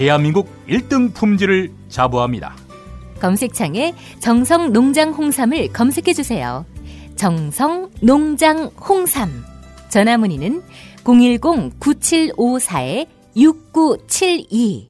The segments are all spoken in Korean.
대한민국 1등 품질을 자부합니다. 검색창에 정성 농장 홍삼을 검색해 주세요. 정성 농장 홍삼. 전화 문의는 010-9754-6972.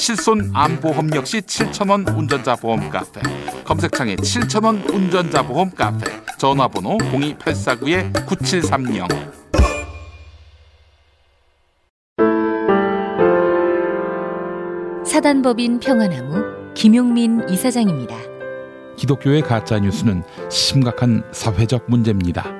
실손 암보험 역시 7,000원 운전자 보험 카페. 검색창에 7,000원 운전자 보험 카페. 전화번호 02849-9730. 사단법인 평화나무 김용민 이사장입니다. 기독교의 가짜 뉴스는 심각한 사회적 문제입니다.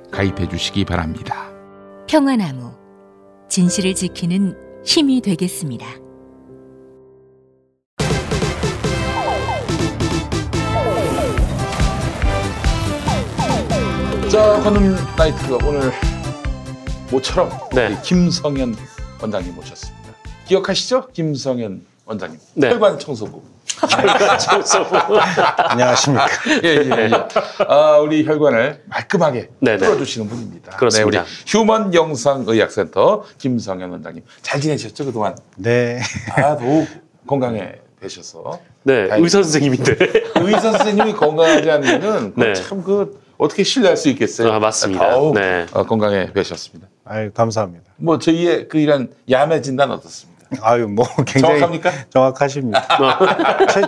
가입해 주시기 바랍니다. 평화나무 진실을 지키는 힘이 되겠습니다. 자, 관음 나이트가 오늘 모처럼 네. 김성현 원장님 모셨습니다. 기억하시죠? 김성현 원장님. 네. 혈관 청소부. 안녕하십니까. 예, 예, 예. 아, 우리 혈관을 말끔하게 네네. 풀어주시는 분입니다. 그렇습니다. 네, 우리 휴먼 영상의학센터 김성현 원장님. 잘 지내셨죠, 그동안? 네. 아, 더욱 건강해 되셔서. 네. 의사 선생님인데. 의사 선생님이 건강하지 않으면 네. 참그 어떻게 신뢰할 수 있겠어요? 아, 맞습니다. 더욱 네. 어, 건강해 되셨습니다. 아유, 감사합니다. 뭐 저희의 그 이런 야매 진단 어떻습니다? 아유, 뭐 굉장히 정확합니까? 정확하십니다. 체,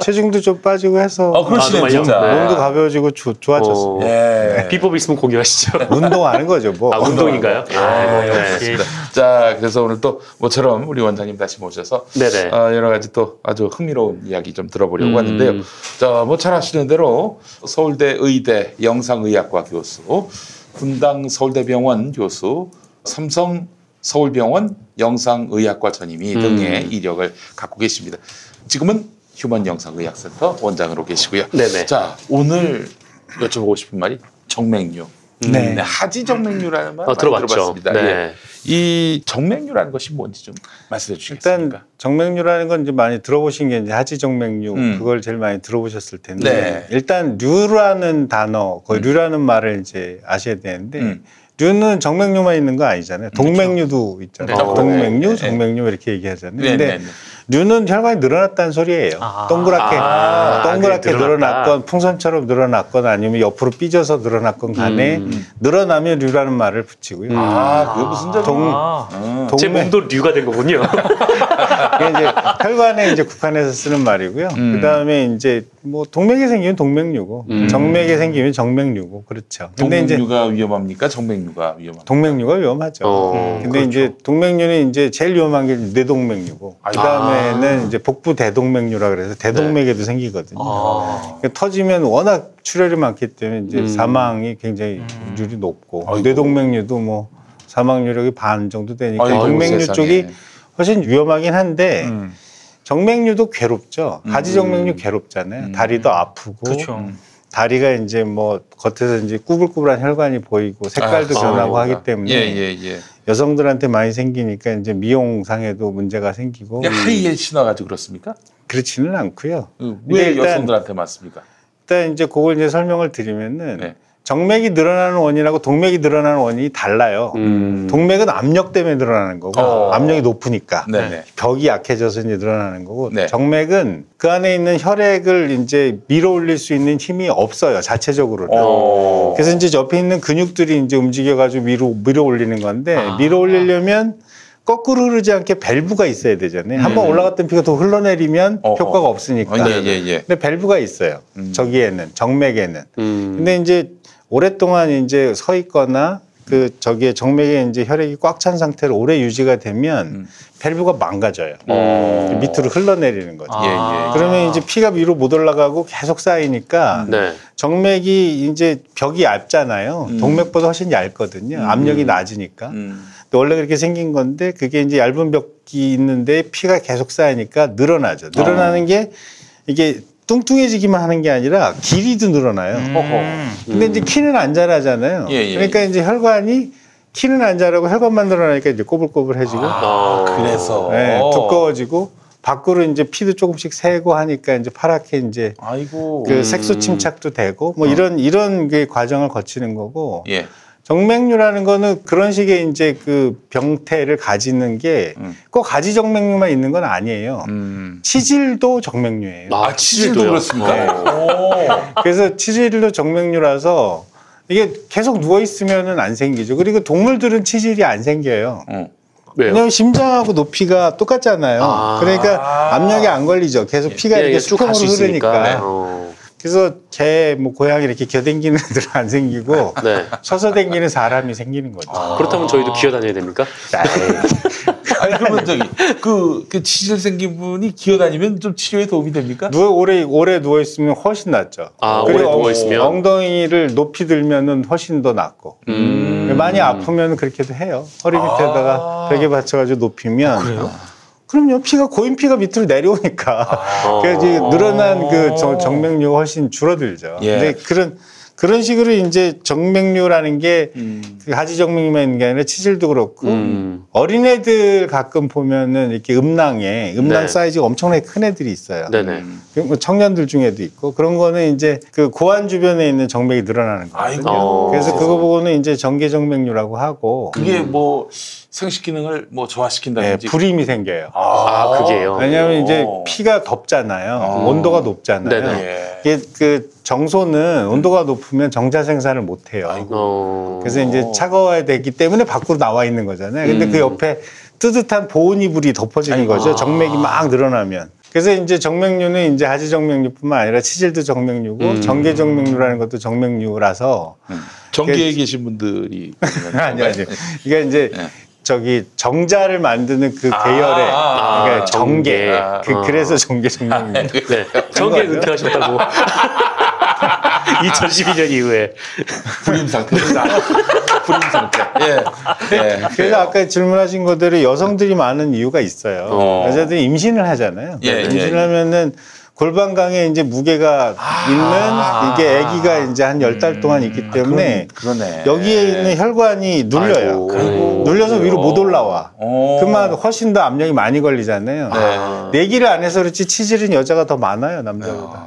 체중도 좀 빠지고 해서 어, 그러시네, 아? 진짜. 네. 몸도 가벼워지고 주, 좋아졌습니다. 예. 비법 있으면 공유하시죠. 운동하는 거죠, 뭐. 아, 운동인가요? 아, 네. 알겠습니다. 자, 그래서 오늘 또 모처럼 우리 원장님 다시 모셔서 네네. 어, 여러 가지 또 아주 흥미로운 이야기 좀 들어보려고 음. 하는데요. 자, 뭐잘 아시는 대로 서울대 의대 영상의학과 교수, 분당 서울대병원 교수, 삼성 서울병원 영상의학과 전임의 음. 등의 이력을 갖고 계십니다. 지금은 휴먼 영상의학센터 원장으로 계시고요. 네네. 자, 오늘 여쭤보고 싶은 말이 정맥류. 네. 네, 하지 정맥류라는 말 어, 많이 들어봤죠. 들어봤습니다. 네. 예. 이 정맥류라는 것이 뭔지 좀 말씀해 주시겠습니까? 일단 정맥류라는 건 이제 많이 들어보신 게 이제 하지 정맥류 음. 그걸 제일 많이 들어보셨을 텐데 네. 일단 류라는 단어, 그 음. 류라는 말을 이제 아셔야 되는데 음. 류는 정맥류만 있는 거 아니잖아요. 동맥류도 있잖아요. 그렇죠. 동맥류, 네. 정맥류 이렇게 얘기하잖아요. 네, 근데 네, 네. 류는 혈관이 늘어났다는 소리예요. 동그랗게 아, 동그랗게 그게 늘어났다. 늘어났건 풍선처럼 늘어났건 아니면 옆으로 삐져서 늘어났건 간에 음. 늘어나면 류라는 말을 붙이고요. 아, 그게 무슨 동- 음. 제 동맥 몸도 류가 된 거군요. 이게 이제 혈관에 이제 국한해서 쓰는 말이고요. 음. 그다음에 이제 뭐 동맥이 생기면 동맥류고 음. 정맥이 생기면 정맥류고 그렇죠. 근데 이제 동맥류가 위험합니까? 정맥류가 위험합니까? 동맥류가 위험하죠. 어, 근데 이제 동맥류는 이제 제일 위험한 게 뇌동맥류고 그다음에 는 이제 복부 대동맥류라 그래서 대동맥에도 생기거든요. 아. 그러니까 터지면 워낙 출혈이 많기 때문에 이제 음. 사망이 굉장히 률이 높고 아이고. 뇌동맥류도 뭐 사망률이 반 정도 되니까 아이고, 동맥류 세상에. 쪽이 훨씬 위험하긴 한데 음. 정맥류도 괴롭죠. 가지 음. 정맥류 괴롭잖아요. 음. 다리도 아프고 그렇죠. 다리가 이제 뭐 겉에서 이제 꾸불꾸불한 혈관이 보이고 색깔도 아, 변하고 아, 하기 때문에 예, 예, 예. 여성들한테 많이 생기니까 이제 미용상에도 문제가 생기고 하이힐 신어가지고 그렇습니까? 그렇지는 않고요. 음, 왜 여성들한테 맞습니까? 일단 이제 그걸 이제 설명을 드리면은 네. 정맥이 늘어나는 원인하고 동맥이 늘어나는 원인이 달라요. 음. 동맥은 압력 때문에 늘어나는 거고 어. 압력이 높으니까 네네. 벽이 약해져서 이제 늘어나는 거고 네. 정맥은 그 안에 있는 혈액을 이제 밀어 올릴 수 있는 힘이 없어요 자체적으로는. 어. 그래서 이제 옆에 있는 근육들이 이제 움직여가지고 밀어 밀어 올리는 건데 아. 밀어 올리려면 거꾸로 흐르지 않게 밸브가 있어야 되잖아요. 한번 음. 올라갔던 피가 더 흘러내리면 어허. 효과가 없으니까. 어, 예, 예, 예. 근데 밸브가 있어요. 음. 저기에는 정맥에는. 음. 근데 이제 오랫동안 이제 서 있거나 그 저기에 정맥에 이제 혈액이 꽉 찬 상태로 오래 유지가 되면 음. 밸브가 망가져요. 어. 밑으로 흘러내리는 거죠. 예, 예. 아. 그러면 이제 피가 위로 못 올라가고 계속 쌓이니까 네. 정맥이 이제 벽이 얇잖아요. 음. 동맥보다 훨씬 얇거든요. 압력이 낮으니까. 음. 근데 원래 그렇게 생긴 건데 그게 이제 얇은 벽이 있는데 피가 계속 쌓이니까 늘어나죠. 늘어나는 게 이게 뚱뚱해지기만 하는 게 아니라 길이도 늘어나요. 음. 근데 이제 키는 안 자라잖아요. 예, 예. 그러니까 이제 혈관이 키는 안 자라고 혈관만 늘어나니까 이제 꼬불꼬불해지고 어. 그래서 네, 두꺼워지고 밖으로 이제 피도 조금씩 새고 하니까 이제 파랗게 이제 아이고. 그 음. 색소 침착도 되고 뭐 이런 이런 그 과정을 거치는 거고 예. 정맥류라는 거는 그런 식의 이제 그 병태를 가지는 게 음. 꼭 가지 정맥류만 있는 건 아니에요. 음. 치질도 정맥류예요. 아, 치질도 치질도요? 그렇습니까? 네. 오. 그래서 치질도 정맥류라서 이게 계속 누워 있으면은 안 생기죠. 그리고 동물들은 치질이 안 생겨요. 어. 왜요? 왜냐하면 심장하고 높이가 똑같잖아요. 아. 그러니까 압력이 안 걸리죠. 계속 피가 예, 이렇게 수평으로 있으니까. 흐르니까. 어. 그래서 개, 뭐 고양이 이렇게 겨댕기는 애들은 안 생기고 네. 서서 댕기는 사람이 생기는 거죠. 그렇다면 저희도 기어다녀야 됩니까? 아니 그러면 저기 그, 그 치질 생긴 분이 기어다니면 좀 치료에 도움이 됩니까? 누워 오래 오래 누워 있으면 훨씬 낫죠. 아, 오래 엉- 누워 있으면? 엉덩이를 높이 들면은 훨씬 더 낫고. 음. 많이 아프면 그렇게도 해요. 허리 밑에다가 아. 벽에 받쳐가지고 높이면. 그래요? 그럼요. 피가 고인 피가 밑으로 내려오니까. 어. 그래서 늘어난 그 정- 정맥류가 훨씬 줄어들죠. 예. 근데 그런 그런 식으로 이제 정맥류라는 게 음. 그 하지 정맥류만 있는 게 아니라 치질도 그렇고 음. 어린애들 가끔 보면은 이렇게 음낭에 음낭 네. 사이즈가 엄청나게 큰 애들이 있어요. 네네. 음. 청년들 중에도 있고 그런 거는 이제 그 고환 주변에 있는 정맥이 늘어나는 아이고. 거거든요. 어. 그래서 그거 보고는 이제 정계 정맥류라고 하고 그게 뭐 생식 기능을 뭐 네, 좋아시킨다든지. 불임이 생겨요. 아, 그게요? 왜냐하면 이제 오. 피가 덥잖아요. 어. 온도가 높잖아요. 네네. 예. 이게 그 정소는 온도가 높으면 정자 생산을 못 해요. 아이고. 어. 그래서 이제 차가워야 되기 때문에 밖으로 나와 있는 거잖아요. 근데 음. 그 옆에 뜨뜻한 보온 이불이 덮어지는 아이고. 거죠. 정맥이 막 늘어나면. 그래서 이제 정맥류는 이제 하지 정맥류뿐만 아니라 치질도 정맥류고 음. 정계 정맥류라는 것도 정맥류라서 전기에 계신 분들이 아니 아니. 이게 이제 네. 저기 정자를 만드는 그 아, 계열의 아, 그러니까 아, 정계. 정계. 그, 아. 그래서 정계 정맥류. 네. 정계 거죠? 은퇴하셨다고. 2012년 이후에. 불임 상태입니다. 불임 상태. 예. 예. 그래서 아까 질문하신 것대로 여성들이 많은 이유가 있어요. 어. 여자들이 임신을 하잖아요. 예, 임신을 예, 예. 하면은 골반강에 이제 무게가 아. 있는 이게 아기가 이제 한 열 달 동안 있기 때문에 그럼, 그러네. 여기에 있는 혈관이 눌려요. 아이고. 눌려서 위로 못 올라와. 어. 그만 훨씬 더 압력이 많이 걸리잖아요. 네. 내기를 안 해서 그렇지 치질은 여자가 더 많아요 남자보다.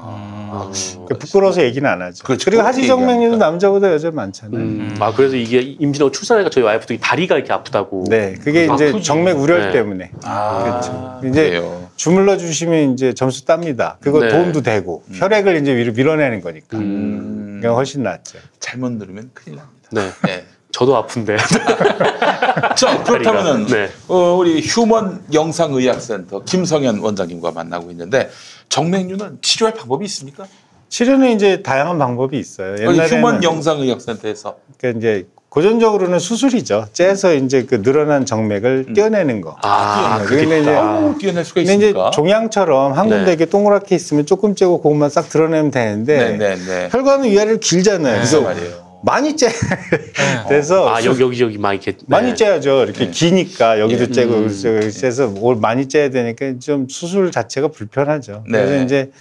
아, 그 부끄러워서 얘기는 안 하죠. 그렇죠. 그리고 하지정맥류도. 남자보다 여자 많잖아요. 음. 아, 그래서 이게 임신하고 출산하니까 저희 와이프도 이 다리가 이렇게 아프다고. 네, 그게 이제 아프지. 정맥 우렬 네. 때문에 아, 그렇죠. 이제 그래요. 주물러 주시면 이제 점수 tab니다. 그거 네. 도움도 되고 혈액을 이제 위로 밀어내는 거니까. 음. 훨씬 낫죠. 잘못 누르면 큰일 납니다. 네. 네. 저도 아픈데. 자, 그렇다면은 네. 어, 우리 휴먼 영상의학센터 김성현 원장님과 만나고 있는데 정맥류는 치료할 방법이 있습니까? 치료는 이제 다양한 방법이 있어요. 옛날에는 휴먼 영상의학센터에서 그러니까 이제 고전적으로는 수술이죠. 째서 이제 그 늘어난 정맥을 떼어내는 거. 아, 네, 그게 근데 이제 뛰어낼 수가 근데 이제 있습니까? 종양처럼 한 군데 네. 이렇게 동그랗게 있으면 조금 째고 그것만 싹 드러내면 되는데 네네네. 혈관은 위아래로 길잖아요. 그래서 그래서 말이에요. 많이 째. 네. 그래서 아 여기 여기 여기 막 이렇게 많이 네. 째야죠. 이렇게 기니까 여기도 예. 째고 음. 여기도 째서 뭘 많이 째야 되니까 좀 수술 자체가 불편하죠. 네. 그래서 이제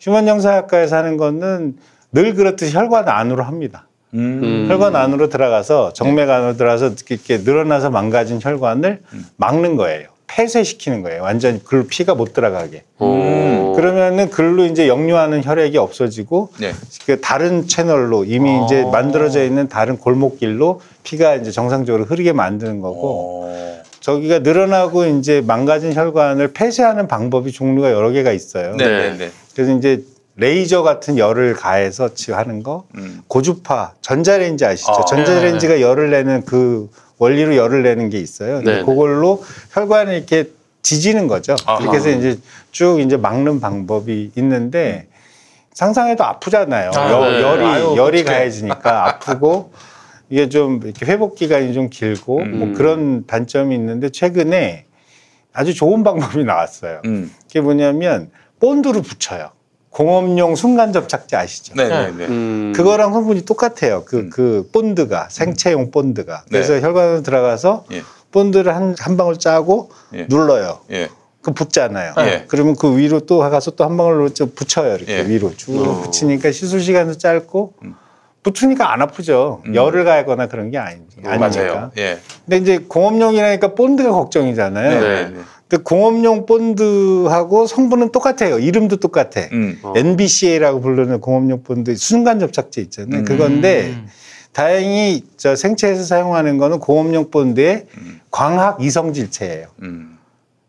휴먼 영상학과에서 하는 거는 늘 그렇듯이 혈관 안으로 합니다. 음. 혈관 안으로 들어가서 정맥 안으로 들어가서 이렇게 늘어나서 망가진 혈관을 막는 거예요. 폐쇄시키는 거예요. 완전히 글 피가 못 들어가게. 어. 그러면은 글로 이제 역류하는 혈액이 없어지고 네. 그 다른 채널로 이미 아. 이제 만들어져 있는 다른 골목길로 피가 이제 정상적으로 흐르게 만드는 거고 어. 저기가 늘어나고 이제 망가진 혈관을 폐쇄하는 방법이 종류가 여러 개가 있어요. 네, 네, 네. 그래서 이제 레이저 같은 열을 가해서 하는 거, 음. 고주파, 전자레인지 아시죠? 아, 전자레인지가 열을 내는 그 원리로 열을 내는 게 있어요. 근데 네, 네. 그걸로 혈관을 이렇게 지지는 거죠. 아하. 그렇게 해서 이제 쭉 이제 막는 방법이 있는데 상상해도 아프잖아요. 아, 여- 네. 열이 아유, 열이 어떡해. 가해지니까 아프고 이게 좀 이렇게 회복 기간이 좀 길고 음. 뭐 그런 단점이 있는데 최근에 아주 좋은 방법이 나왔어요. 음. 그게 뭐냐면 본드를 붙여요. 공업용 순간 접착제 아시죠? 네, 네, 네. 음. 그거랑 성분이 똑같아요. 그, 음. 그 본드가 생체용 본드가. 네. 그래서 혈관으로 들어가서 예. 본드를 한, 한 방울 짜고 예. 눌러요. 예. 그 붙잖아요. 예. 그러면 그 위로 또 가서 또 한 방울로 좀 붙여요. 이렇게 예. 위로 쭉 어. 붙이니까 시술 시간도 짧고 음. 붙으니까 안 아프죠. 음. 열을 가하거나 그런 게 아니, 아니니까. 맞아요. 예. 근데 이제 공업용이라니까 본드가 걱정이잖아요. 네. 네. 근데 공업용 본드하고 성분은 똑같아요. 이름도 똑같아. 음. 어. NBCA라고 부르는 공업용 본드 순간 접착제 있잖아요. 음. 그건데 다행히 저 생체에서 사용하는 거는 공업용 본드의 음. 광학 이성질체예요. 음.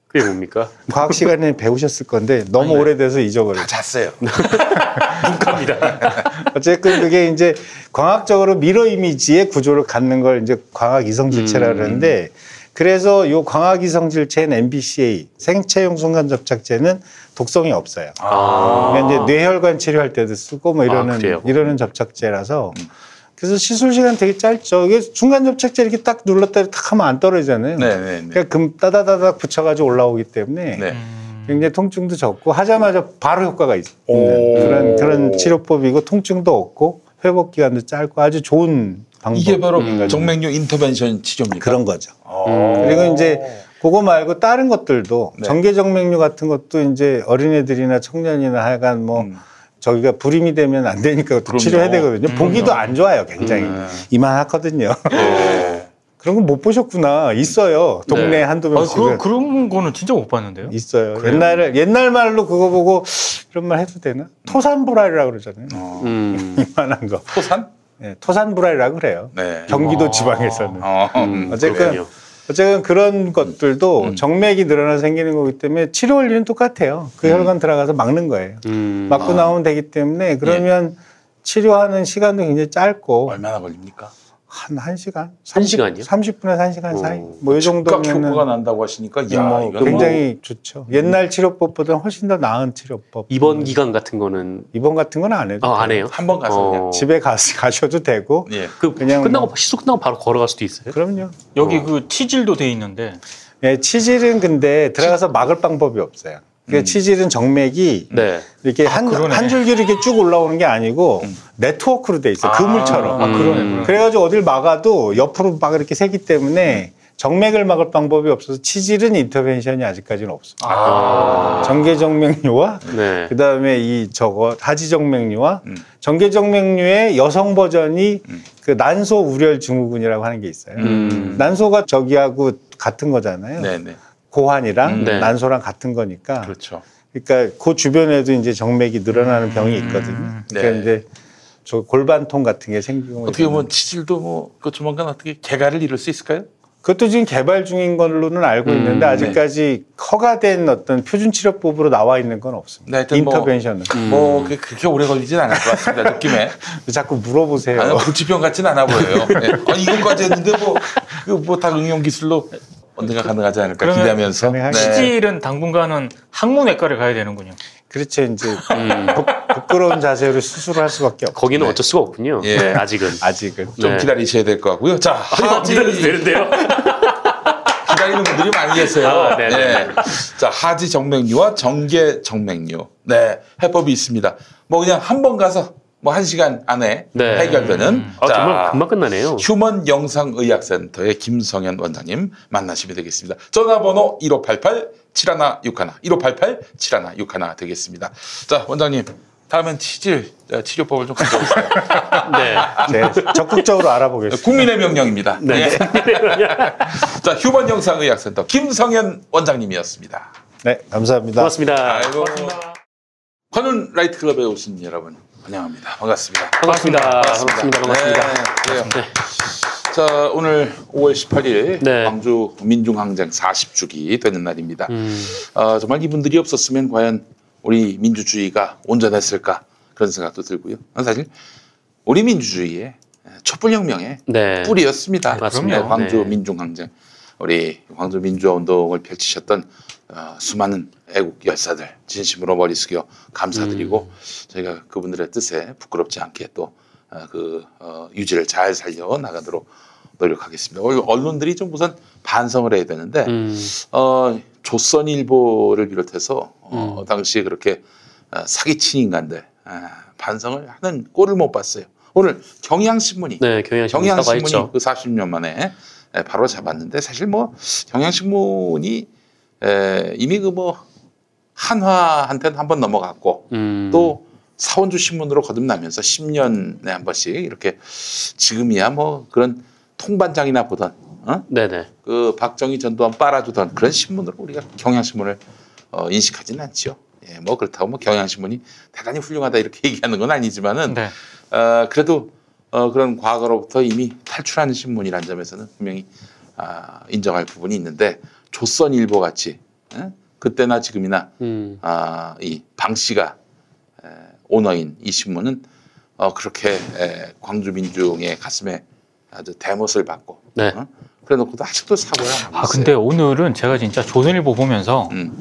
그게 뭡니까? 과학 시간에 배우셨을 건데 너무 아니, 네. 오래돼서 잊어버렸어요. 다 잤어요. 어쨌든 그게 이제 광학적으로 mirror image의 구조를 갖는 걸 이제 광학 이성질체라 음. 그러는데 그래서 요 광학 이성질체인 NBCA 생체용 순간 접착제는 독성이 없어요. 아. 그러니까 이제 뇌혈관 치료할 때도 쓰고 뭐 아, 이러는 그래요? 이러는 접착제라서 그래서 시술 시간 되게 짧죠. 이게 순간 접착제 이렇게 딱 눌렀다 딱 하면 안 떨어지잖아요. 네, 네, 네. 그러니까 금 따다다닥 붙여가지고 올라오기 때문에 네. 굉장히 통증도 적고 하자마자 바로 효과가. 있는 그런 그런 치료법이고 통증도 없고 회복 기간도 짧고 아주 좋은 방법. 이게 바로 음. 정맥류 intervention 치료입니까? 그런 거죠. 어. 그리고 이제 그거 말고 다른 것들도 네. 전개정맥류 같은 것도 이제 어린애들이나 청년이나 하여간 뭐 음. 저기가 불임이 되면 안 되니까 그럼요. 치료해야 되거든요. 음, 보기도 그럼요. 안 좋아요, 굉장히. 음. 이만하거든요. 네. 그런 건 못 보셨구나. 있어요. 동네 네. 에 한두 아, 명씩은. 그, 그런 거는 진짜 못 봤는데요. 있어요. 그래요? 옛날에 옛날 말로 그거 보고 이런 말 해도 되나? 토산불알이라고 그러잖아요. 어. 음. 이만한 거. 토산? 네, 토산불알이라고 그래요. 네. 경기도 아. 지방에서는. 어. 음. 어쨌든 그렇군요. 어쨌든 그런 것들도 음. 정맥이 늘어나 생기는 거기 때문에 치료 원리는 똑같아요. 그 음. 혈관 들어가서 막는 거예요. 음. 막고 아. 나오면 되기 때문에 그러면 치료하는 시간도 굉장히 짧고 얼마나 걸립니까? 한 1시간? 한 시간이요? 30분에서 1시간 사이. 오. 뭐이 즉각 정도면은 효과가 난다고 하시니까 야, 뭐 이건 굉장히 좋죠. 옛날 치료법보다 훨씬 더 나은 치료법. 입원 기간 같은 거는 입원 같은 건 안 해도 아, 안. 해요? 한 번 가서 그냥. 어. 집에 가, 가셔도 되고. 예. 그 그냥 끝나고 뭐- 시술 끝나고 바로 걸어갈 수도 있어요. 그럼요. 여기 어. 그 치질도 돼 있는데 예, 치질은 근데 들어가서 막을 방법이 없어요. 그 음. 치질은 정맥이 네. 이렇게 한, 그러네. 한 줄기로 이렇게 쭉 올라오는 게 아니고 음. 네트워크로 돼 있어 요. 아. 그물처럼. 아, 그러네. 음. 그래가지고 어딜 막아도 옆으로 막 이렇게 새기 때문에 정맥을 막을 방법이 없어서 치질은 인터벤션이 아직까지는 없어요. 아. 정계정맥류와 네. 그 다음에 이 저거 하지정맥류와 음. 정계정맥류의 여성 버전이 음. 그 난소 우렬 증후군이라고 하는 게 있어요. 음. 난소가 저기하고 같은 거잖아요. 네, 네. 고환이랑 음. 네. 난소랑 같은 거니까. 그렇죠. 그러니까 그 주변에도 이제 정맥이 늘어나는 병이 있거든요. 음. 그러니까 네. 이제 저 골반통 같은 게 생기고 어떻게 보면 치질도 뭐 그 조만간 어떻게 개가를 이룰 수 있을까요? 그것도 지금 개발 중인 걸로는 알고 음, 있는데 아직까지 허가된 어떤 표준 치료법으로 나와 있는 건 없습니다. 네, 뭐- 인터벤션은 뭐 그- 그렇게 오래 걸리진 않을 것 같습니다. 느낌에. 자꾸 물어보세요. 아니, 불치병 같진 않아 보여요. 네. 아니 이것까지 했는데 뭐 그 뭐 다 응용 기술로 언젠가 가능하지 않을까 그러면 기대하면서. 가능하죠. 네. 당분간은 항문외과를 가야 되는군요. 그렇죠. 이제 음. 부, 부끄러운 자세로 수술을 할 수밖에 없죠. 거기는 네. 어쩔 수가 없군요. 예. 네, 아직은. 아직은. 좀 네. 기다리셔야 될 것 같고요. 자, 하지 기다려도 되는데요. 기다리는 분들이 많이 계세요. 아, 네네. 네. 자, 하지 정맥류와 정계 정맥류. 네, 해법이 있습니다. 뭐 그냥 한 번 가서 뭐 한 시간 안에 네. 해결되는 음. 아, 자, 정말 금방 끝나네요. 휴먼 영상의학센터의 김성현 원장님 만나시면 되겠습니다. 전화번호 1588 7161 1588 7161 되겠습니다. 자 원장님 다음엔 치질 어, 치료법을 좀 가져오세요. 네. 제가 적극적으로 알아보겠습니다. 국민의 명령입니다. 네. 예. 자 휴먼 영상의학센터 김성현 원장님이었습니다. 네, 감사합니다. 고맙습니다. 아이고. 관훈 라이트 클럽에 오신 여러분 환영합니다. 반갑습니다. 반갑습니다. 반갑습니다. 반갑습니다. 네, 그래요. 자 오늘 5월 18일 네. 광주 민중항쟁 40주기 되는 날입니다. 음, 어, 정말 이분들이 없었으면 과연 우리 민주주의가 온전했을까 그런 생각도 들고요. 사실 우리 민주주의의 촛불혁명의 네. 뿌리였습니다. 맞습니다. 네, 광주 네. 민중항쟁 우리 광주 민주화 운동을 펼치셨던 어, 수많은 애국 열사들 진심으로 머리 숙여 감사드리고 저희가 그분들의 뜻에 부끄럽지 않게 또그 어, 유지를 잘 살려 나가도록 노력하겠습니다. 오늘 언론들이 좀 우선 반성을 해야 되는데 음, 어, 조선일보를 비롯해서 어, 당시에 그렇게 어, 사기친 인간들 아, 반성을 하는 꼴을 못 봤어요. 오늘 경향신문이 네, 경향신문 경향신문이 사과했죠. 그 40년 만에 에, 바로 잡았는데 사실 뭐 경향신문이 에, 이미 그뭐 한화한테는 한 번 넘어갔고 음, 또 사원주 신문으로 거듭나면서 10년에 한 번씩 이렇게 지금이야 뭐 그런 통반장이나 보던 어? 네네. 그 박정희 전두환 빨아주던 그런 신문으로 우리가 경향신문을 어, 인식하지는 않죠. 예, 뭐 그렇다고 뭐 경향신문이 대단히 훌륭하다 이렇게 얘기하는 건 아니지만은 네. 어, 그래도 어, 그런 과거로부터 이미 탈출하는 신문이라는 점에서는 분명히 아, 인정할 부분이 있는데 조선일보 같이 예? 그때나 지금이나 음, 아, 이 방 씨가 에, 오너인 이 신문은 어, 그렇게 에, 광주 민중의 가슴에 아주 대못을 받고 네. 어? 그래놓고도 아직도 사고야. 아 근데 오늘은 제가 진짜 조선일보 보면서 음,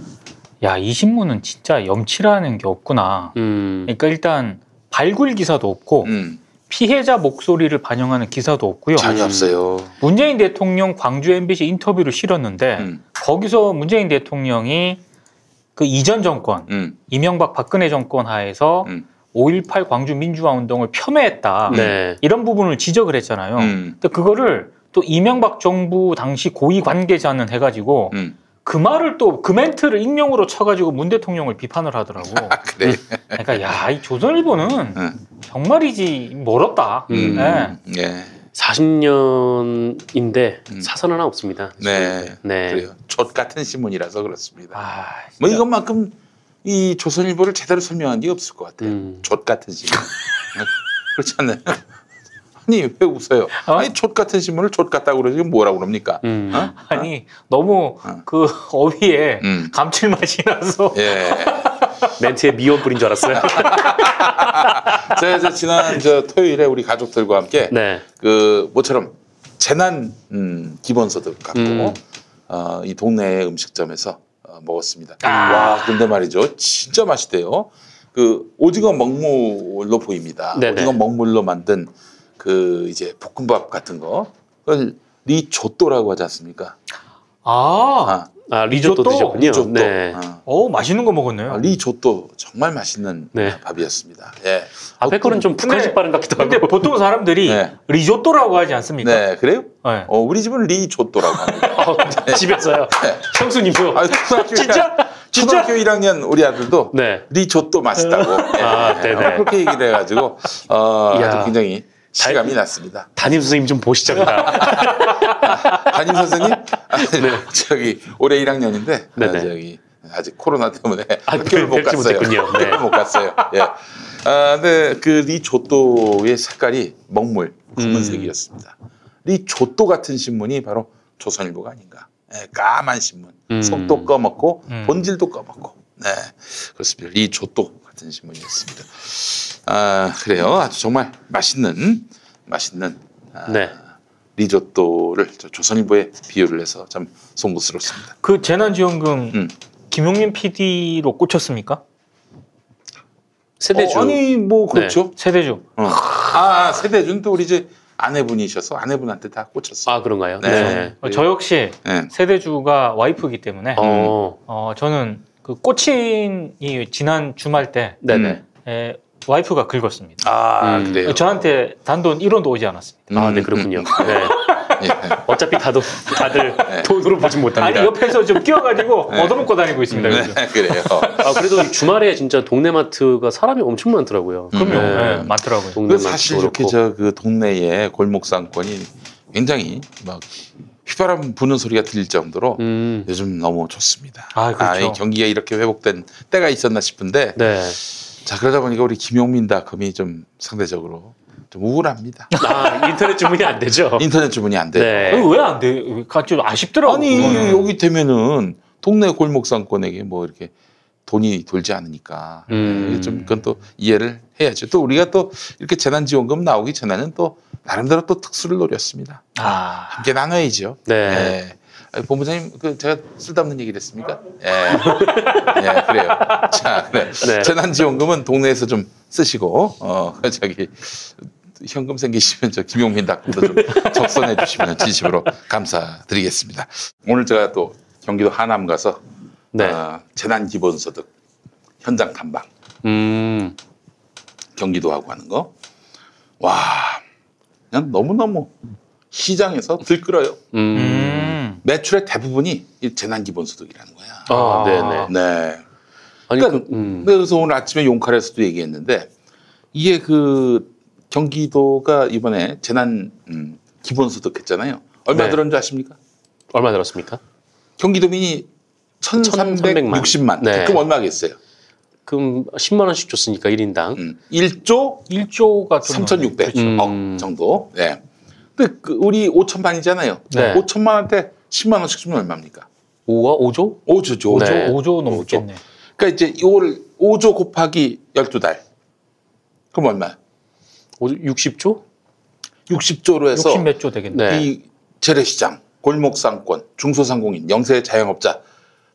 야이 신문은 진짜 염치라는 게 없구나. 음, 그러니까 일단 발굴 기사도 없고 음, 피해자 목소리를 반영하는 기사도 없고요. 전혀 없어요. 문재인 대통령 광주 MBC 인터뷰를 실었는데 음, 거기서 문재인 대통령이 그 이전 정권 음, 이명박 박근혜 정권 하에서 음. 5.18 광주 민주화 운동을 폄훼했다. 네. 이런 부분을 지적을 했잖아요. 음, 근데 그거를 또 이명박 정부 당시 고위 관계자는 해가지고 음. 그 말을 또 그 멘트를 익명으로 쳐가지고 문 대통령을 비판을 하더라고. 아, 그래. 그러니까 야 이 조선일보는 음. 정말이지 멀었다. 음. 네. 예, 40년인데 음. 사선 하나 없습니다. 네, 네. 그래요. 족 같은 신문이라서 그렇습니다. 아, 뭐 진짜. 이것만큼 이 조선일보를 제대로 설명한 게 없을 것 같아요. 음. 족 같은 신문. 그렇지 않나요? 아니 왜 웃어요? 어? 아니 족 같은 신문을 족 같다고 그러지 뭐라고 그럽니까? 음. 어? 아니 너무 어. 그 어휘에 음. 감칠맛이 나서 예. 멘트에 미원 뿌린 줄 알았어요. 제가 이제 지난 저 토요일에 우리 가족들과 함께 네. 그 모처럼 재난 음, 기본소득 갖고 음. 어, 이 동네 음식점에서 어, 먹었습니다. 아. 와 근데 말이죠, 진짜 맛있대요. 그 오징어 먹물로 보입니다. 네네. 오징어 먹물로 만든 그 이제 볶음밥 같은 거 그걸 리조또라고 하지 않습니까? 아, 아, 아, 리조또, 리조또? 드셨군요. 리조또. 네. 아, 어 맛있는 거 먹었네요. 아, 리조또 정말 맛있는 네. 밥이었습니다. 예. 앞에 거는 좀 북한식 발음 같기도 근데 하고. 보통 사람들이 네. 리조또라고 하지 않습니까? 네, 그래요? 네. 어, 우리 집은 리조또라고 합니다. 어, 집에서요. 네. 형수님도. 아, 초등학교 진짜? 진짜? 초등학교 1학년 우리 아들도 네. 리조또 맛있다고 아, 예, 네네. 그렇게 얘기를 해가지고 어. 아주 굉장히 실감이 났습니다. 담임 선생님 좀 보시자입니다. 담임 선생님 아, 저기 올해 1학년인데 네. 네네. 저기 아직 코로나 때문에 아, 학교를 못 갔어요. 네. 학교를 못 갔어요. 예. 아, 근데 그 리조또의 색깔이 먹물 검은색이었습니다. 리조또 같은 신문이 바로 조선일보가 아닌가. 예, 까만 신문. 음. 속도 꺼먹고 음. 본질도 꺼먹고. 네, 그렇습니다. 리조또 같은 신문이었습니다. 아 그래요. 아주 정말 맛있는 맛있는 아, 네. 리조또를 저 조선일보에 비유를 해서 참 송구스럽습니다. 그 재난지원금 음. 김용민 PD로 꽂혔습니까? 세대주. 어, 아니 뭐 그렇죠. 세대주. 어. 아 세대준 또 우리 이제 아내분이셔서 아내분한테 다 꽂혔어요. 아, 그런가요? 네. 네. 어, 저 역시 네. 세대주가 와이프이기 때문에 어, 어, 저는 그 꽂힌 이 지난 주말 때 네네. 음. 에, 와이프가 긁었습니다. 아, 음. 그래요. 저한테 단돈 1원도 오지 않았습니다. 아, 음, 네, 그렇군요. 네. 예. 어차피 다도 다들 돈으로 보진 못합니다. 아니 옆에서 좀 끼워가지고 네. 얻어먹고 다니고 있습니다. 네, 그래요. 아, 그래도 주말에 진짜 동네 마트가 사람이 엄청 많더라고요. 음. 그럼요. 네. 네, 많더라고요. 동네 사실 이렇게. 저 그 동네에 골목 상권이 굉장히 막 휘바람 부는 소리가 들릴 정도로 음. 요즘 너무 좋습니다. 아, 그렇죠. 이 경기가 이렇게 회복된 때가 있었나 싶은데 네. 자 그러다 보니까 우리 김용민 닷컴이 좀 상대적으로 좀 우울합니다. 아, 인터넷 주문이 안 되죠? 인터넷 주문이 안 돼요. 네. 왜안 돼? 좀 아쉽더라고요. 아니 그거는. 여기 되면은 동네 골목 상권에게 뭐 이렇게 돈이 돌지 않으니까 음. 이게 좀 그건 또 이해를 해야죠. 또 우리가 또 이렇게 재난지원금 나오기 전에는 또 나름대로 또 특수를 노렸습니다. 아, 함께 나눠야죠. 네. 예. 본부장님 그 제가 쓸데없는 얘기를 했습니까? 예. 예, 그래요. 자, 그래. 네. 재난지원금은 동네에서 좀 쓰시고 어 저기 현금 생기시면 저 김용민 닭도 좀 적선해 주시면 진심으로 감사드리겠습니다. 오늘 제가 또 경기도 하남 가서 네. 어, 재난 기본소득 현장 탐방 음. 경기도 하고 하는 거. 와, 그냥 너무너무 시장에서 들끓어요. 음. 음. 매출의 대부분이 이 재난기본소득이라는 거야. 아, 네네. 네. 아니, 그러니까 그, 음. 그래서 오늘 아침에 용칼에서도 얘기했는데 이게 그 경기도가 이번에 재난 음, 기본소득 했잖아요. 얼마 네. 들었는 줄 아십니까? 얼마 들었습니까? 경기도민이 1,360만. 네. 그럼 얼마겠어요? 그럼 10만 원씩 줬으니까 1인당. 음, 1조 1조가 좀 3,600억 음. 정도. 네. 근데 그 우리 5천만이잖아요. 네. 5천만 한테 10만 원씩 주면 얼마입니까? 5와 5조? 5조죠. 5조. 네. 5조 넘겠네. 그러니까 이제 이거를 5조 곱하기 12달. 그럼 얼마야? 5조 60조? 60조로 해서 60 몇 조 되겠네. 네. 이 재래시장, 골목상권, 중소상공인, 영세 자영업자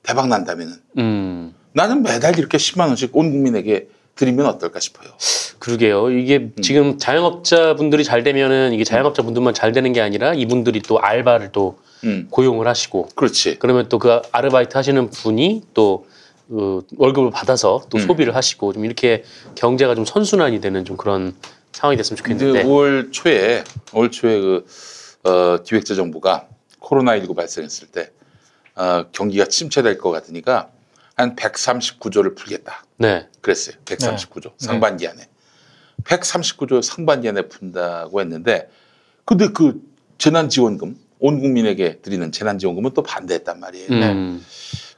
대박 난다면은 음. 나는 매달 이렇게 10만 원씩 온 국민에게 드리면 어떨까 싶어요. 그러게요. 이게 지금 자영업자분들이 잘 되면은 이게 자영업자분들만 잘 되는 게 아니라 이분들이 또 알바를 또 음, 고용을 하시고 그렇지. 그러면 또 그 아르바이트 하시는 분이 또 어, 월급을 받아서 또 음. 소비를 하시고 좀 이렇게 경제가 좀 선순환이 되는 좀 그런 상황이 됐으면 좋겠는데. 5월 초에 5월 초에 그 어, 기획재정부가 코로나 19 발생했을 때 어, 경기가 침체될 것 같으니까 한 139조를 풀겠다. 네. 그랬어요. 139조 상반기 안에 139조 상반기 안에 푼다고 했는데 근데 그 재난지원금 온 국민에게 드리는 재난지원금은 또 반대했단 말이에요. 음.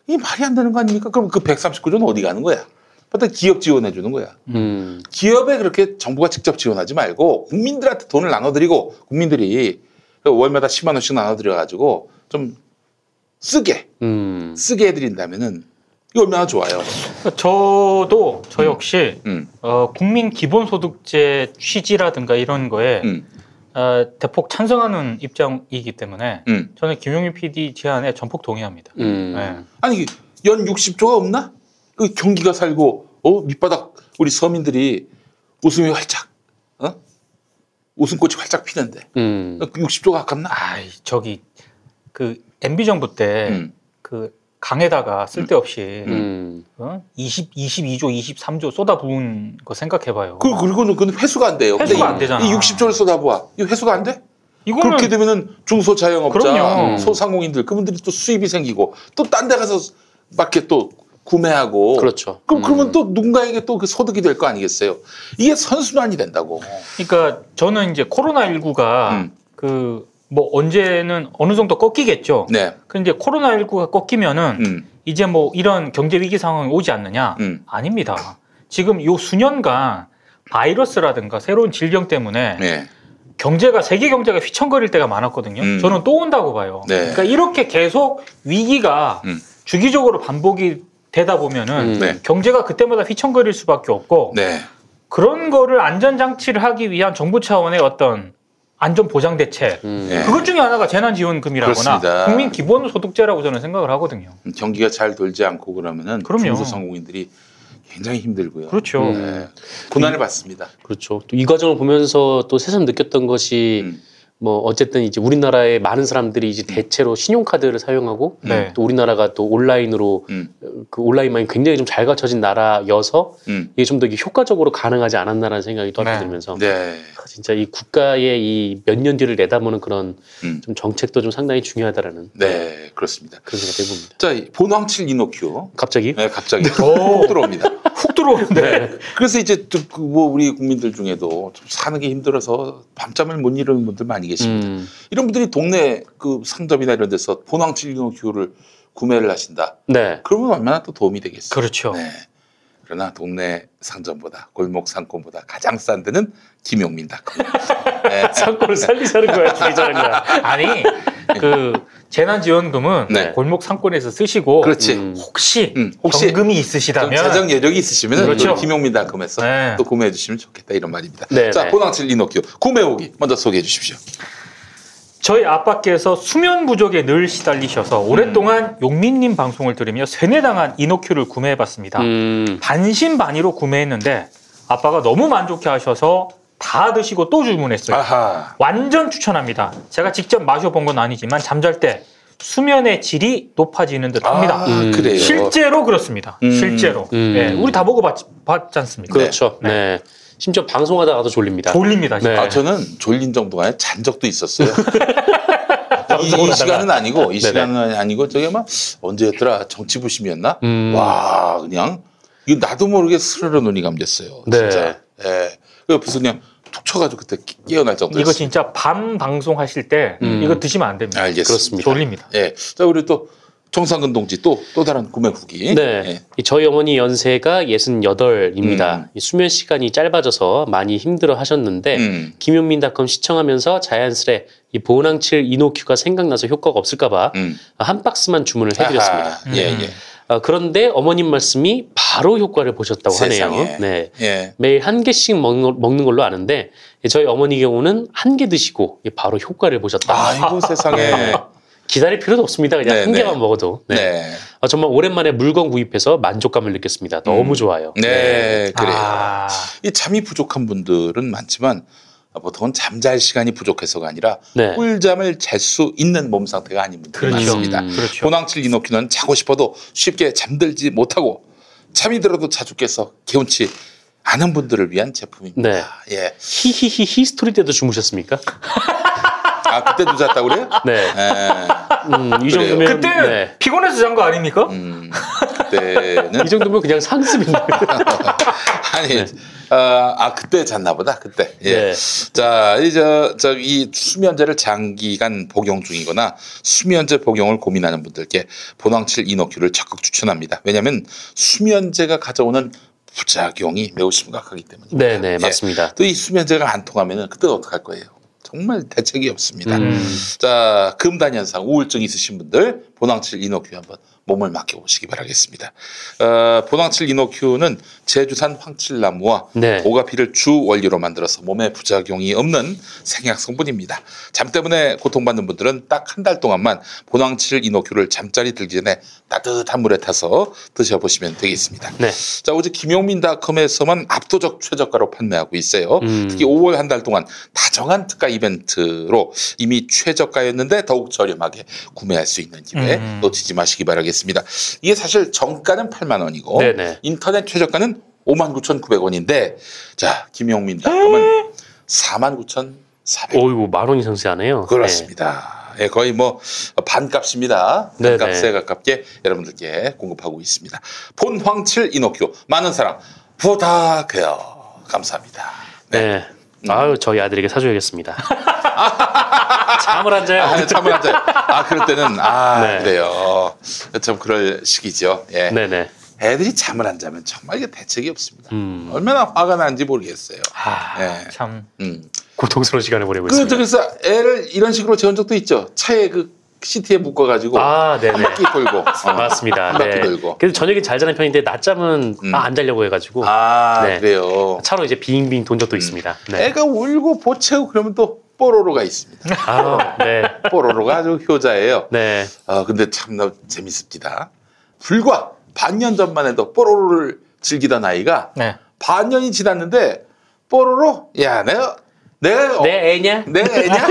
이 말이 안 되는 거 아닙니까? 그럼 그 139조는 어디 가는 거야? 보통 기업 지원해 주는 거야. 음. 기업에 그렇게 정부가 직접 지원하지 말고 국민들한테 돈을 나눠드리고 국민들이 그 월마다 10만 원씩 나눠드려 가지고 좀 쓰게 음. 쓰게 해드린다면은 이거 얼마나 좋아요. 저도 저 역시 음, 어, 국민 기본소득제 취지라든가 이런 거에 음, 어, 대폭 찬성하는 입장이기 때문에 음. 저는 김용민 PD 제안에 전폭 동의합니다. 음. 네. 아니 연 60조가 없나? 그 경기가 살고 어 밑바닥 우리 서민들이 웃음이 활짝 어 웃음꽃이 활짝 피는데 음. 그 60조가 아깝나? 아이 저기 그 MB 정부 때 음. 그 강에다가 쓸데없이 음. 어? 20, 22조, 23조 쏟아부은 거 생각해봐요. 그 그리고는 그건 회수가 안 돼요. 회수가 이- 안 되잖아. 이 60조를 쏟아부어. 이거 회수가 안 돼? 이거는 그렇게 되면은 중소자영업자, 그럼요. 소상공인들 그분들이 또 수입이 생기고 또 딴 데 가서 밖에 또 구매하고 그렇죠. 그럼 음. 그러면 또 누군가에게 또 그 소득이 될 거 아니겠어요? 이게 선순환이 된다고. 그러니까 저는 이제 코로나 19가 음. 그 뭐 언제는 어느 정도 꺾이겠죠. 네. 근데 코로나19가 꺾이면은 음. 이제 뭐 이런 경제 위기 상황이 오지 않느냐? 음. 아닙니다. 지금 요 수년간 바이러스라든가 새로운 질병 때문에 네. 경제가 세계 경제가 휘청거릴 때가 많았거든요. 음. 저는 또 온다고 봐요. 네. 그러니까 이렇게 계속 위기가 음. 주기적으로 반복이 되다 보면은 음. 네. 경제가 그때마다 휘청거릴 수밖에 없고 네. 그런 거를 안전 장치를 하기 위한 정부 차원의 어떤 안전 보장 대책 음. 네. 그것 중에 하나가 재난 지원금이라거나 그렇습니다. 국민 기본 소득제라고 저는 생각을 하거든요. 경기가 잘 돌지 않고 그러면은 그럼요. 중소상공인들이 굉장히 힘들고요. 그렇죠. 음. 네. 고난을 받습니다. 그렇죠. 또 이 과정을 보면서 또 새삼 느꼈던 것이 음. 뭐 어쨌든 이제 우리나라의 많은 사람들이 이제 대체로 신용카드를 사용하고 네. 또 우리나라가 또 온라인으로 음. 그 온라인만이 굉장히 좀 잘 갖춰진 나라여서 음. 이게 좀 더 효과적으로 가능하지 않았나라는 생각이 또 네. 들면서 네. 진짜 이 국가의 이 몇 년 뒤를 내다보는 그런 음. 좀 정책도 좀 상당히 중요하다라는 네, 그렇습니다. 그런 생각이 듭니다. 자, 이 본황칠 이노큐. 갑자기 네, 갑자기 오. 훅 들어옵니다. 훅 들어오는데. 네. 그래서 이제 또뭐 우리 국민들 중에도 좀 사는 게 힘들어서 밤잠을 못 이루는 분들 많이 계십니다. 음, 이런 분들이 동네 그 상점이나 이런 데서 본황칠 이노큐를 구매를 하신다. 네. 그러면 얼마나 또 도움이 되겠어요. 그렇죠. 네. 그러나 동네 상점보다 골목 상권보다 가장 싼 데는 김용민닷컴. 네. 상권을 살리자는 거야, 죽이자는 거야. 아니 그 재난지원금은 네. 골목 상권에서 쓰시고 그렇지. 음. 혹시, 음, 혹시 현금이 좀 있으시다면 자정 여력이 있으시면 그렇죠. 김용민닷컴에서 네. 또 구매해 주시면 좋겠다 이런 말입니다. 네, 자, 네. 본황칠 이노큐 구매 후기 먼저 소개해 주십시오. 저희 아빠께서 수면 부족에 늘 시달리셔서 오랫동안 용민님 방송을 들으며 세뇌당한 이노큐를 구매해봤습니다. 음, 반신반의로 구매했는데 아빠가 너무 만족해 하셔서 다 드시고 또 주문했어요. 아하. 완전 추천합니다. 제가 직접 마셔본 건 아니지만 잠잘 때 수면의 질이 높아지는 듯 합니다. 아, 음. 그래요. 실제로 그렇습니다. 음. 실제로. 음. 예, 우리 다 먹어봤지 않습니까? 그렇죠. 네. 심지어 방송하다가도 졸립니다. 졸립니다. 네. 아, 저는 졸린 정도가 아니라 잔 적도 있었어요. 이, 이. 시간은 아니고, 이 네네. 시간은 아니고, 저기 막 언제였더라? 정치부심이었나? 음. 와, 그냥, 이거 나도 모르게 스르르 눈이 감겼어요. 네. 진짜. 예. 그 옆에서 그냥 툭 쳐가지고 그때 깨- 깨어날 정도였어요. 이거 진짜 밤 방송하실 때 음. 이거 드시면 안 됩니다. 알겠습니다. 그렇습니다. 졸립니다. 예. 자, 우리 또 정상근 동지 또, 또 다른 구매 후기. 네. 예. 이 저희 어머니 연세가 68입니다. 음. 수면 시간이 짧아져서 많이 힘들어 하셨는데, 음. 김용민닷컴 시청하면서 자연스레 이 보낭칠 이노큐가 생각나서 효과가 없을까봐 음. 한 박스만 주문을 해 드렸습니다. 아하, 예, 예. 아, 그런데 어머님 말씀이 바로 효과를 보셨다고 세상에. 하네요. 네. 예. 매일 한 개씩 먹는, 걸- 먹는 걸로 아는데 저희 어머니 경우는 한 개 드시고 바로 효과를 보셨다. 아이고, 세상에. 기다릴 필요도 없습니다. 그냥 네, 한 네. 개만 먹어도. 네. 네. 아, 정말 오랜만에 물건 구입해서 만족감을 느꼈습니다. 너무 음. 좋아요. 네, 그래요. 아, 이 잠이 부족한 분들은 많지만 보통은 잠잘 시간이 부족해서가 아니라 네. 꿀잠을 잘 수 있는 몸 상태가 아닌 분들이 그렇죠. 많습니다. 음. 그렇죠. 본황칠 이노큐는 자고 싶어도 쉽게 잠들지 못하고 잠이 들어도 자주 깨서 개운치 않은 분들을 위한 제품입니다. 네. 예. 히히히 히스토리 때도 주무셨습니까? 아 그때도 잤다 그래요? 네. 예. 음, 이 그래요. 정도면 그때 네. 피곤해서 잔 거 아닙니까? 음, 그때는 이 정도면 그냥 상습인데. 아니, 아, 아, 그때 잤나 보다, 그때. 예. 네. 자, 이, 저, 저, 이 수면제를 장기간 복용 중이거나 수면제 복용을 고민하는 분들께 본황칠 이노큐를 적극 추천합니다. 왜냐하면 수면제가 가져오는 부작용이 매우 심각하기 때문입니다. 네, 네, 예. 맞습니다. 또이 수면제가 안 통하면 그때 어떡할 거예요? 정말 대책이 없습니다. 음. 자, 금단 현상, 우울증 있으신 분들 본황칠 이노큐 한번 몸을 맡겨보시기 바라겠습니다. 어, 본황칠 이노큐는 제주산 황칠나무와 네. 오가피를 주 원료로 만들어서 몸에 부작용이 없는 생약 성분입니다. 잠 때문에 고통받는 분들은 딱 한 달 동안만 본황칠 이노큐를 잠자리 들기 전에 따뜻한 물에 타서 드셔보시면 되겠습니다. 네. 자, 오직 김용민닷컴에서만 압도적 최저가로 판매하고 있어요. 음. 특히 5월 한 달 동안 다정한 특가 이벤트로 이미 최저가였는데 더욱 저렴하게 구매할 수 있는 기회 음. 놓치지 마시기 바라겠습니다. 이게 사실 정가는 8만 원이고 네네. 인터넷 최저가는 59,900원인데 자, 김용민닷컴은 49,400원. 오이고 만원 이상 세하네요. 그렇습니다. 예, 거의 뭐 반값입니다. 네네. 반값에 가깝게 여러분들께 공급하고 있습니다. 본황칠 이노큐 많은 사랑 부탁해요. 감사합니다. 네. 네. 네. 아유 저희 아들에게 사줘야겠습니다. 잠을 안 자요. 아, 참을 안 돼. 아, 그럴 때는 아, 네. 그래요. 참 그럴 시기죠. 예. 네네. 애들이 잠을 안 자면 정말 이게 대책이 없습니다. 음. 얼마나 화가 나는지 모르겠어요. 아, 네. 참. 음. 고통스러운 시간을 보내고 그, 있습니다. 그래서 애를 이런 식으로 재운 적도 있죠. 차에 그 시트에 묶어가지고 아, 네네. 한 바퀴 돌고. 어. 맞습니다. 한 바퀴 네. 돌고. 그래서 저녁에 잘 자는 편인데 낮잠은 음. 아, 안 자려고 해가지고 아, 네. 그래요. 차로 이제 빙빙 돈 적도 있습니다. 네. 애가 울고 보채고 그러면 또 뽀로로가 있습니다. 아, 네. 뽀로로가 아주 효자예요. 네. 아, 근데 참 나- 재밌습니다. 불과 반년 전만 해도 뽀로로를 즐기던 아이가 네. 반년이 지났는데 뽀로로 야 내가 내가 어, 내 애냐? 내 애냐?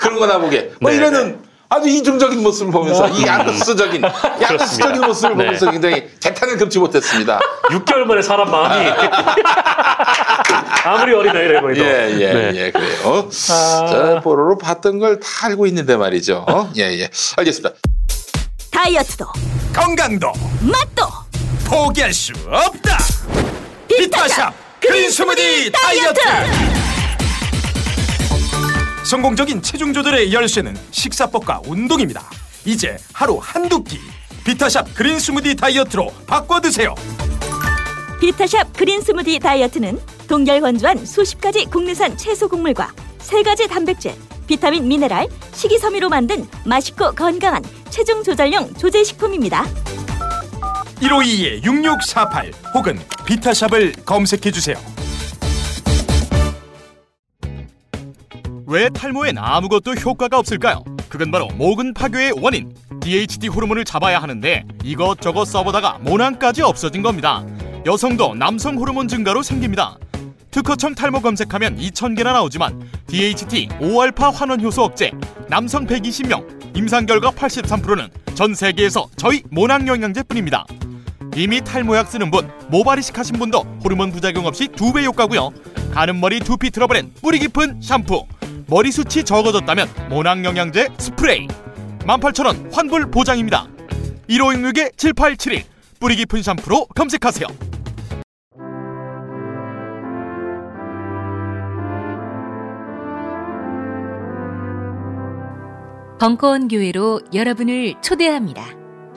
아무거나 보게. 뭐 네, 이러는 아주 이중적인 모습을 보면서 이 야누스적인 야누스적인 모습을 네. 보면서 굉장히 개탄을 금치 못했습니다. 6개월 만에 사람 마음이 아무리 어린 나이라 해도 예, 예, 네. 예, 그래요. 아. 자, 뽀로로 봤던 걸 다 알고 있는데 말이죠. 예, 예. 알겠습니다. 다이어트도 건강도 맛도 포기할 수 없다. 비타샵 그린 스무디 다이어트. 성공적인 체중 조절의 열쇠는 식사법과 운동입니다. 이제 하루 한두 끼 비타샵 그린 스무디 다이어트로 바꿔 드세요. 비타샵 그린 스무디 다이어트는 동결 건조한 수십 가지 국내산 채소 곡물과 세 가지 단백질, 비타민, 미네랄, 식이섬유로 만든 맛있고 건강한 체중 조절용 조제 식품입니다. 1522-6648 혹은 비타샵을 검색해 주세요. 왜 탈모엔 아무것도 효과가 없을까요? 그건 바로 모근 파괴의 원인 DHT 호르몬을 잡아야 하는데 이것저것 써보다가 모낭까지 없어진 겁니다. 여성도 남성 호르몬 증가로 생깁니다. 특허청 탈모 검색하면 2,000개나 나오지만 DHT, 5알파 환원 효소 억제, 남성 120명, 임상 결과 83%는 전 세계에서 저희 모낭 영양제뿐입니다. 이미 탈모약 쓰는 분, 모발 이식 하신 분도 호르몬 부작용 없이 두 배 효과고요. 가는 머리 두피 트러블엔 뿌리 깊은 샴푸, 머리숱이 적어졌다면 모낭 영양제 스프레이, 18,000원 환불 보장입니다. 1566-7871 뿌리 깊은 샴푸로 검색하세요. 벙커원 교회로 여러분을 초대합니다.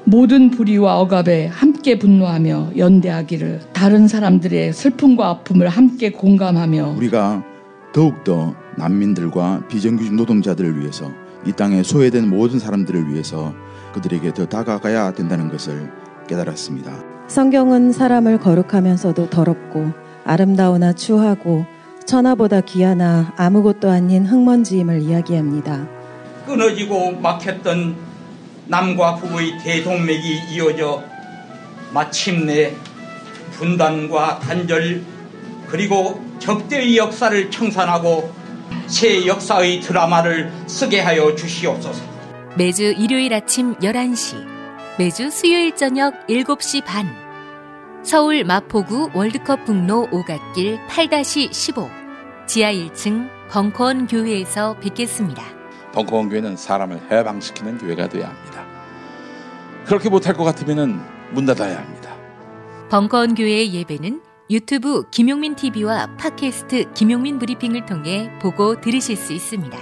모든 불의와 억압에 함께 분노하며 연대하기를 다른 사람들의 슬픔과 아픔을 함께 공감하며 우리가 더욱더 난민들과 비정규직 노동자들을 위해서 이 땅에 소외된 모든 사람들을 위해서 그들에게 더 다가가야 된다는 것을 깨달았습니다. 성경은 사람을 거룩하면서도 더럽고 아름다우나 추하고 천하보다 귀하나 아무것도 아닌 흙먼지임을 이야기합니다. 끊어지고 막혔던 남과 북의 대동맥이 이어져 마침내 분단과 단절 그리고 적대의 역사를 청산하고 새 역사의 드라마를 쓰게 하여 주시옵소서. 매주 일요일 아침 11시, 매주 수요일 저녁 7시 반. 서울 마포구 월드컵 북로 오갓길 8-15 지하 1층 벙커원 교회에서 뵙겠습니다. 벙커원 교회는 사람을 해방시키는 교회가 되어야 합니다. 그렇게 못할 것 같으면 문 닫아야 합니다. 벙커원 교회의 예배는 유튜브 김용민 TV와 팟캐스트 김용민 브리핑을 통해 보고 들으실 수 있습니다.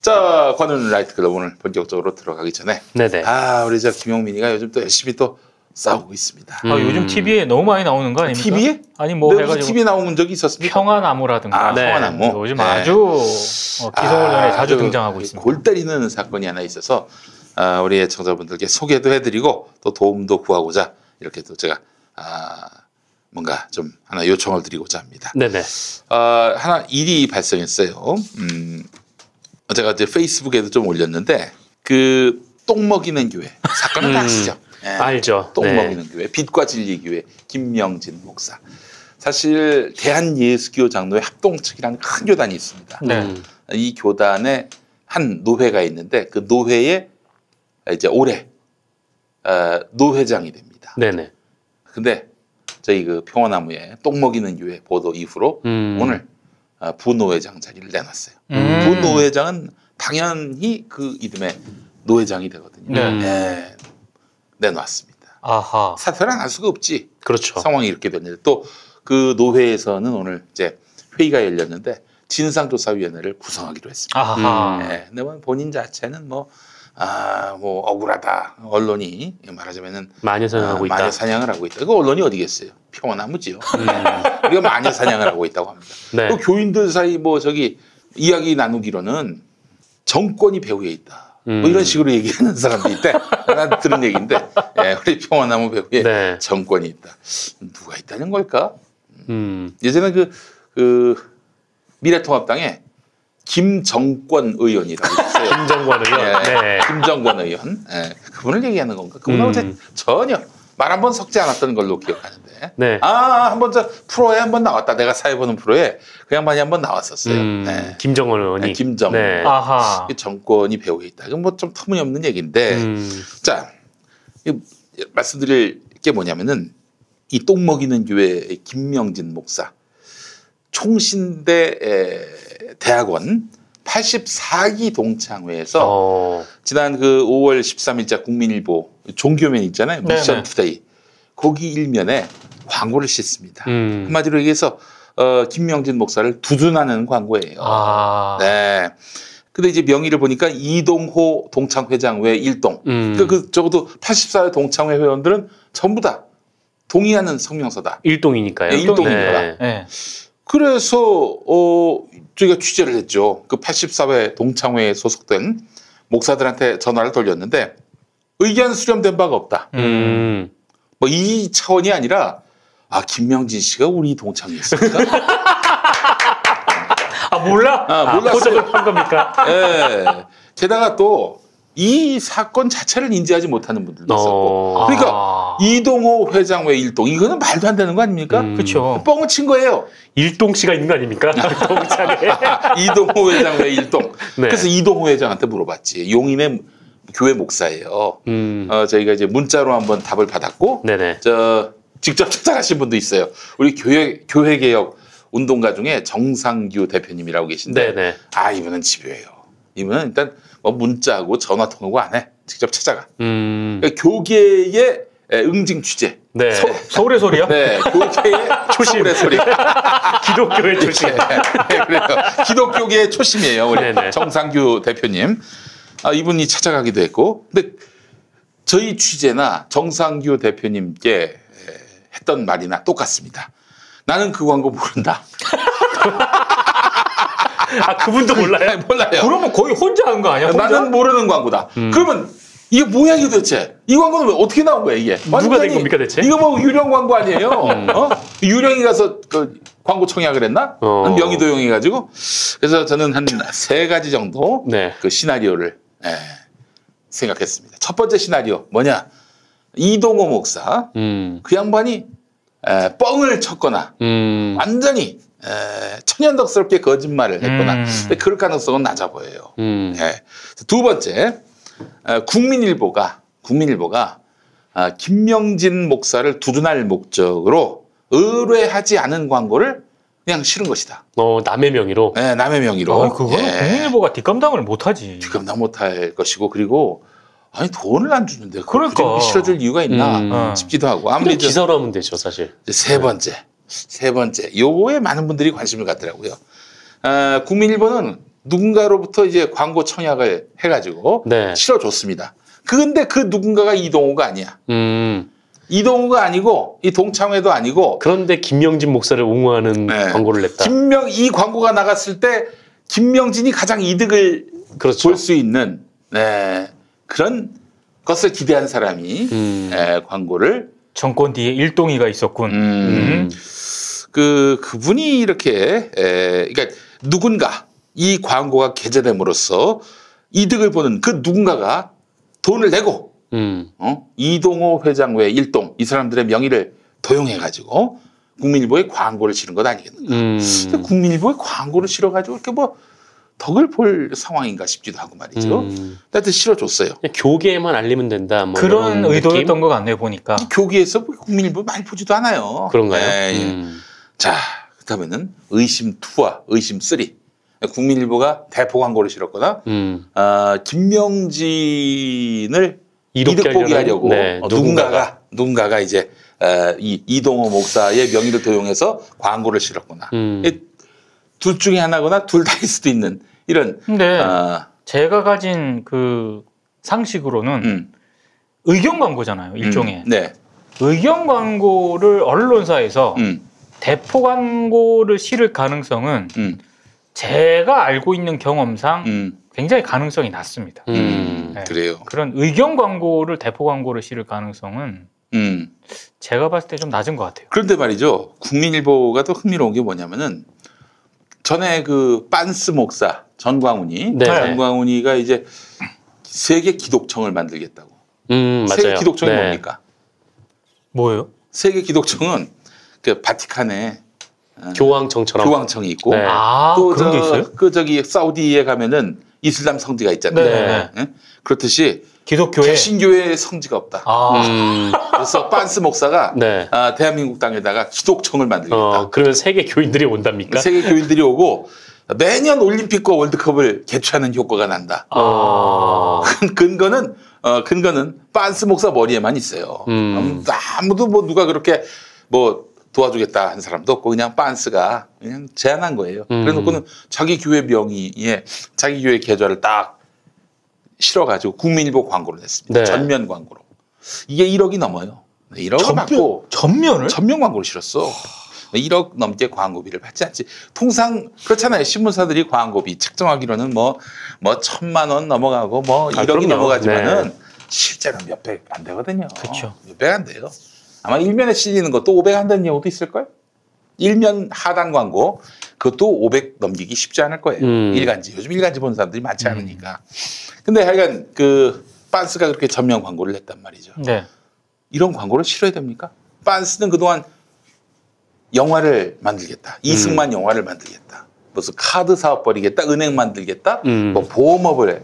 자, 관훈 라이트 클럽 오늘 본격적으로 들어가기 전에 네네. 아, 우리 저 김용민이가 요즘 또 열심히 또 싸우고 있습니다. 아, 요즘 TV에 너무 많이 나오는 거 아닙니까? TV에? 아니 뭐 내가 해가지고 TV에 나온 적이 있었습니까? 평화나무라든가 아, 평화나무. 요즘 네. 아주 어, 기성언론에 자주 아주 등장하고 있습니다. 골 때리는 사건이 하나 있어서 아, 우리 애청자분들께 소개도 해드리고 또 도움도 구하고자 이렇게 또 제가 아, 뭔가 좀 하나 요청을 드리고자 합니다. 네네. 아, 하나 일이 발생했어요. 음, 제가 이제 페이스북에도 좀 올렸는데 그 똥 먹이는 교회 사건은 다 음, 아시죠? 예. 알죠. 똥 네. 먹이는 교회 빛과 진리 교회 김명진 목사. 사실 대한예수교 장로회 합동측이라는 큰 교단이 있습니다. 네. 이 교단에 한 노회가 있는데 그 노회에 이제 올해 어, 노회장이 됩니다. 네네. 근데 저희 그 평화나무에 똥 먹이는 교회 보도 이후로 음. 오늘 어, 부노회장 자리를 내놨어요. 음. 부노회장은 당연히 그 이름에 노회장이 되거든요. 네. 예, 내놨습니다. 아하. 사퇴를 안 할 수가 없지. 그렇죠. 상황이 이렇게 됐는데 또 그 노회에서는 오늘 이제 회의가 열렸는데 진상조사위원회를 구성하기로 했습니다. 아하. 예, 근데 뭐 본인 자체는 뭐, 아, 뭐 억울하다. 언론이 말하자면은 마녀 사냥하고 아, 있다. 마녀 사냥을 하고 있다. 그 언론이 어디겠어요? 평화나무지요. 우리가 마녀 사냥을 하고 있다고 합니다. 음. 네. 또 교인들 사이 뭐 저기 이야기 나누기로는 정권이 배후에 있다. 음. 뭐 이런 식으로 얘기하는 사람도 있대. 난 들은 얘기인데, 예, 우리 평화나무 배후에 네. 정권이 있다. 누가 있다는 걸까? 음. 예전에 그, 그 미래통합당에 김정권 의원이라고 있어요. 김정권 의원. 예, 네. 김정권 의원. 예, 그분을 얘기하는 건가? 그분하고 음. 전혀 말 한 번 섞지 않았던 걸로 기억하는데. 네. 아, 한 번 저 프로에 한 번 나왔다. 내가 사회 보는 프로에 그 양반이 한 번 나왔었어요. 음, 네. 김정은 의원이. 네, 김정은. 네. 아하. 이 정권이 배후에 있다. 이건 뭐 좀 터무니없는 얘기인데. 음, 자, 이 말씀드릴 게 뭐냐면은 이 똥 먹이는 교회의 김명진 목사 총신대 에, 대학원 84기 동창회에서 어, 지난 그 5월 13일자 국민일보 종교면 있잖아요. 네네. 미션 투데이. 거기 일면에 광고를 싣습니다. 음. 한마디로 얘기해서 어, 김명진 목사를 두둔하는 광고예요. 아. 네. 근데 이제 명의를 보니까 이동호 동창회장 외 일동. 음. 그, 그 적어도 84회 동창회 회원들은 전부 다 동의하는 성명서다. 일동이니까요. 예, 일동이니까. 네. 네. 그래서 어 저희가 취재를 했죠. 그 84회 동창회에 소속된 목사들한테 전화를 돌렸는데 의견 수렴된 바가 없다. 음. 뭐 이 차원이 아니라 아 김명진 씨가 우리 동창회였습니까? 아 몰라? 아, 몰랐어요. 포장을 판 겁니까? 예. 게다가 또 이 사건 자체를 인지하지 못하는 분들도 있었고. 어. 그러니까 아. 이동호 회장 외 일동 이거는 말도 안 되는 거 아닙니까? 음. 그렇죠. 뻥을 친 거예요. 일동 씨가 있는 거 아닙니까? 동창에. 이동호 회장 외 일동. 네. 그래서 이동호 회장한테 물어봤지. 용인의 교회 목사예요. 음. 어, 저희가 이제 문자로 한번 답을 받았고, 네네. 저 직접 찾아가신 분도 있어요. 우리 교회 교회 개혁 운동가 중에 정상규 대표님이라고 계신데, 네네. 아 이분은 집요해요. 이분은 일단 뭐 문자하고 전화 통하고 안 해. 직접 찾아가. 음. 그러니까 교계의 에, 응징 취재. 네. 서, 서울의 소리요? 네, 교계의 초심의 소리. 기독교의 조심. 네, 그래요. 기독교계의 초심이에요. 우리 네네. 정상규 대표님. 아, 이분이 찾아가기도 했고. 근데 저희 취재나 정상규 대표님께 에, 했던 말이나 똑같습니다. 나는 그 광고 모른다. 아, 그분도 몰라요? 몰라요. 그러면 거의 혼자 한 거 아니야? 혼자? 나는 모르는 광고다. 음. 그러면 이게 뭐야 이게 도대체? 이 광고는 왜 어떻게 나온 거야 이게? 누가 된 겁니까, 대체? 이거 뭐 유령 광고 아니에요? 어? 유령이 가서 그 광고 청약을 했나? 어. 명의 도용해가지고 그래서 저는 한 세 가지 정도 네. 그 시나리오를 예, 생각했습니다. 첫 번째 시나리오 뭐냐? 이동호 목사 음. 그 양반이 에, 뻥을 쳤거나 음. 완전히 에, 천연덕스럽게 거짓말을 했거나 음. 그럴 가능성은 낮아 보여요. 음. 예. 두 번째, 어, 국민일보가 국민일보가 아, 김명진 목사를 두둔할 목적으로 의뢰하지 않은 광고를 그냥 실은 것이다. 어, 남의 명의로. 예, 남의 명의로. 아, 그거는 예. 국민일보가 뒷감당을 못하지. 뒷감당 못할 것이고 그리고 아니 돈을 안 주는데 그러니까. 실어줄 이유가 있나 음. 어. 싶기도 하고 아무리 저- 기사로 하면 되죠, 사실. 세 번째, 세 번째, 요거에 많은 분들이 관심을 갖더라고요. 아, 국민일보는 누군가로부터 이제 광고 청약을 해가지고 네. 실어줬습니다. 근데 그 누군가가 이동호가 아니야. 음. 이동호가 아니고 이 동창회도 아니고 그런데 김명진 목사를 옹호하는 네. 광고를 냈다. 김명 이 광고가 나갔을 때 김명진이 가장 이득을 그렇죠. 볼 수 있는 네, 그런 것을 기대한 사람이 음. 에, 광고를 정권 뒤에 일동이가 있었군. 음, 음. 그 그분이 이렇게 에, 그러니까 누군가 이 광고가 게재됨으로써 이득을 보는 그 누군가가 돈을 내고 음. 어? 이동호 회장 외 일동 이 사람들의 명의를 도용해 가지고 국민일보에 광고를 실은 것 아니겠는가? 음. 근데 국민일보에 광고를 실어 가지고 이렇게 뭐 덕을 볼 상황인가 싶기도 하고 말이죠. 음. 하여튼 실어줬어요. 교계에만 알리면 된다. 뭐 그런 의도였던 느낌? 것 같네요, 보니까. 교계에서 뭐 국민일보 많이 보지도 않아요. 그런가요? 예, 예. 음. 자, 그다음에는 의심 2와 의심 3. 국민일보가 대포 광고를 실었거나 음. 아, 김명진을 이득 보게 하려는, 하려고. 네, 어, 누군가가. 누군가가 이제 어, 이 이동호 목사의 명의를 도용해서 광고를 실었거나. 음. 이 둘 중에 하나거나 둘 다일 수도 있는 이런 근데 아, 제가 가진 그 상식으로는 음, 의견 광고잖아요, 일종의. 음, 네, 의견 광고를 언론사에서 음, 대포 광고를 실을 가능성은 음, 제가 알고 있는 경험상 음, 굉장히 가능성이 낮습니다. 음. 네. 그래요. 그런 의견 광고를 대포 광고를 실을 가능성은 음. 제가 봤을 때 좀 낮은 것 같아요. 그런데 말이죠. 국민일보가 또 흥미로운 게 뭐냐면은 전에 그 빤스 목사 전광훈이 네. 전광훈이가 이제 세계 기독청을 만들겠다고. 음, 세계 맞아요. 기독청이 네. 뭡니까? 뭐예요? 세계 기독청은 그 바티칸에 어, 교황청처럼. 교황청이 있고 네. 아, 또 그런 게 저, 있어요? 그 저기 사우디에 가면은 이슬람 성지가 있잖아요. 네. 예? 그렇듯이 기독교에 개신교의 성지가 없다. 아, 음, 그래서 빤스 목사가 네. 아, 대한민국 땅에다가 기독청을 만들겠다. 어, 그러면 세계 교인들이 온답니까? 세계 교인들이 오고 매년 올림픽과 월드컵을 개최하는 효과가 난다. 어, 근거는 어, 근거는 빤스 목사 머리에만 있어요. 음. 음, 아무도 뭐 누가 그렇게 뭐 도와주겠다 한 사람도 없고 그냥 빤스가 그냥 제안한 거예요. 음. 그래놓고는 자기 교회 명의에 자기 교회 계좌를 딱 실어가지고 국민일보 광고를 냈습니다. 네. 전면 광고로. 이게 1억이 넘어요. 1억을 받고 전면을? 전면 광고를 실었어. 1억 넘게 광고비를 받지 않지. 통상 그렇잖아요. 신문사들이 광고비 책정하기로는 뭐, 뭐 천만 원 넘어가고 뭐 아, 1억이 그럼요. 넘어가지만은 네. 실제로 몇 백 안 되거든요. 그쵸. 몇백 안 돼요. 아마 일면에 실리는 것도 500 한다는 경우도 있을걸? 일면 하단 광고 그것도 500 넘기기 쉽지 않을 거예요. 음. 일간지. 요즘 일간지 보는 사람들이 많지 않으니까. 근데 하여간 그 빤스가 그렇게 전면 광고를 냈단 말이죠. 네. 이런 광고를 실어야 됩니까? 빤스는 그동안 영화를 만들겠다. 이승만 영화를 만들겠다. 무슨 카드 사업 벌이겠다. 은행 만들겠다. 음. 뭐 보험업을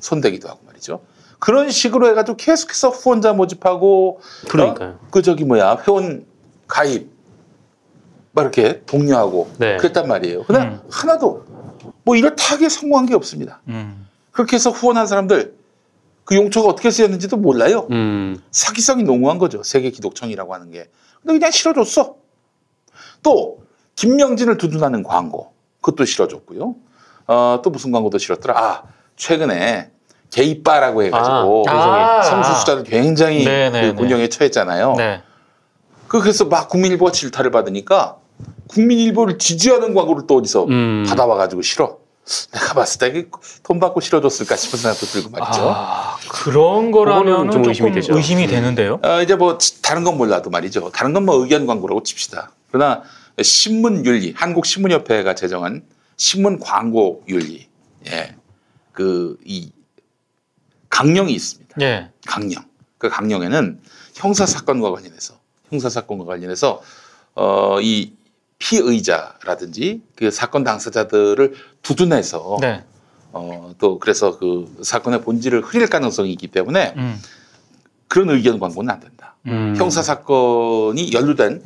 손대기도 하고 말이죠. 그런 식으로 해가지고 계속해서 후원자 모집하고 그러니까요. 어? 그 저기 뭐야 회원 가입 막 이렇게 독려하고 네. 그랬단 말이에요. 그냥 음. 하나도 뭐 이렇다하게 성공한 게 없습니다. 음. 그렇게 해서 후원한 사람들 그 용처가 어떻게 쓰였는지도 몰라요. 음, 사기성이 농후한 거죠. 세계 기독청이라고 하는 게. 근데 그냥 실어줬어. 또 김명진을 두둔하는 광고 그것도 실어줬고요. 어, 또 무슨 광고도 실었더라. 아 최근에 게이바라고 해가지고 아, 성수 수자들 굉장히 네, 네, 그 곤경에 처했잖아요. 네. 그 그래서 막 국민일보가 질타를 받으니까 국민일보를 지지하는 광고를 또 어디서 음. 받아와가지고 실어. 내가 봤을 때 이게 돈 받고 실어줬을까 싶은 생각도 들고 말이죠. 아, 그런 거라면 좀 조금 의심이 되죠. 의심이 되는데요. 어, 이제 뭐 다른 건 몰라도 말이죠. 다른 건 뭐 의견 광고라고 칩시다. 그러나 신문 윤리, 한국 신문협회가 제정한 신문 광고 윤리, 예, 그 이 강령이 있습니다. 예. 강령. 그 강령에는 형사 사건과 관련해서 형사 사건과 관련해서 어 이 피의자라든지 그 사건 당사자들을 두둔해서 네. 어, 또 그래서 그 사건의 본질을 흐릴 가능성이 있기 때문에 음. 그런 의견 광고는 안 된다. 음. 형사 사건이 연루된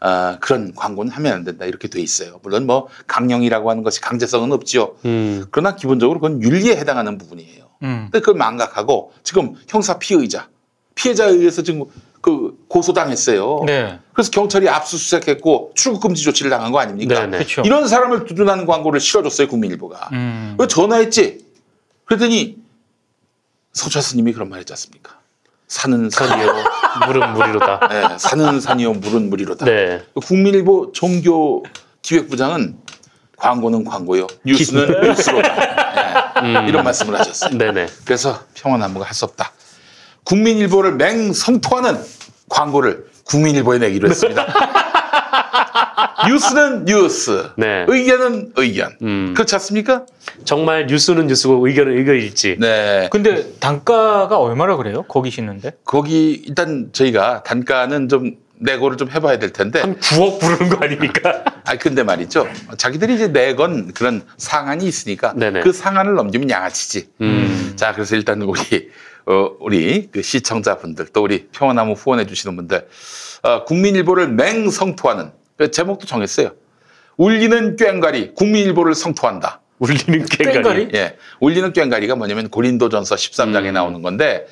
아, 그런 광고는 하면 안 된다 이렇게 돼 있어요. 물론 뭐 강령이라고 하는 것이 강제성은 없죠. 음, 그러나 기본적으로 그건 윤리에 해당하는 부분이에요. 음. 근데 그걸 망각하고 지금 형사 피의자 피해자에 의해서 지금 그 고소당했어요. 네. 그래서 경찰이 압수수색했고 출국 금지 조치를 당한 거 아닙니까? 네, 네. 그렇죠. 이런 사람을 두둔하는 광고를 실어줬어요 국민일보가. 음. 왜 전화했지? 그랬더니 서차 스님이 그런 말 했지 않습니까? 산은 산이요. 물은 물이로다. 네, 산은 산이요. 물은 물이로다. 네. 국민일보 종교 기획부장은 광고는 광고요. 뉴스는 뉴스로다. 네, 음. 이런 말씀을 하셨어요. 네네. 그래서 평화나무가 할 수 없다. 국민일보를 맹성토하는 광고를 국민일보에 내기로 했습니다. 뉴스는 뉴스, 네. 의견은 의견. 음. 그렇지 않습니까? 정말 뉴스는 뉴스고 의견은 의견일지. 네. 근데 단가가 얼마라 그래요? 거기 싣는데? 거기 일단 저희가 단가는 좀 내고를 좀 해봐야 될 텐데. 한 9억 부르는 거 아닙니까? 아 근데 말이죠. 자기들이 이제 내건 그런 상한이 있으니까 네네. 그 상한을 넘기면 양아치지. 음. 자 그래서 일단 우리 어, 우리 그 시청자분들 또 우리 평화나무 후원해 주시는 분들 어, 국민일보를 맹성토하는 그 제목도 정했어요. 울리는 꽹가리 국민일보를 성토한다. 울리는 꽹가리. 예. 울리는 꽹가리가 뭐냐면 고린도전서 13장에 음. 나오는 건데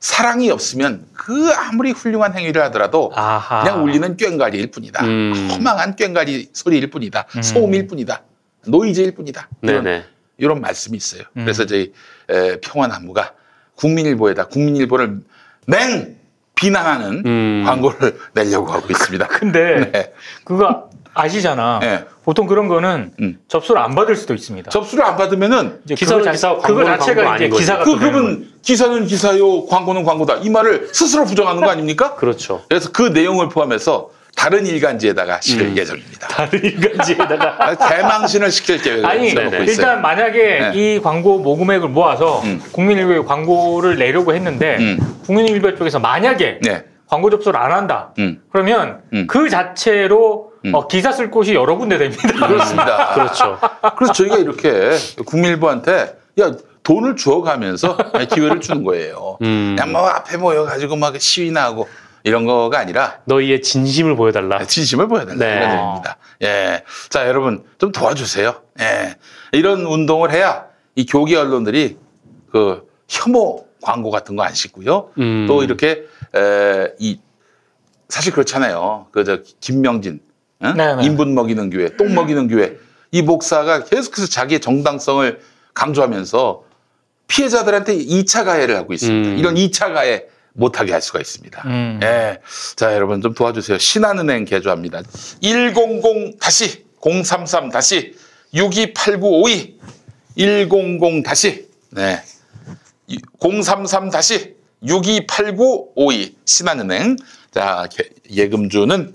사랑이 없으면 그 아무리 훌륭한 행위를 하더라도 아하. 그냥 울리는 꽹가리일 뿐이다. 음. 허망한 꽹가리 소리일 뿐이다. 음. 소음일 뿐이다. 노이즈일 뿐이다. 이런, 네네. 이런 말씀이 있어요. 음. 그래서 저희 에, 평화나무가 국민일보에다 국민일보를 맹 비난하는 음. 광고를 내려고 하고 있습니다. 근데 네. 그거 아시잖아. 네. 보통 그런 거는 음. 접수를 안 받을 수도 있습니다. 접수를 안 받으면은 자- 기사, 그거 자체가 이제. 기사가 그또 되는 거예요. 그러면 기사는 기사요, 광고는 광고다. 이 말을 스스로 부정하는 거 아닙니까? 그렇죠. 그래서 그 내용을 포함해서 다른 일간지에다가 실을 음. 예정입니다. 다른 인간지에다가 아, 대망신을 시킬 계획을 아니. 있어요. 일단 만약에 네. 이 광고 모금액을 모아서 음. 국민일보에 광고를 내려고 했는데 음. 국민일보 쪽에서 만약에 네. 광고 접수를 안 한다. 음. 그러면 음. 그 자체로 어, 기사 쓸 곳이 여러 군데 됩니다. 그렇습니다. 그렇죠. 그래서 저희가 이렇게 국민일보한테 야 돈을 주어가면서 기회를 주는 거예요. 음. 그냥 뭐 앞에 모여가지고 막 시위나 하고 이런 거가 아니라 너희의 진심을 보여달라. 진심을 보여달라 네. 이런 얘기입니다. 예, 자 여러분 좀 도와주세요. 예, 이런 운동을 해야 이 교계 언론들이 그 혐오 광고 같은 거안 싣고요. 음. 또 이렇게 에, 이 사실 그렇잖아요. 그 저 김명진 응? 네네. 인분 먹이는 교회, 똥 먹이는 교회 이 목사가 계속해서 자기의 정당성을 강조하면서 피해자들한테 2차 가해를 하고 있습니다. 음. 이런 2차 가해 못하게 할 수가 있습니다. 음. 예. 자, 여러분 좀 도와주세요. 신한은행 개조합니다. 100 다시 033 다시 628952 100 다시 네. 033 다시 628952 신한은행 자 개- 예금주는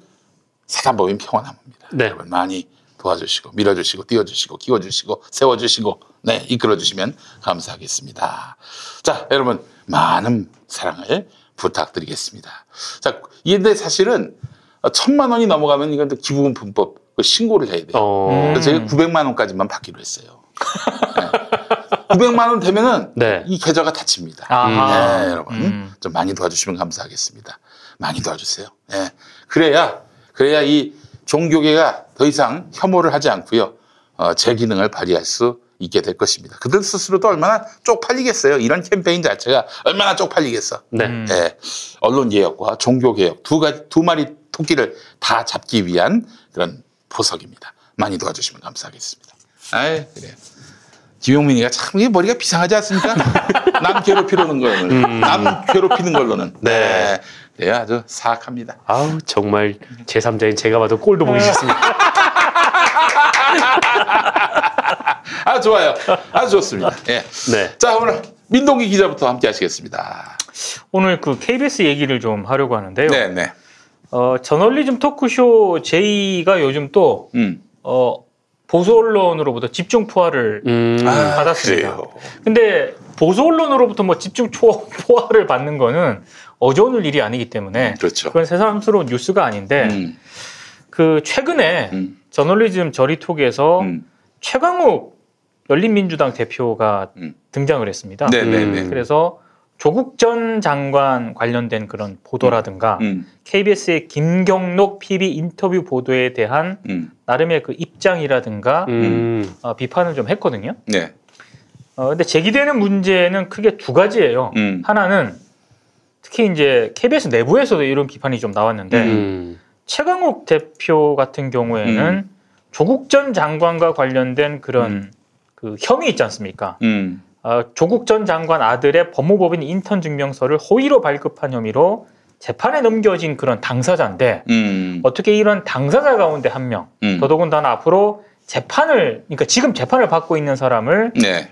사단법인 평화나무입니다. 네. 여러분 많이 도와주시고 밀어주시고 띄워주시고 키워주시고 세워주시고 네 이끌어주시면 감사하겠습니다. 자 여러분 많은 사랑을 부탁드리겠습니다. 자 근데 사실은 천만 원이 넘어가면 이건 또 기부금품법 그 신고를 해야 돼요. 어. 그래서 저희가 900만 원까지만 받기로 했어요. 네. 900만 원 되면은 네. 이 계좌가 닫힙니다. 네, 여러분 음. 좀 많이 도와주시면 감사하겠습니다. 많이 도와주세요. 예. 그래야 그래야 이 종교계가 더 이상 혐오를 하지 않고요. 어, 제 기능을 발휘할 수 있게 될 것입니다. 그들 스스로도 얼마나 쪽팔리겠어요. 이런 캠페인 자체가 얼마나 쪽팔리겠어. 네. 음. 예. 언론 개혁과 종교 개혁 두 가지 두 마리 토끼를 다 잡기 위한 그런 보석입니다. 많이 도와주시면 감사하겠습니다. 아이 그래. 김용민이가 참 이게 머리가 비상하지 않습니까? 남 괴롭히려는 거는 남 괴롭히는 걸로는 네. 네, 아주 사악합니다. 아우 정말 제3자인 제가 봐도 꼴도 보기 싫습니다. 아 좋아요. 아주 좋습니다. 예. 네. 자 오늘 민동기 기자부터 함께 하시겠습니다. 오늘 그 KBS 얘기를 좀 하려고 하는데요. 네, 네. 어, 저널리즘 토크쇼 제이가 요즘 또 음. 어, 보수 언론으로부터 집중 포화를 음. 아, 받았습니다. 그래요. 근데 보수 언론으로부터 뭐 집중 초- 포화를 받는 거는 어제 오늘 일이 아니기 때문에 그렇죠. 그건 새삼스러운 뉴스가 아닌데 음, 그 최근에 음, 저널리즘 저리톡에서 음. 최강욱 열린민주당 대표가 음. 등장을 했습니다. 네, 네, 네. 음. 그래서 조국 전 장관 관련된 그런 보도라든가 음, KBS의 김경록 PB 인터뷰 보도에 대한 음, 나름의 그 입장이라든가 음. 어, 비판을 좀 했거든요. 네. 어, 근데 제기되는 문제는 크게 두 가지예요. 음, 하나는 특히 이제 KBS 내부에서도 이런 비판이 좀 나왔는데 음. 최강욱 대표 같은 경우에는 음. 조국 전 장관과 관련된 그런 그 혐의 있지 않습니까? 음, 어, 조국 전 장관 아들의 법무법인 인턴 증명서를 허위로 발급한 혐의로 재판에 넘겨진 그런 당사자인데 음, 어떻게 이런 당사자 가운데 한 명, 음. 더더군다나 앞으로 재판을, 그러니까 지금 재판을 받고 있는 사람을 네.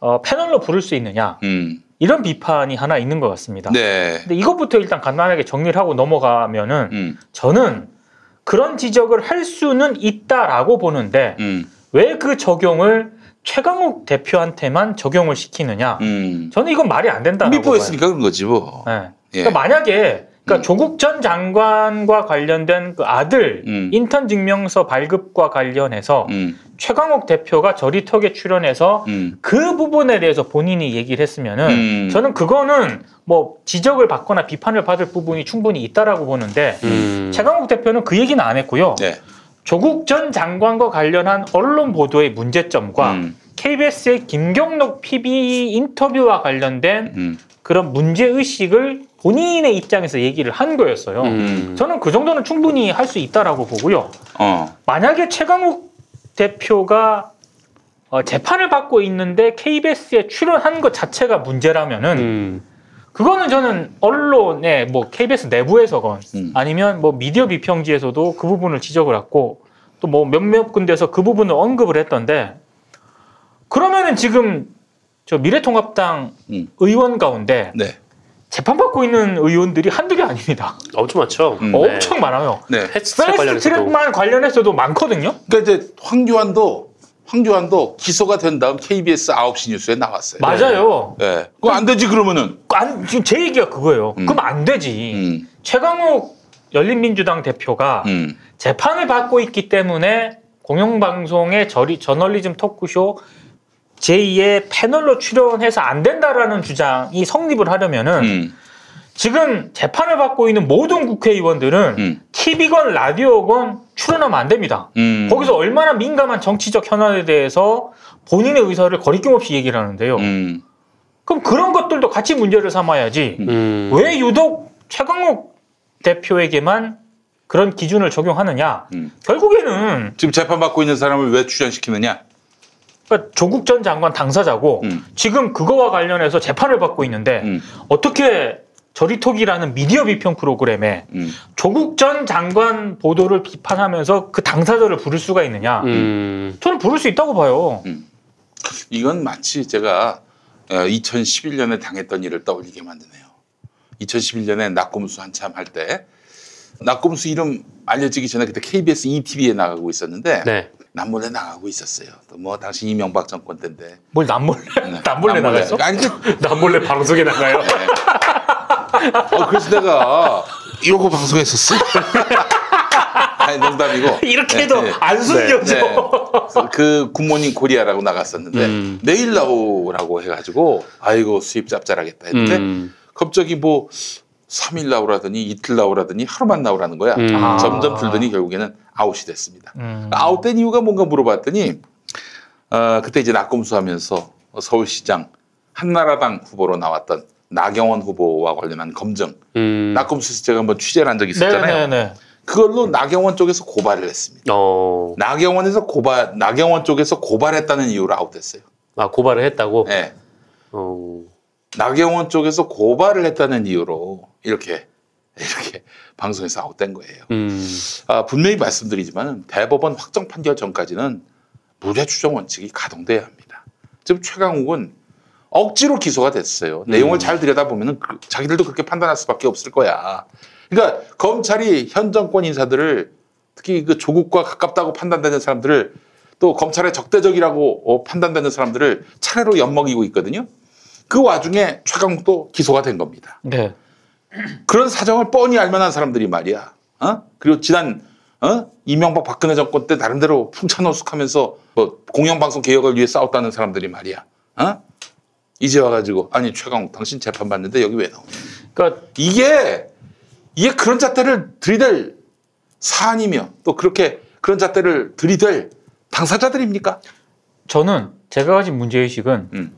어, 패널로 부를 수 있느냐 음, 이런 비판이 하나 있는 것 같습니다. 네. 근데 이것부터 일단 간단하게 정리를 하고 넘어가면은 음, 저는 그런 지적을 할 수는 있다라고 보는데 음, 왜그 적용을 최강욱 대표한테만 적용을 시키느냐? 음. 저는 이건 말이 안 된다고 봐요. 미포했으니까 그런 거지 뭐. 네. 예. 그러니까 만약에 그러니까 음. 조국 전 장관과 관련된 그 아들 음. 인턴 증명서 발급과 관련해서 음, 최강욱 대표가 저리턱에 출연해서 음, 그 부분에 대해서 본인이 얘기를 했으면은 음. 저는 그거는 뭐 지적을 받거나 비판을 받을 부분이 충분히 있다라고 보는데 음. 최강욱 대표는 그 얘기는 안 했고요. 네. 조국 전 장관과 관련한 언론 보도의 문제점과 음, KBS의 김경록 PB 인터뷰와 관련된 음, 그런 문제 의식을 본인의 입장에서 얘기를 한 거였어요. 음. 저는 그 정도는 충분히 할 수 있다라고 보고요. 어, 만약에 최강욱 대표가 어, 재판을 받고 있는데 KBS에 출연한 것 자체가 문제라면은 음. 그거는 저는 언론의 뭐 KBS 내부에서건 음. 아니면 뭐 미디어 비평지에서도 그 부분을 지적을 했고 또 뭐 몇몇 군데서 그 부분을 언급을 했던데 그러면은 지금 저 미래통합당 음. 의원 가운데 네. 재판받고 있는 의원들이 한두 개 아닙니다. 엄청 많죠. 음. 네. 엄청 많아요. 네. 패스트트랙 패스트 관련해서도. 많거든요. 그러니까 이제 황교안도 황교안도 기소가 된 다음 KBS 9시 뉴스에 나왔어요. 맞아요. 예. 그거 안 되지 그러면은. 안, 지금 제 얘기가 그거예요. 그럼 안 되지. 최강욱 열린민주당 대표가 음. 재판을 받고 있기 때문에 공영방송의 저리, 저널리즘 토크쇼 제2의 패널로 출연해서 안 된다라는 주장이 성립을 하려면은 음. 지금 재판을 받고 있는 모든 국회의원들은 TV건 라디오건 출연하면 안 됩니다. 음. 거기서 얼마나 민감한 정치적 현안에 대해서 본인의 의사를 거리낌 없이 얘기를 하는데요. 음. 그럼 그런 것들도 같이 문제를 삼아야지. 음. 왜 유독 최강욱 대표에게만 그런 기준을 적용하느냐? 결국에는 지금 재판 받고 있는 사람을 왜 출연시키느냐? 그러니까 조국 전 장관 당사자고 지금 그거와 관련해서 재판을 받고 있는데 어떻게 저리톡이라는 미디어 비평 프로그램에 조국 전 장관 보도를 비판하면서 그 당사자를 부를 수가 있느냐? 음. 저는 부를 수 있다고 봐요. 이건 마치 제가 2011년에 당했던 일을 떠올리게 만드네요. 2011년에 나꼼수 한참 할 때 나꼼수 이름 알려지기 전에 그때 KBS 2TV에 나가고 있었는데 네. 남몰래 나가고 있었어요. 또 뭐 당시 이명박 정권 때인데 뭘 남몰래 네. 남몰래 나갔어? 아니 그 남몰래 방송에 나가요? 어, 그래서 내가 이러고 방송했었어. 아니 농담이고 이렇게 해도 안 숨겨져. 그 굿모닝 코리아라고 나갔었는데 음. 내일 나오라고 해가지고 아이고 수입 짭짤하겠다 했는데 음. 갑자기 뭐 3일 나오라더니 이틀 나오라더니 하루만 나오라는 거야. 음. 아. 점점 줄더니 결국에는 아웃이 됐습니다. 음. 아웃된 이유가 뭔가 물어봤더니 어, 그때 이제 낙검수 하면서 서울시장 한나라당 후보로 나왔던 나경원 후보와 관련한 검증 음. 낙검수에서 제가 한번 취재를 한 적이 있었잖아요. 네네네. 그걸로 나경원 쪽에서 고발을 했습니다. 어. 나경원에서 고발, 나경원 쪽에서 고발했다는 이유로 아웃됐어요. 아 고발을 했다고? 네. 어. 나경원 쪽에서 고발을 했다는 이유로 이렇게 이렇게 방송에서 아웃된 거예요. 음. 아, 분명히 말씀드리지만 대법원 확정 판결 전까지는 무죄 추정 원칙이 가동돼야 합니다. 지금 최강욱은 억지로 기소가 됐어요. 내용을 잘 들여다보면 자기들도 그렇게 판단할 수밖에 없을 거야. 그러니까 검찰이 현 정권 인사들을 특히 그 조국과 가깝다고 판단되는 사람들을 또 검찰의 적대적이라고 어, 판단되는 사람들을 차례로 엿먹이고 있거든요. 그 와중에 최강욱도 기소가 된 겁니다. 네. 그런 사정을 뻔히 알만한 사람들이 말이야. 어? 그리고 지난 어? 이명박 박근혜 정권 때 나름대로 풍차노숙하면서 뭐 공영방송 개혁을 위해 싸웠다는 사람들이 말이야. 어? 이제 와가지고 아니 최강욱 당신 재판 받는데 여기 왜 나오냐. 그러니까 이게 이게 그런 잣대를 들이댈 사안이며 또 그렇게 그런 잣대를 들이댈 당사자들입니까? 저는 제가 가진 문제의식은 음.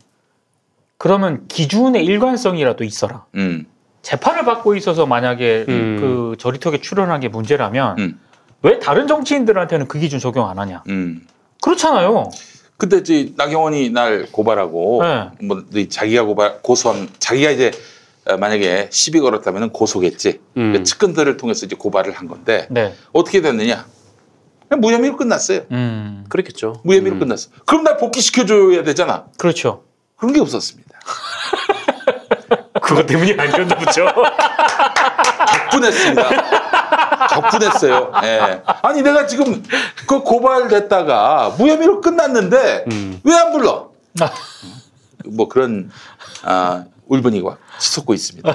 그러면 기준의 일관성이라도 있어라. 음. 재판을 받고 있어서 만약에 음. 그 저리톡에 출연한 게 문제라면 음. 왜 다른 정치인들한테는 그 기준 적용 안 하냐? 음. 그렇잖아요. 근데 이제 나경원이 날 고발하고 네. 뭐 자기가 고발 고소한 자기가 이제 어, 만약에 시비 걸었다면 고소겠지. 음. 그 측근들을 통해서 이제 고발을 한 건데 네. 어떻게 됐느냐? 그냥 무혐의로 끝났어요. 음. 그렇겠죠. 무혐의로 음. 끝났어. 그럼 날 복귀시켜줘야 되잖아. 그렇죠. 그런 게 없었습니다. 그것 때문이 아니었나 보죠. 격분했습니다. 격분했어요. 예. 아니 내가 지금 그 고발됐다가 무혐의로 끝났는데 음. 왜안 불러? 뭐 그런 아, 울분이가 치솟고 있습니다.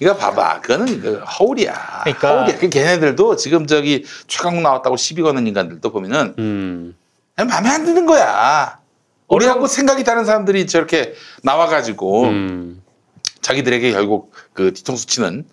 이거 봐봐, 그거는 그 허울이야. 그러니까. 허울이야. 그 걔네들도 지금 저기 최강욱 나왔다고 시비 거는 인간들도 보면은 음. 마음에 안 드는 거야. 우리하고 생각이 다른 사람들이 저렇게 나와가지고 음. 자기들에게 결국 그 뒤통수 치는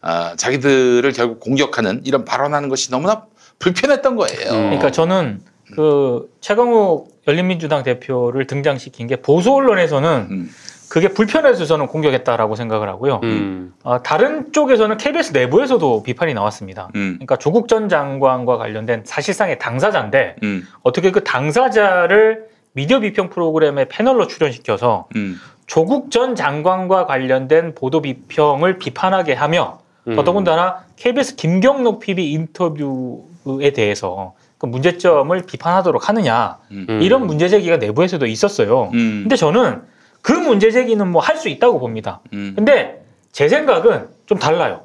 아, 자기들을 결국 공격하는 이런 발언하는 것이 너무나 불편했던 거예요. 그러니까 저는 그 최강욱 열린민주당 대표를 등장시킨 게 보수 언론에서는 음. 그게 불편해서 저는 공격했다라고 생각을 하고요. 음. 아, 다른 쪽에서는 KBS 내부에서도 비판이 나왔습니다. 음. 그러니까 조국 전 장관과 관련된 사실상의 당사자인데 음. 어떻게 그 당사자를 미디어 비평 프로그램에 패널로 출연시켜서 음. 조국 전 장관과 관련된 보도 비평을 비판하게 하며 음. 더더군다나 KBS 김경록 PD 인터뷰에 대해서 그 문제점을 비판하도록 하느냐 음. 이런 문제 제기가 내부에서도 있었어요. 음. 근데 저는 그 문제 제기는 뭐 할 수 있다고 봅니다. 음. 근데 제 생각은 좀 달라요.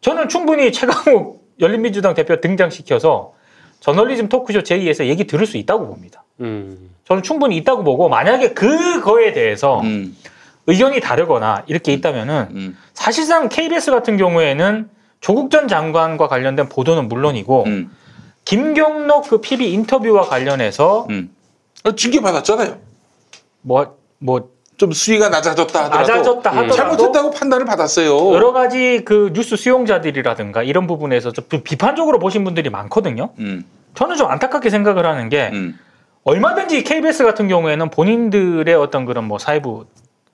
저는 충분히 최강욱 열린민주당 대표 등장시켜서 저널리즘 토크쇼 제2에서 얘기 들을 수 있다고 봅니다. 음. 저는 충분히 있다고 보고 만약에 그거에 대해서 음. 의견이 다르거나 이렇게 있다면은 사실상 KBS 같은 경우에는 조국 전 장관과 관련된 보도는 물론이고 음. 김경록 그 PB 인터뷰와 관련해서 어, 징계 받았잖아요. 뭐 뭐 좀 수위가 낮아졌다 하더라도 낮아졌다 하더라도 잘못했다고 판단을 받았어요. 여러 가지 그 뉴스 수용자들이라든가 이런 부분에서 좀 비판적으로 보신 분들이 많거든요. 음. 저는 좀 안타깝게 생각을 하는 게 얼마든지 KBS 같은 경우에는 본인들의 어떤 그런 뭐 사회부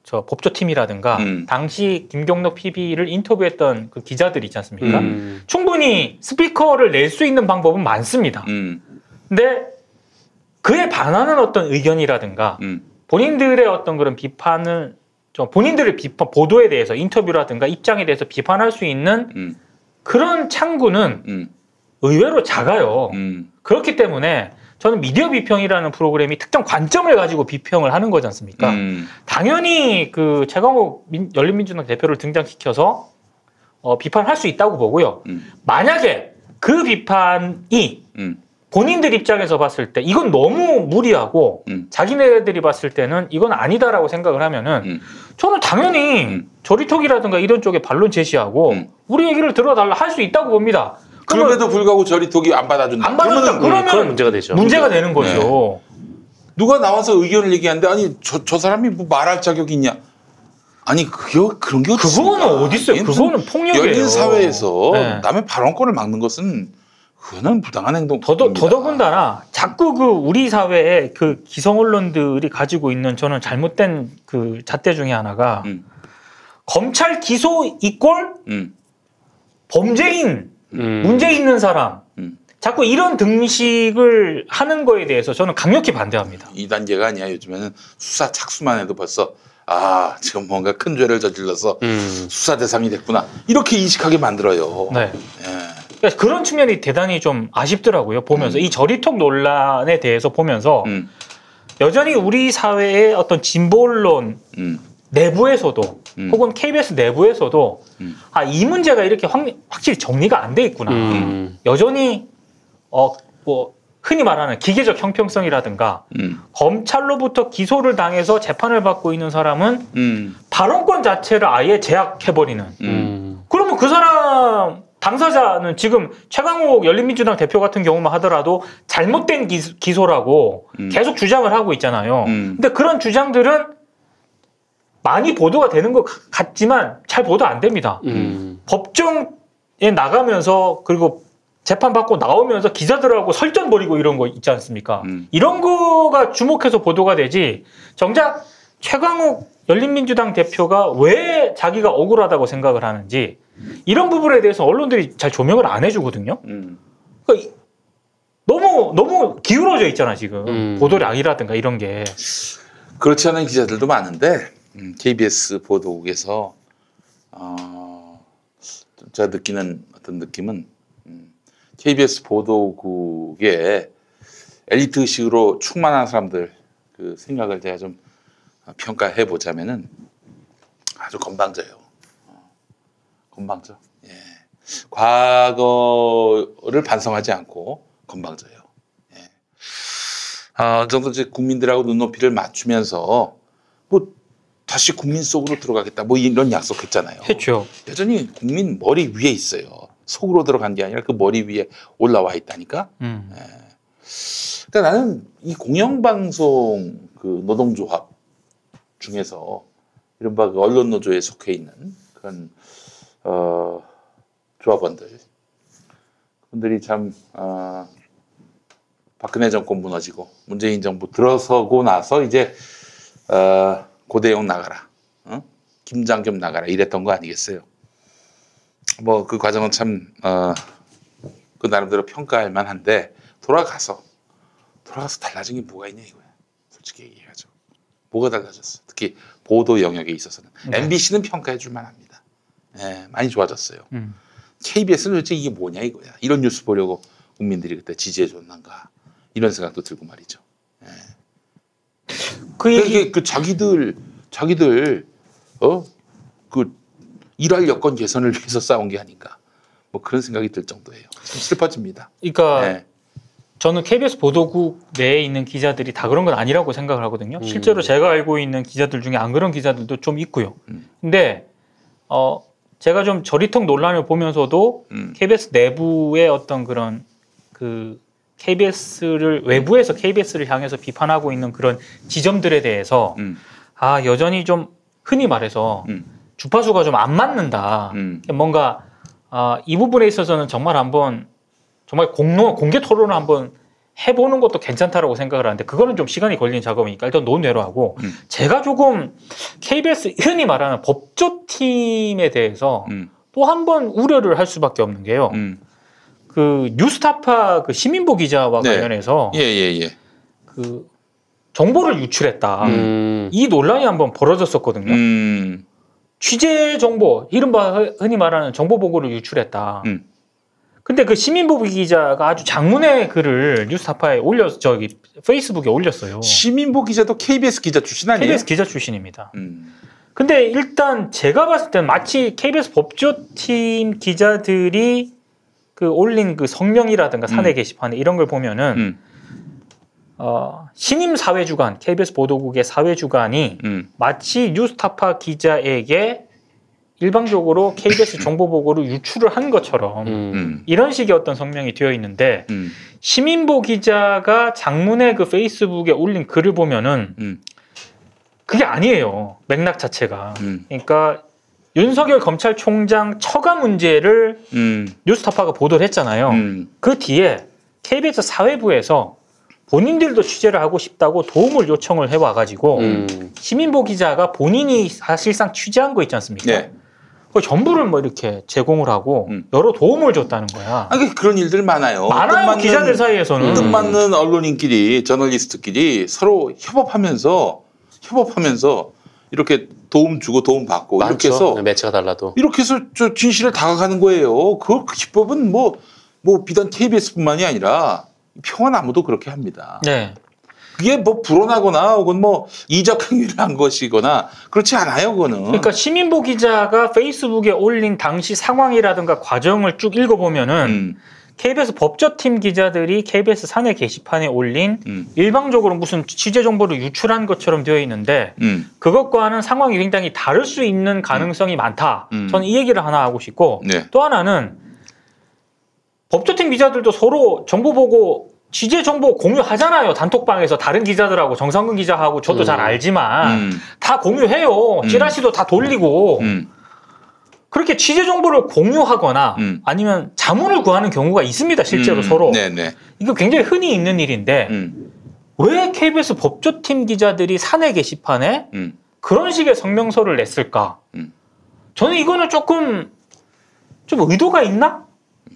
저 법조팀이라든가 음. 당시 김경록 PB를 인터뷰했던 그 기자들 있지 않습니까? 음. 충분히 스피커를 낼 수 있는 방법은 많습니다. 음. 근데 그에 반하는 어떤 의견이라든가 음. 본인들의 어떤 그런 비판을 좀 본인들의 비판 보도에 대해서 인터뷰라든가 입장에 대해서 비판할 수 있는 음. 그런 창구는 의외로 작아요. 그렇기 때문에 저는 미디어 비평이라는 프로그램이 특정 관점을 가지고 비평을 하는 거지 않습니까? 음. 당연히 그 최강욱 민- 열린민주당 대표를 등장시켜서 어, 비판할 수 있다고 보고요. 만약에 그 비판이 음. 본인들 입장에서 봤을 때 이건 너무 무리하고 음. 자기네들이 봤을 때는 이건 아니다라고 생각을 하면은 저는 당연히 저리톡이라든가 이런 쪽에 반론 제시하고 우리 얘기를 들어달라 할 수 있다고 봅니다. 그럼에도 불구하고 저리톡이 안 받아준다. 안 받아준다. 그러면 그건 문제가 되죠. 문제가 되는 거죠. 누가 나와서 의견을 얘기하는데 아니 저, 저 사람이 뭐 말할 자격이 있냐? 아니 그게 그런 게? 그거는 어디 있어요? 그거는 폭력이에요. 열린 사회에서 네. 남의 발언권을 막는 것은 그거는 부당한 행동. 더더 더더군다나 자꾸 그 우리 사회에 그 기성 언론들이 가지고 있는 저는 잘못된 그 잣대 중에 하나가 검찰 기소 이꼴 음. 범죄인 음. 문제 있는 사람 자꾸 이런 등식을 하는 거에 대해서 저는 강력히 반대합니다. 이 단계가 아니야. 요즘에는 수사 착수만 해도 벌써 아 지금 뭔가 큰 죄를 저질러서 음. 수사 대상이 됐구나 이렇게 인식하게 만들어요. 네. 그러니까 그런 측면이 대단히 좀 아쉽더라고요. 음. 보면서 이 저리톡 논란에 대해서 보면서 여전히 우리 사회의 어떤 진보 언론 음. 내부에서도 혹은 KBS 내부에서도 음. 아이 문제가 이렇게 확, 확실히 정리가 안 돼 있구나. 음. 여전히 어뭐 흔히 말하는 기계적 형평성이라든가 음. 검찰로부터 기소를 당해서 재판을 받고 있는 사람은 음. 발언권 자체를 아예 제약해버리는. 음. 그러면 그 사람 당사자는 지금 최강욱 열린민주당 대표 같은 경우만 하더라도 잘못된 기, 소라고 계속 주장을 하고 있잖아요. 근데 그런 주장들은 많이 보도가 되는 것 같- 같지만 잘 보도 안 됩니다. 음. 법정에 나가면서 그리고 재판 받고 나오면서 기자들하고 설전 벌이고 이런 거 있지 않습니까? 이런 거가 주목해서 보도가 되지. 정작 최강욱 열린민주당 대표가 왜 자기가 억울하다고 생각을 하는지 이런 부분에 대해서 언론들이 잘 조명을 안 해주거든요. 음. 그러니까 이- 너무 너무 기울어져 있잖아 지금 음. 보도량이라든가 이런 게. 그렇지 않은 기자들도 많은데 음, KBS 보도국에서 어, 제가 느끼는 어떤 느낌은 음, KBS 보도국의 엘리트식으로 충만한 사람들 그 생각을 제가 좀 평가해 보자면은 아주 건방져요. 어, 건방져. 예. 과거를 반성하지 않고 건방져요. 예. 아, 어느 정도 이제 국민들하고 눈높이를 맞추면서 뭐 다시 국민 속으로 들어가겠다 뭐 이런 약속했잖아요. 했죠. 여전히 국민 머리 위에 있어요. 속으로 들어간 게 아니라 그 머리 위에 올라와 있다니까. 음. 그러니까 나는 이 공영방송 그 노동조합 중에서 이른바 그 언론 노조에 속해 있는 그런 어, 조합원들 그분들이 참 어, 박근혜 정권 무너지고 문재인 정부 들어서고 나서 이제 어, 고대용 나가라, 어? 김장겸 나가라 이랬던 거 아니겠어요? 뭐 그 과정은 참 어, 그 나름대로 평가할 만한데 돌아가서 돌아가서 달라진 게 뭐가 있냐 이거야. 솔직히 얘기하죠. 뭐가 달라졌어? 특히 보도 영역에 있어서는 네. MBC는 평가해 줄 만합니다. 예, 많이 좋아졌어요. 음. KBS는 도대체 이게 뭐냐 이거야. 이런 뉴스 보려고 국민들이 그때 지지해 줬는가 이런 생각도 들고 말이죠. 예. 그 얘기 그 자기들 자기들 어 그 일할 여건 개선을 위해서 싸운 게 아닌가 뭐 그런 생각이 들 정도예요. 참 슬퍼집니다. 그러니까 네. 저는 KBS 보도국 내에 있는 기자들이 다 그런 건 아니라고 생각을 하거든요. 음. 실제로 제가 알고 있는 기자들 중에 안 그런 기자들도 좀 있고요. 근데 어 제가 좀 저리통 논란을 보면서도 KBS 내부의 어떤 그런 그 KBS를 외부에서 KBS를 향해서 비판하고 있는 그런 지점들에 대해서 아 여전히 좀 흔히 말해서 주파수가 좀 안 맞는다. 뭔가 아, 이 부분에 있어서는 정말 한번 정말 공론 공개 토론을 한번 해보는 것도 괜찮다라고 생각을 하는데 그거는 좀 시간이 걸리는 작업이니까 일단 논외로 하고 제가 조금 KBS 흔히 말하는 법조팀에 대해서 또 한 번 우려를 할 수밖에 없는 게요. 그 뉴스타파 그 시민보 기자와 네. 관련해서 예, 예, 예. 그 정보를 유출했다. 음. 이 논란이 한번 벌어졌었거든요. 음. 취재 정보, 이른바 흔히 말하는 정보 보고를 유출했다. 음. 근데 그 시민보기 기자가 아주 장문의 글을 뉴스타파에 올려 저기 페이스북에 올렸어요. 시민보 기자도 KBS 기자 출신 아니에요? KBS 기자 출신입니다. 음. 근데 일단 제가 봤을 때는 마치 KBS 법조팀 기자들이 그 올린 그 성명이라든가 사내 음. 게시판에 이런 걸 보면은 어, 신임 사회주간 KBS 보도국의 사회주간이 음. 마치 뉴스타파 기자에게 일방적으로 KBS 정보 보고를 유출을 한 것처럼 음. 이런 식의 어떤 성명이 되어 있는데 음. 시민보 기자가 장문의 그 페이스북에 올린 글을 보면은 음. 그게 아니에요 맥락 자체가 음. 그러니까 윤석열 검찰총장 처가 문제를 음. 뉴스타파가 보도를 했잖아요. 그 뒤에 KBS 사회부에서 본인들도 취재를 하고 싶다고 도움을 요청을 해와가지고 음. 시민보 기자가 본인이 사실상 취재한 거 있지 않습니까? 네. 그 전부를 뭐 이렇게 제공을 하고 여러 도움을 줬다는 거야. 아, 그- 그런 일들 많아요. 많아요, 뜻맞는- 기자들 사이에서는. 뜻맞는 언론인끼리, 저널리스트끼리 서로 협업하면서, 협업하면서 이렇게 도움 주고 도움 받고 이렇게 많죠. 해서 네, 매체가 달라도. 이렇게 해서 저 진실을 다가가는 거예요. 그, 그 기법은 뭐, 뭐 비단 KBS뿐만이 아니라 평화나무도 그렇게 합니다. 네. 그게 뭐 불온하거나 혹은 뭐 이적 행위를 한 것이거나 그렇지 않아요, 그거는. 그러니까 시민보 기자가 페이스북에 올린 당시 상황이라든가 과정을 쭉 읽어보면은 음. KBS 법조팀 기자들이 KBS 사내 게시판에 올린 음. 일방적으로 무슨 취재 정보를 유출한 것처럼 되어 있는데 음. 그것과는 상황이 굉장히 다를 수 있는 가능성이 많다. 음. 저는 이 얘기를 하나 하고 싶고 네. 또 하나는 법조팀 기자들도 서로 정보 보고 취재 정보 공유하잖아요. 단톡방에서 다른 기자들하고 정상근 기자하고 저도 음. 잘 알지만 음. 다 공유해요. 음. 찌라시도 다 돌리고 음. 그렇게 취재 정보를 공유하거나 아니면 자문을 구하는 경우가 있습니다. 실제로 음. 서로 네네. 이거 굉장히 흔히 있는 일인데 음. 왜 KBS 법조팀 기자들이 사내 게시판에 음. 그런 식의 성명서를 냈을까? 저는 이거는 조금 좀 의도가 있나?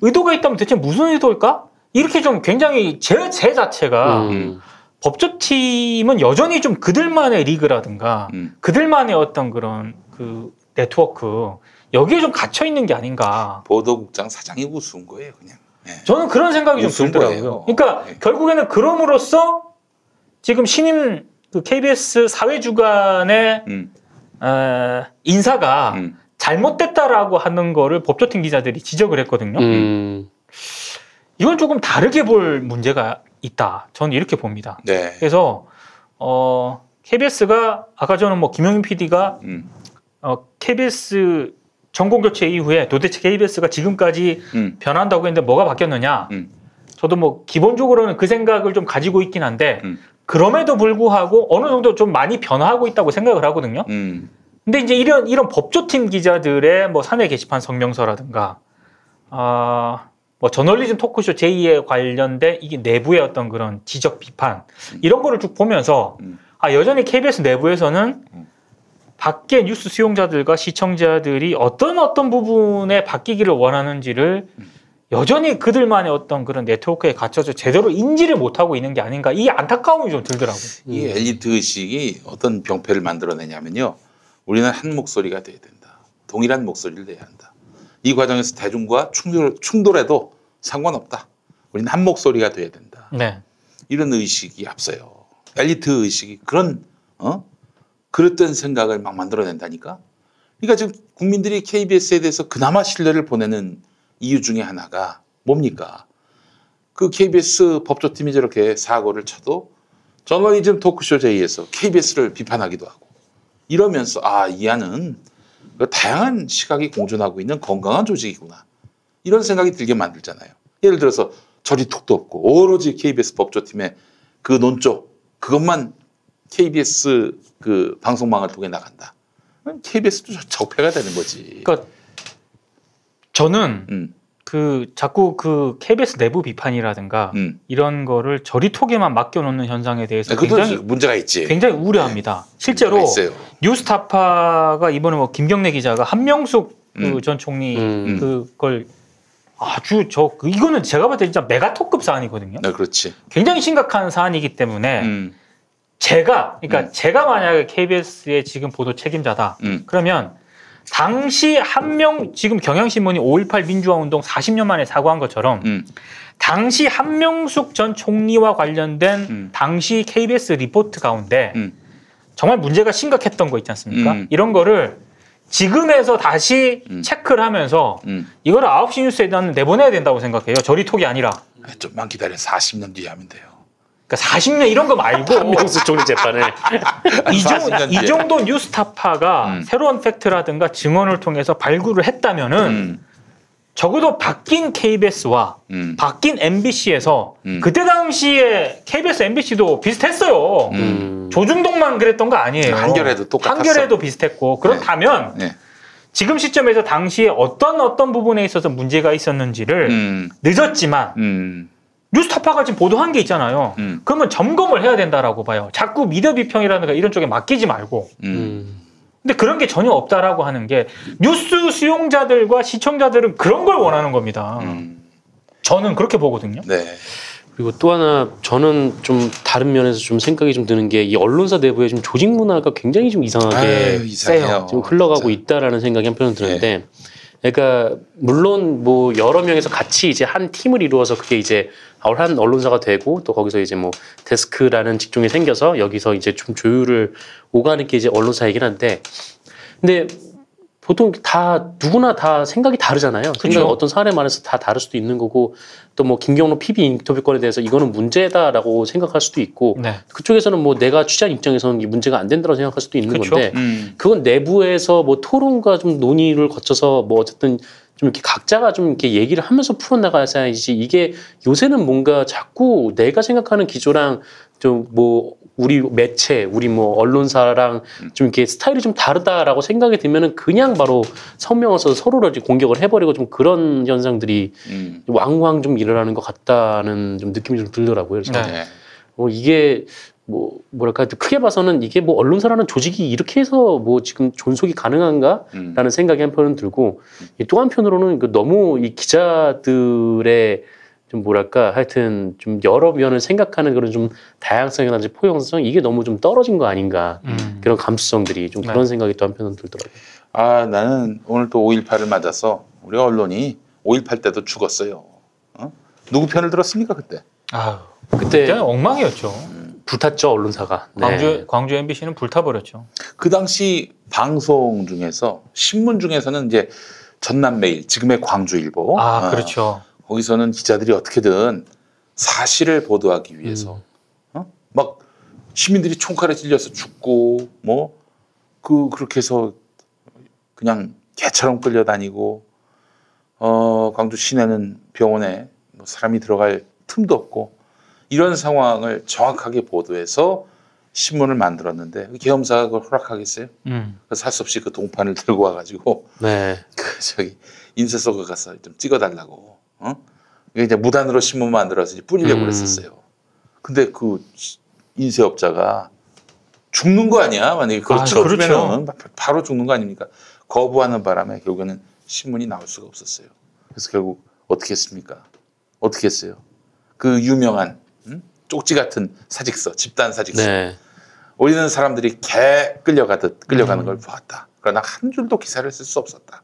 의도가 있다면 대체 무슨 의도일까? 이렇게 좀 굉장히 제, 제 자체가 음. 법조팀은 여전히 좀 그들만의 리그라든가 음. 그들만의 어떤 그런 그 네트워크 여기에 좀 갇혀 있는 게 아닌가. 보도국장 사장이 우스운 거예요, 그냥. 저는 그런 생각이 좀 들더라고요. 거예요. 그러니까 결국에는 그럼으로써 지금 신임 그 KBS 사회주간의 음. 어, 인사가 잘못됐다라고 하는 거를 법조팀 기자들이 지적을 했거든요. 음. 이건 조금 다르게 볼 문제가 있다. 저는 이렇게 봅니다. 네. 그래서 어, KBS가 아까 저는 뭐 김영민 PD가 음. 어, KBS 정권 교체 이후에 도대체 KBS가 지금까지 음. 변한다고 했는데 뭐가 바뀌었느냐? 저도 뭐 기본적으로는 그 생각을 좀 가지고 있긴 한데 음. 그럼에도 불구하고 어느 정도 좀 많이 변화하고 있다고 생각을 하거든요. 음. 근데 이제 이런 이런 법조팀 기자들의 뭐 사내 게시판 성명서라든가 아, 뭐 저널리즘 토크쇼 제2에 관련된 이게 내부의 어떤 그런 지적 비판 이런 거를 쭉 보면서 아 여전히 KBS 내부에서는 밖에 뉴스 수용자들과 시청자들이 어떤 어떤 부분에 바뀌기를 원하는지를 여전히 그들만의 어떤 그런 네트워크에 갇혀서 제대로 인지를 못하고 있는 게 아닌가. 이 안타까움이 좀 들더라고요. 이 엘리트 의식이 어떤 병폐를 만들어내냐면요. 우리는 한 목소리가 돼야 된다. 동일한 목소리를 내야 한다. 이 과정에서 대중과 충돌, 충돌 해도 상관없다. 우리는 한 목소리가 돼야 된다. 네. 이런 의식이 앞서요. 엘리트 의식이 그런 어 그릇된 생각을 막 만들어낸다니까. 그러니까 지금 국민들이 KBS에 대해서 그나마 신뢰를 보내는 이유 중에 하나가 뭡니까? 그 KBS 법조팀이 저렇게 사고를 쳐도 저널리즘 토크쇼 제의에서 KBS를 비판하기도 하고 이러면서 아, 이 안은 그 다양한 시각이 공존하고 있는 건강한 조직이구나. 이런 생각이 들게 만들잖아요. 예를 들어서 저리 톡도 없고 오로지 KBS 법조팀의 그 논조 그것만 KBS 그 방송망을 통해 나간다. KBS도 적폐가 되는 거지. 그러니까 저는 음. 그 자꾸 그 KBS 내부 비판이라든가 음. 이런 거를 저리톡에만 맡겨놓는 현상에 대해서 그것도 굉장히 문제가 있지. 굉장히 우려합니다. 실제로 문제가 있어요. 뉴스타파가 이번에 뭐 김경래 기자가 한명숙 그 음. 전 총리 음. 그걸 아주 저 그- 이거는 제가 봤을 때 진짜 메가톡급 사안이거든요. 네, 그렇지. 굉장히 심각한 사안이기 때문에 음. 제가 그러니까 제가 만약에 KBS의 지금 보도 책임자다. 음. 그러면 당시 한 명 지금 경향신문이 5.18 민주화 운동 40년 만에 사과한 것처럼 음. 당시 한명숙 전 총리와 관련된 음. 당시 KBS 리포트 가운데 정말 문제가 심각했던 거 있지 않습니까? 음. 이런 거를 지금에서 다시 체크를 하면서 음. 이거를 9시 뉴스에 는 내보내야 된다고 생각해요. 저리 톡이 아니라. 좀만 기다려. 40년 뒤에 하면 돼요. 그러니까 40년 이런 거 말고 한명숙 총리 재판을 이, 정, 40년 이. 정도 뉴스타파가 새로운 팩트라든가 증언을 통해서 발굴을 했다면은 적어도 바뀐 KBS와 음. 바뀐 MBC에서 그때 당시에 KBS, MBC도 비슷했어요. 조중동만 그랬던 거 아니에요. 음. 한겨레도 똑같았어. 한겨레도 비슷했고 그렇다면 네. 지금 시점에서 당시에 어떤 어떤 부분에 있어서 문제가 있었는지를 음. 늦었지만 뉴스타파가 지금 보도한 게 있잖아요. 음. 그러면 점검을 해야 된다라고 봐요. 자꾸 미디어 비평이라든가 이런 쪽에 맡기지 말고. 음. 근데 그런 게 전혀 없다라고 하는 게 뉴스 수용자들과 시청자들은 그런 걸 원하는 겁니다. 저는 그렇게 보거든요. 네. 그리고 또 하나 저는 좀 다른 면에서 좀 생각이 좀 드는 게 이 언론사 내부에 좀 조직 문화가 굉장히 좀 이상하게 이상해요. 좀 흘러가고 있다라는 생각이 한편으로 드는데 그러니까 물론 뭐 여러 명에서 같이 이제 한 팀을 이루어서 그게 이제 한 언론사가 되고 또 거기서 이제 뭐 데스크라는 직종이 생겨서 여기서 이제 좀 조율을 오가는 게 이제 언론사이긴 한데 근데 보통 다 누구나 다 생각이 다르잖아요. 생각이 어떤 사안에 관해서 다 다를 수도 있는 거고 또 뭐 김경로 PB 인터뷰권에 대해서 이거는 문제다라고 생각할 수도 있고 네. 그쪽에서는 뭐 내가 취재한 입장에서는 이 문제가 안 된다고 생각할 수도 있는 그쵸. 건데 음. 그건 내부에서 뭐 토론과 좀 논의를 거쳐서 뭐 어쨌든 좀 이렇게 각자가 좀 이렇게 얘기를 하면서 풀어나가야지 이게 요새는 뭔가 자꾸 내가 생각하는 기조랑 좀 뭐 우리 매체, 우리 뭐 언론사랑 좀 이렇게 스타일이 좀 다르다라고 생각이 들면은 그냥 바로 성명을 써서 서로를 공격을 해버리고 좀 그런 현상들이 음. 왕왕 좀 일어나는 것 같다는 좀 느낌이 좀 들더라고요. 그래서 네. 어, 이게 뭐 뭐랄까 크게 봐서는 이게 뭐 언론사라는 조직이 이렇게 해서 뭐 지금 존속이 가능한가라는 생각이 한편은 들고 이또 한편으로는 그 너무 이 기자들의 좀 뭐랄까 하여튼 좀 여러 면을 생각하는 그런 좀 다양성이라든지 포용성 이게 너무 좀 떨어진 거 아닌가 그런 감수성들이 좀 그런 생각이 또 한편은 들더라고요. 아, 나는 오늘 또 5.18을 맞아서 우리 언론이 5.18 때도 죽었어요. 어? 누구 편을 들었습니까, 그때? 아유, 그때 엉망이었죠. 불탔죠 언론사가. 네. 광주 광주 MBC는 불타버렸죠. 그 당시 방송 중에서 신문 중에서는 이제 전남매일 지금의 광주일보 아, 어, 그렇죠. 거기서는 기자들이 어떻게든 사실을 보도하기 위해서 어? 막 시민들이 총칼에 찔려서 죽고 뭐 그 그렇게 해서 그냥 개처럼 끌려다니고 어 광주 시내는 병원에 뭐 사람이 들어갈 틈도 없고 이런 상황을 정확하게 보도해서 신문을 만들었는데 그 계엄사가 그걸 허락하겠어요? 음. 그래서 할 수 없이 그 동판을 들고 와가지고 네. 그 저기 인쇄 속에 가서 좀 찍어달라고. 어? 이게 이제 무단으로 신문 만들어서 이제 뿌리려고 음. 그랬었어요. 근데 그 시- 인쇄업자가 죽는 거 아니야? 만약에 그걸 아, 찍어주면은 바로 죽는 거 아닙니까? 거부하는 바람에 결국에는 신문이 나올 수가 없었어요. 그래서 결국 어떻게 했습니까? 어떻게 했어요? 그 유명한 음? 쪽지 같은 사직서, 집단 사직서. 네. 우리는 사람들이 개 끌려가듯 끌려가는 음. 걸 보았다. 그러나 한 줄도 기사를 쓸 수 없었다.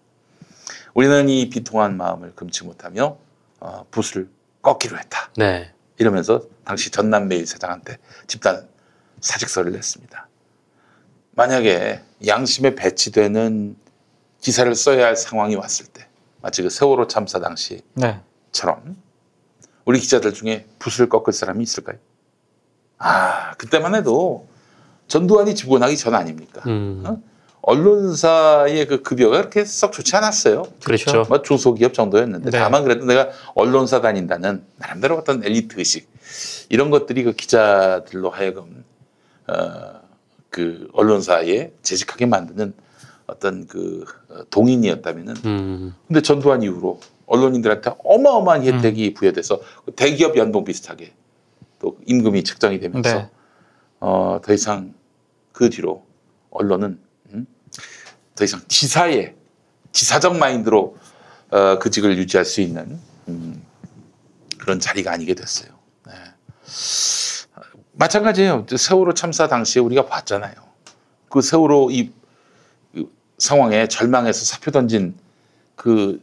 우리는 이 비통한 마음을 금치 못하며 어, 붓을 꺾기로 했다. 네. 이러면서 당시 전남매일 사장한테 집단 사직서를 냈습니다. 만약에 양심에 배치되는 기사를 써야 할 상황이 왔을 때 마치 그 세월호 참사 당시처럼 네. 우리 기자들 중에 붓을 꺾을 사람이 있을까요? 아 그때만 해도 전두환이 집권하기 전 아닙니까? 음. 어? 언론사의 그 급여가 그렇게 썩 좋지 않았어요. 그렇죠. 뭐 중소기업 정도였는데 네. 다만 그래도 내가 언론사 다닌다는 나름대로 어떤 엘리트 의식 이런 것들이 그 기자들로 하여금 어, 그 언론사에 재직하게 만드는 어떤 그 어, 동인이었다면은 음. 근데 전두환 이후로 언론인들한테 어마어마한 혜택이 부여돼서 대기업 연봉 비슷하게 또 임금이 측정이 되면서 네. 어, 더 이상 그 뒤로 언론은 음, 더 이상 지사의 지사적 마인드로 어, 그 직을 유지할 수 있는 음, 그런 자리가 아니게 됐어요. 네. 마찬가지예요. 세월호 참사 당시에 우리가 봤잖아요. 그 세월호 이, 이 상황에 절망해서 사표 던진 그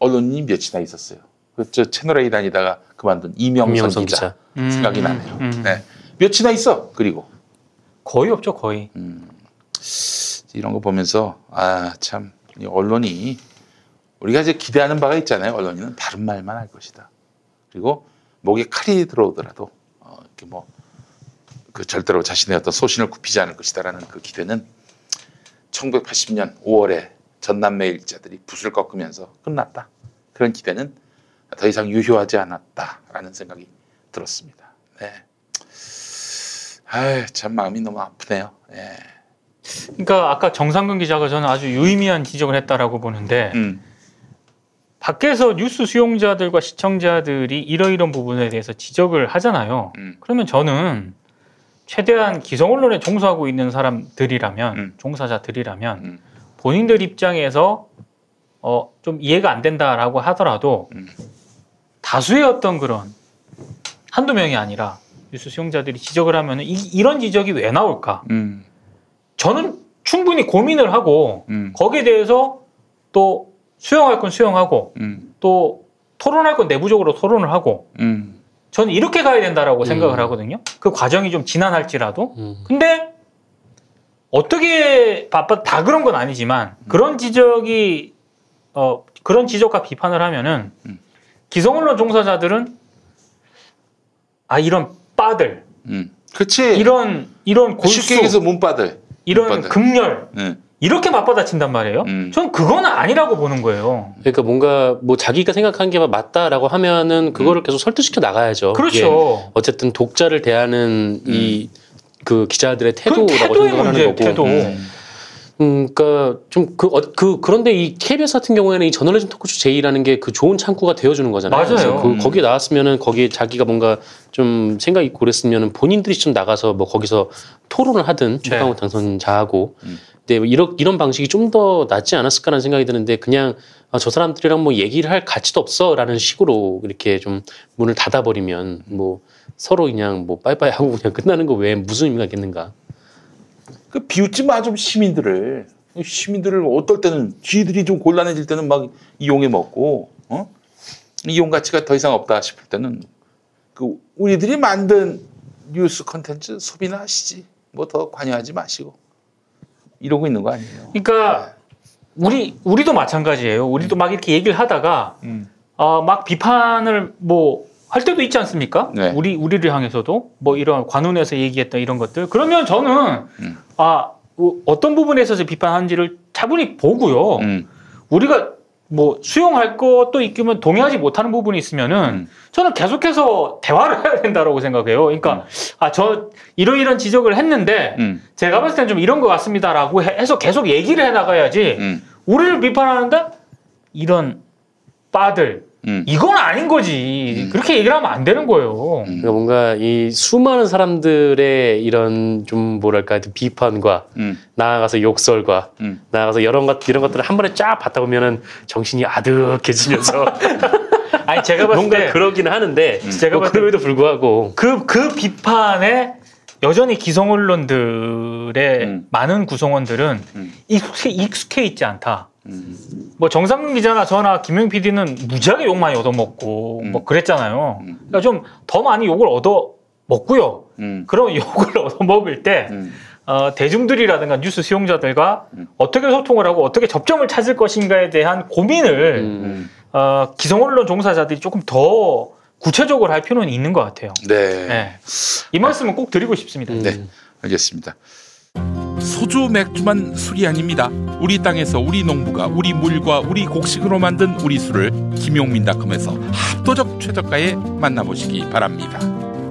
언론인이 몇이나 있었어요. 그저 채널 A 다니다가 그만둔 이명선, 이명선 기자, 기자. 음. 생각이 나네요. 음. 네. 몇이나 있어. 그리고 거의 없죠, 거의. 이런 거 보면서 아 참 언론이 우리가 이제 기대하는 바가 있잖아요. 언론인은 바른 말만 할 것이다. 그리고 목에 칼이 들어오더라도 어, 이렇게 뭐 그 절대로 자신의 어떤 소신을 굽히지 않을 것이다라는 그 기대는 1980년 5월에 전남매 일자들이 붓을 꺾으면서 끝났다. 그런 기대는 더 이상 유효하지 않았다라는 생각이 들었습니다. 네. 아유, 참 마음이 너무 아프네요. 예. 그러니까 아까 정상근 기자가 저는 아주 유의미한 지적을 했다라고 보는데 음. 밖에서 뉴스 수용자들과 시청자들이 이러이런 부분에 대해서 지적을 하잖아요. 음. 그러면 저는 최대한 기성 언론에 종사하고 있는 사람들이라면 음. 종사자들이라면 본인들 입장에서 어, 좀 이해가 안 된다라고 하더라도 음. 다수의 어떤 그런 한두 명이 아니라 뉴스 수용자들이 지적을 하면 이, 런 지적이 왜 나올까? 음. 저는 충분히 고민을 하고 음. 거기에 대해서 또 수용할 건 수용하고 음. 또 토론할 건 내부적으로 토론을 하고 음. 저는 이렇게 가야 된다라고 생각을 음. 하거든요. 그 과정이 좀 지난할지라도. 음. 근데 어떻게 바빠 다 그런 건 아니지만 그런 지적이 어 그런 지적과 비판을 하면은 음. 기성 언론 종사자들은 아 이런 빠들 음. 그치. 이런 이런 골수 쉽게 얘기해서 문바들. 이런 문바들. 극렬 네. 이렇게 맞받아친단 말이에요. 음. 전 그건 아니라고 보는 거예요. 그러니까 뭔가 뭐 자기가 생각한 게 맞다라고 하면은 그거를 계속 설득시켜 나가야죠. 그렇죠. 어쨌든 독자를 대하는 이 그 기자들의 태도라고 태도의 생각을 문제, 하는 거고. 태도. 음, 그러니까 좀그그 그런데 이 KBS 같은 경우에는 이 저널리즘 토크쇼 제이라는 게 그 좋은 창구가 되어주는 거잖아요. 맞아요. 그래서 그 음. 거기에 나왔으면은 거기에 자기가 뭔가 좀 생각 있고 그랬으면은 본인들이 좀 나가서 뭐 거기서 토론을 하든 최강욱 당선자하고. 음. 근데 뭐 이런 이런 방식이 좀 더 낫지 않았을까라는 생각이 드는데 그냥 아, 저 사람들이랑 뭐 얘기를 할 가치도 없어라는 식으로 이렇게 좀 문을 닫아버리면 뭐 서로 그냥 뭐 빠이빠이 하고 그냥 끝나는 거 외에 무슨 의미가 있겠는가? 그 비웃지 마 좀 시민들을. 시민들을 어떨 때는 쥐들이 좀 곤란해질 때는 막 이용해 먹고 어? 이용 가치가 더 이상 없다 싶을 때는 그 우리들이 만든 뉴스 컨텐츠 소비나 하시지 뭐 더 관여하지 마시고 이러고 있는 거 아니에요? 그러니까 우리 우리도 마찬가지예요. 우리도 막 이렇게 얘기를 하다가 음. 어, 막 비판을 뭐 할 때도 있지 않습니까? 네. 우리 우리를 향해서도 뭐 이런 관훈에서 얘기했던 이런 것들. 그러면 저는 음. 아 어, 어떤 부분에 있어서 비판한지를 차분히 보고요. 음. 우리가 뭐 수용할 것도 있으면 동의하지 못하는 부분이 있으면은 음. 저는 계속해서 대화를 해야 된다고 생각해요. 그러니까 아 저 이러이런 지적을 했는데 음. 제가 봤을 땐 좀 이런 것 같습니다라고 해- 해서 계속 얘기를 해 나가야지. 음. 우리를 비판하는데 이런 빠들 음. 이건 아닌 거지. 그렇게 얘기를 하면 안 되는 거예요. 그러니까 뭔가 이 수많은 사람들의 이런 좀 뭐랄까 비판과 음. 나아가서 욕설과 음. 나아가서 이런 것 이런 것들을 한 번에 쫙 받다 보면은 정신이 아득해지면서 아니 제가 봤을 뭔가 때 그러기는 하는데 제가 뭐 봤을 때 그럼에도 불구하고 그, 그 비판에 여전히 기성 언론들의 음. 많은 구성원들은 음. 익숙해, 익숙해 있지 않다. 음. 뭐 정상근 기자나 저나 김용 PD는 무지하게 욕 많이 얻어먹고 음. 뭐 그랬잖아요. 음. 그러니까 좀 더 많이 욕을 얻어 먹고요. 음. 그런 욕을 얻어 먹을 때 음. 어, 대중들이라든가 뉴스 수용자들과 음. 어떻게 소통을 하고 어떻게 접점을 찾을 것인가에 대한 고민을 음. 어, 기성 언론 종사자들이 조금 더 구체적으로 할 필요는 있는 것 같아요. 네. 네. 이 말씀은 꼭 드리고 싶습니다. 네. 알겠습니다. 소주 맥주만 술이 아닙니다. 우리 땅에서 우리 농부가 우리 물과 우리 곡식으로 만든 우리 술을 김용민닷컴에서 합도적 최저가에 만나보시기 바랍니다.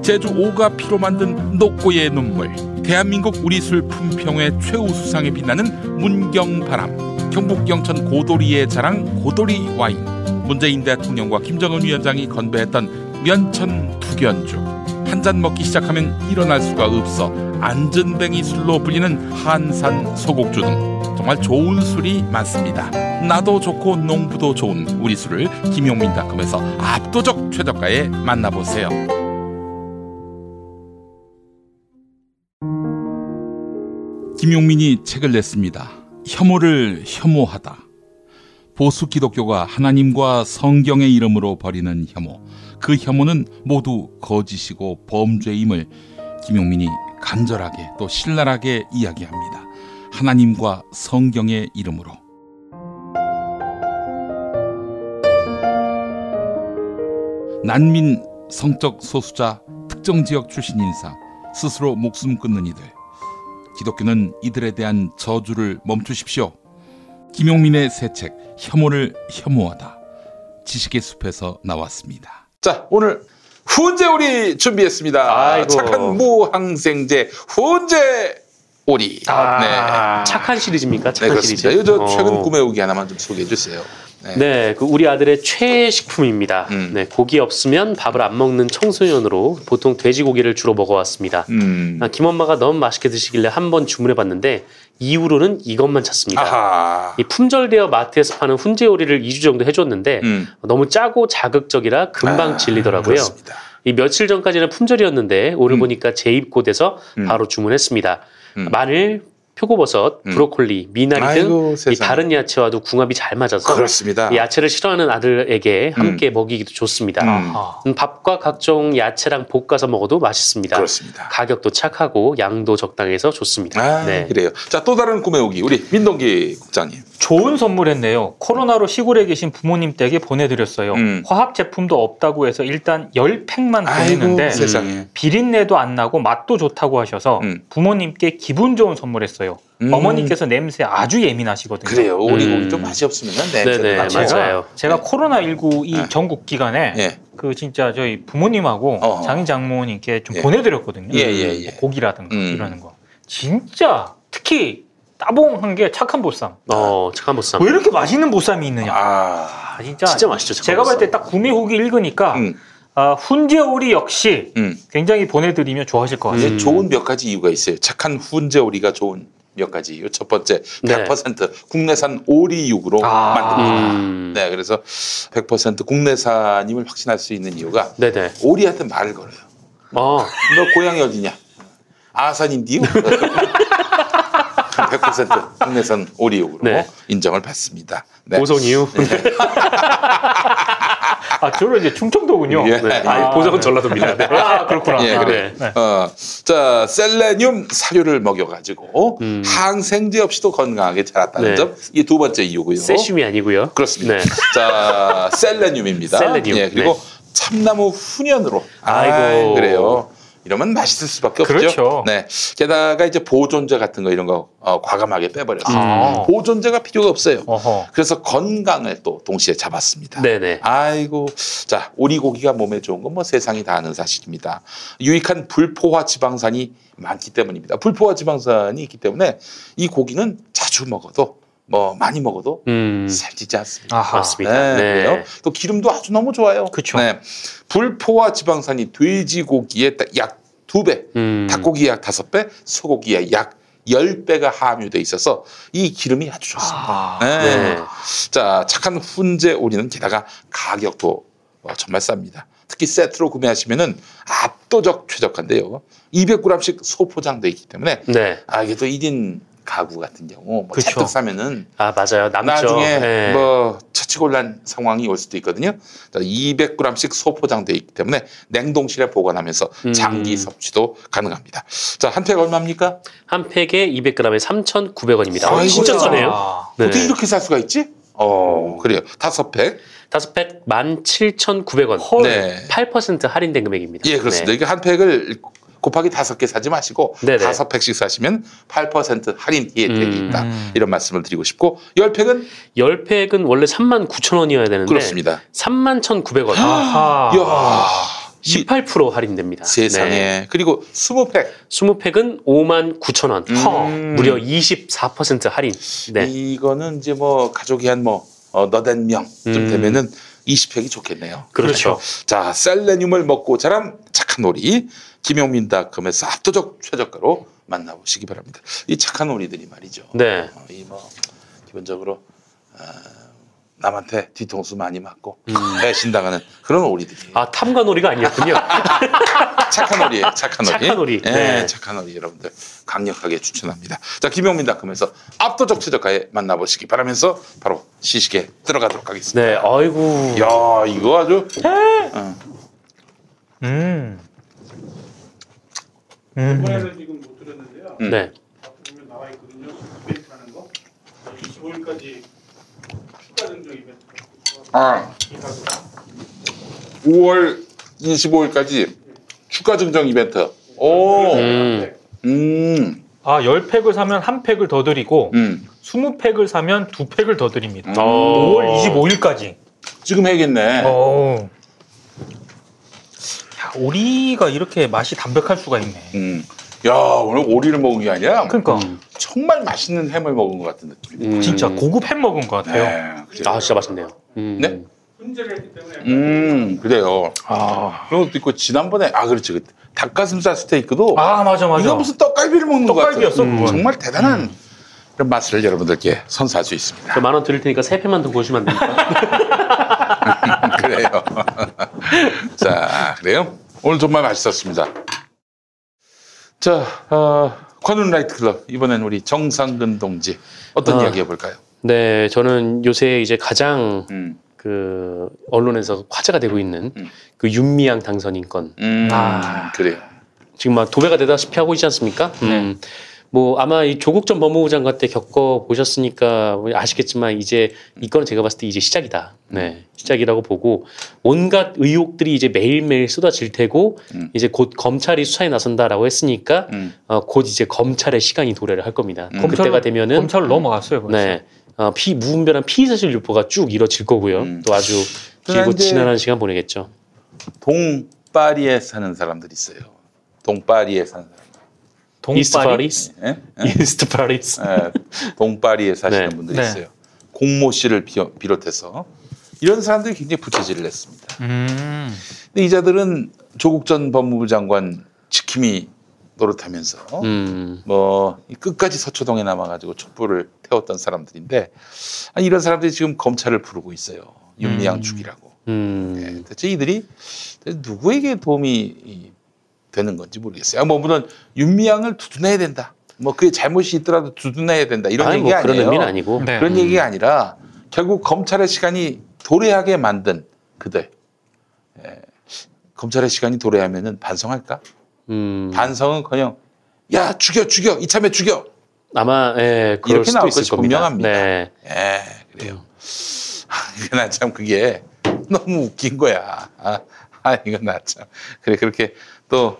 제주 오가피로 만든 녹고의 눈물, 대한민국 우리 술 품평회 최우수상에 빛나는 문경바람, 경북 영천 고도리의 자랑 고도리 와인, 문재인 대통령과 김정은 위원장이 건배했던 면천 두견주, 한 잔 먹기 시작하면 일어날 수가 없어 안전뱅이 술로 불리는 한산 소곡주 등 정말 좋은 술이 많습니다. 나도 좋고 농부도 좋은 우리 술을 김용민닷컴에서 압도적 최저가에 만나보세요. 김용민이 책을 냈습니다. 혐오를 혐오하다. 보수 기독교가 하나님과 성경의 이름으로 벌이는 혐오. 그 혐오는 모두 거짓이고 범죄임을 김용민이 간절하게 또 신랄하게 이야기합니다. 하나님과 성경의 이름으로. 난민, 성적 소수자, 특정 지역 출신 인사, 스스로 목숨 끊는 이들. 기독교는 이들에 대한 저주를 멈추십시오. 김용민의 새 책, 혐오를 혐오하다. 지식의 숲에서 나왔습니다. 자, 오늘 훈제 오리 준비했습니다. 아이고. 착한 무항생제 훈제 오리. 아, 네. 착한 시리즈입니까? 네, 착한 그렇습니다. 시리즈. 요저 최근 어. 꿈에 오기 하나만 좀 소개해 주세요. 네, 그 우리 아들의 최애 식품입니다. 음. 네, 고기 없으면 밥을 안 먹는 청소년으로 보통 돼지고기를 주로 먹어왔습니다. 음. 아, 김 엄마가 너무 맛있게 드시길래 한번 주문해봤는데 이후로는 이것만 찾습니다. 아하. 이 품절되어 마트에서 파는 훈제 요리를 2주 정도 해줬는데 음. 너무 짜고 자극적이라 금방 아, 질리더라고요. 그렇습니다. 이 며칠 전까지는 품절이었는데 오늘 보니까 재입고돼서 음. 바로 주문했습니다. 음. 마늘, 표고버섯, 음. 브로콜리, 미나리 등 이. 다른 야채와도 궁합이 잘 맞아서 그렇습니다. 이 야채를 싫어하는 아들에게 함께 먹이기도 좋습니다. 음. 음, 밥과 각종 야채랑 볶아서 먹어도 맛있습니다. 그렇습니다. 가격도 착하고 양도 적당해서 좋습니다. 아, 네. 그래요. 자, 또 다른 꿈에 오기. 우리 민동기 국장님. 좋은 선물했네요. 코로나로 시골에 계신 부모님 댁에 보내드렸어요. 음. 화학 제품도 없다고 해서 일단 열 팩만 보냈는데 세상에. 비린내도 안 나고 맛도 좋다고 하셔서 음. 부모님께 기분 좋은 선물했어요. 음. 어머니께서 냄새 아주 예민하시거든요. 그래요. 오리고기 음. 좀 맛이 없으면 냄새 네네, 나죠. 맞아요. 제가, 제가 코로나 19 이 네. 전국 기간에 예. 그 진짜 저희 부모님하고 어허. 장인 장모님께 좀 예. 보내드렸거든요. 예, 예, 예. 고기라든가 음. 이러는 거. 진짜 특히 따봉한 게 착한 보쌈. 어, 착한 보쌈. 왜 이렇게 맛있는 보쌈이 있느냐? 아. 아, 진짜 진짜 맛있죠. 착한 제가 볼 보쌈. 때 딱 구매 후기 읽으니까 음. 아, 훈제오리 역시 음. 굉장히 보내드리면 좋아하실 것 같아요. 이게 좋은 몇 가지 이유가 있어요. 착한 훈제 오리가 좋은 몇 가지 이유. 첫 번째, 네. 100% 국내산 오리육으로 아. 만듭니다. 음. 네, 그래서 100% 국내산임을 확신할 수 있는 이유가 네네. 오리한테 말을 걸어요. 어, 너 고향이 어디냐? 아산인디요? 100% 국내산 오리육으로 네. 인정을 받습니다. 네. 보성 이유. 아, 저로 이제 충청도군요. 예. 네. 아, 아, 보성은 네. 전라도입니다. 네. 아, 그렇구나. 예, 아, 그래. 네. 어, 자, 셀레늄 사료를 먹여가지고 음. 항생제 없이도 건강하게 자랐다는 네. 점, 이게 두 번째 이유고요. 세슘이 아니고요. 그렇습니다. 네. 자, 셀레늄입니다. 셀레늄. 예, 그리고 네. 참나무 훈연으로. 아이고. 아이, 그래요. 이러면 맛있을 수밖에 없죠. 그렇죠. 네. 게다가 이제 보존제 같은 거 이런 거 어, 과감하게 빼버렸어요. 아. 보존제가 필요가 없어요. 어허. 그래서 건강을 또 동시에 잡았습니다. 네네. 아이고, 자, 오리고기가 몸에 좋은 건 뭐 세상이 다 아는 사실입니다. 유익한 불포화 지방산이 많기 때문입니다. 불포화 지방산이 있기 때문에 이 고기는 자주 먹어도 뭐 많이 먹어도 음, 살찌지 않습니다. 아하. 맞습니다. 네, 네. 그래요. 또 기름도 아주 너무 좋아요. 그쵸. 네. 불포화 지방산이 돼지고기의 약두 배, 음. 닭고기 약 다섯 배, 소고기의 약 10배가 함유돼 있어서 이 기름이 아주 좋습니다. 아, 네. 네. 자, 착한 훈제 오리는 게다가 가격도 어, 정말 쌉니다. 특히 세트로 구매하시면은 압도적 최저가인데요. 200g씩 소포장돼 있기 때문에 네. 아 이게 또 1인 가구 같은 경우 뭐 그쵸. 잔뜩 사면은 아, 맞아요. 남죠. 나중에 네. 뭐 처치곤란 상황이 올 수도 있거든요. 200g씩 소포장돼 있기 때문에 냉동실에 보관하면서 음. 장기 섭취도 가능합니다. 자, 한 팩 얼마입니까? 한 팩에 200g에 3,900원입니다. 아이고, 진짜. 싸네요. 아, 네. 어떻게 이렇게 살 수가 있지? 어, 그래요. 다섯 팩. 다섯 팩 17,900원. 네. 8% 할인된 금액입니다. 예, 그렇습니다. 네. 이게 한 팩을 곱하기 다섯 개 사지 마시고. 다섯 팩씩 사시면 8% 할인 혜택이 음. 있다. 이런 말씀을 드리고 싶고 열 팩은 10팩은 원래 39,000원이어야 되는데 그렇습니다. 31,900원. 아하. 이야, 18% 할인됩니다. 세상에. 네. 그리고 스무 팩. 20팩은 59,000원. 음. 무려 24% 할인. 네. 이거는 이제 뭐 가족이 한뭐 어, 너댓 명쯤 음. 되면은 20팩이 좋겠네요. 그렇죠. 자, 셀레늄을 먹고 자란 착한 오리 김용민닷컴에서 압도적 최저가로 만나보시기 바랍니다. 이 착한 오리들이 말이죠. 네. 어, 이뭐 기본적으로 어, 남한테 뒤통수 많이 맞고 배신당하는 그런 오리들이. 아, 탐관오리가 아니었군요. 착한 오리예요. 착한 오리. 착한 오리. 예, 네. 착한 오리 여러분들 강력하게 추천합니다. 자, 김용민닷컴에서 압도적 최저가에 만나보시기 바라면서 바로 시식에 들어가도록 하겠습니다. 네, 아이고. 야, 이거 아주 어. 음. 음. 이번에는 지금 못 들었는데요. 음. 네. 보면 나와 있거든요. 이벤트 하는 거. 25일까지 추가 증정 이벤트. 아, 5월 25일까지 추가 증정 이벤트. 오, 음. 음, 아, 10팩을 사면 한 팩을 더 드리고 음. 20팩을 사면 두 팩을 더 드립니다. 어. 5월 25일까지. 지금 해야겠네. 어. 야, 오리가 이렇게 맛이 담백할 수가 있네. 음. 야, 오늘 오리를 먹은 게 아니라 그러니까 정말 맛있는 햄을 먹은 것 같은 느낌입니다. 음. 진짜 고급 햄 먹은 것 같아요. 네, 그래요. 아, 진짜 맛있네요. 음. 네? 훈제를 했기 때문에 음, 그래요. 아, 그런 것도 있고 지난번에 아 그렇지 그 닭가슴살 스테이크도 아, 맞아, 맞아. 이거 무슨 떡갈비를 먹는 것 같아요. 떡갈비였어, 그건. 정말 대단한 그런 맛을 여러분들께 선사할 수 있습니다. 저 만 원 드릴 테니까 세 팩만 더 보시면 안 됩니까? 그래요. 자, 그래요. 오늘 정말 맛있었습니다. 자, 어, 관훈 라이트 클럽 이번엔 우리 정상근 동지 어떤 아. 이야기 해볼까요? 네, 저는 요새 이제 가장 음, 그 언론에서 화제가 되고 있는 음. 그 윤미향 당선인 건 음, 아. 그래요. 지금 막 도배가 되다시피 하고 있지 않습니까? 음. 뭐 아마 이 조국 전 법무부 장관 때 겪어 보셨으니까 뭐 아시겠지만 이제 이 건은 제가 봤을 때 이제 시작이다. 네, 시작이라고 보고 온갖 의혹들이 이제 매일매일 쏟아질 테고 음. 이제 곧 검찰이 수사에 나선다라고 했으니까 음. 어, 곧 이제 검찰의 시간이 도래를 할 겁니다. 음. 그때가 되면은 검찰로 넘어갔어요. 벌써. 네. 어, 피 무분별한 피의 사실 유포가 쭉 이뤄질 거고요. 음. 또 아주 그러나 길고 지난한 시간 보내겠죠. 동파리에 사는 사람들이 있어요. 동파리에 사는 사람. East Paris, 예? East Paris. 예, 동파리에 사시는 네. 분들이 네. 있어요. 공모 씨를 비- 비롯해서 이런 사람들이 굉장히 부채질을 했습니다. 음. 근데 이 자들은 조국 전 법무부 장관 지킴이 노릇하면서 음. 뭐이 끝까지 서초동에 남아가지고 촛불을 태웠던 사람들인데 아니, 이런 사람들이 지금 검찰을 부르고 있어요. 윤미향 음. 죽이라고. 음. 네, 대체 이들이 누구에게 도움이 이- 되는 건지 모르겠어요. 아, 뭐 물론 윤미향을 두둔해야 된다. 뭐 그게 잘못이 있더라도 두둔해야 된다. 이런 아니, 얘기 뭐 아니에요. 그런 의미는 아니고. 네. 그런 음. 얘기가 아니라 결국 검찰의 시간이 도래하게 만든 그들. 예, 검찰의 시간이 도래하면은 반성할까? 음. 반성은 그냥 야 죽여 죽여 이참에 죽여. 아마 예, 그럴 이렇게 수도 나올 있을 것이 겁니다. 분명합니다. 네. 예, 그래요. 아, 난참 그게 너무 웃긴 거야. 아, 아 이거 나 참. 그래 그렇게 또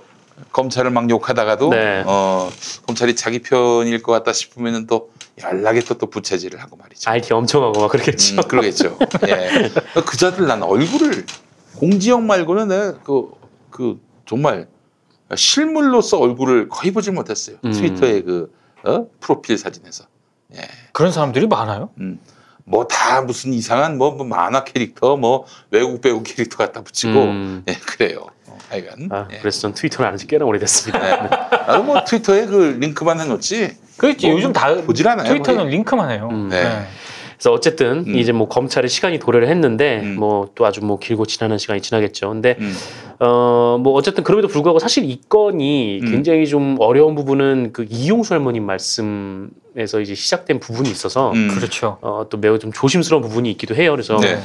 검찰을 막 욕하다가도 네. 어 검찰이 자기 편일 것 같다 싶으면은 또 연락에 또 또 부채질을 하고 말이죠. IT 엄청 하고 막 그러겠죠. 음, 그러겠죠. 예. 그 자들 난 얼굴을 공지영 말고는 내가 그, 그 정말 실물로서 얼굴을 거의 보질 못했어요. 음. 트위터의 그 어? 프로필 사진에서. 예. 그런 사람들이 많아요? 음. 뭐 다 무슨 이상한 뭐, 뭐 만화 캐릭터 뭐 외국 배우 캐릭터 갖다 붙이고 음. 예, 그래요. 어, 하여간. 아, 예. 그래서 전 트위터를 안 한지 꽤나 오래됐습니다. 네. 나도 뭐 트위터에 그 링크만 해놓지. 그렇지. 뭐 요즘 다 보질 않아요. 트위터는 거의. 링크만 해요. 음. 네. 네. 그래서 어쨌든 음. 이제 뭐 검찰의 시간이 도래를 했는데 음. 뭐또 아주 뭐 길고 지난한 시간이 지나겠죠. 근데 음. 어뭐 어쨌든 그럼에도 불구하고 사실 이 건이 음. 굉장히 좀 어려운 부분은 그 이용수 할머님 말씀에서 이제 시작된 부분이 있어서 음. 그렇죠. 어, 또 매우 좀 조심스러운 부분이 있기도 해요. 그래서 네.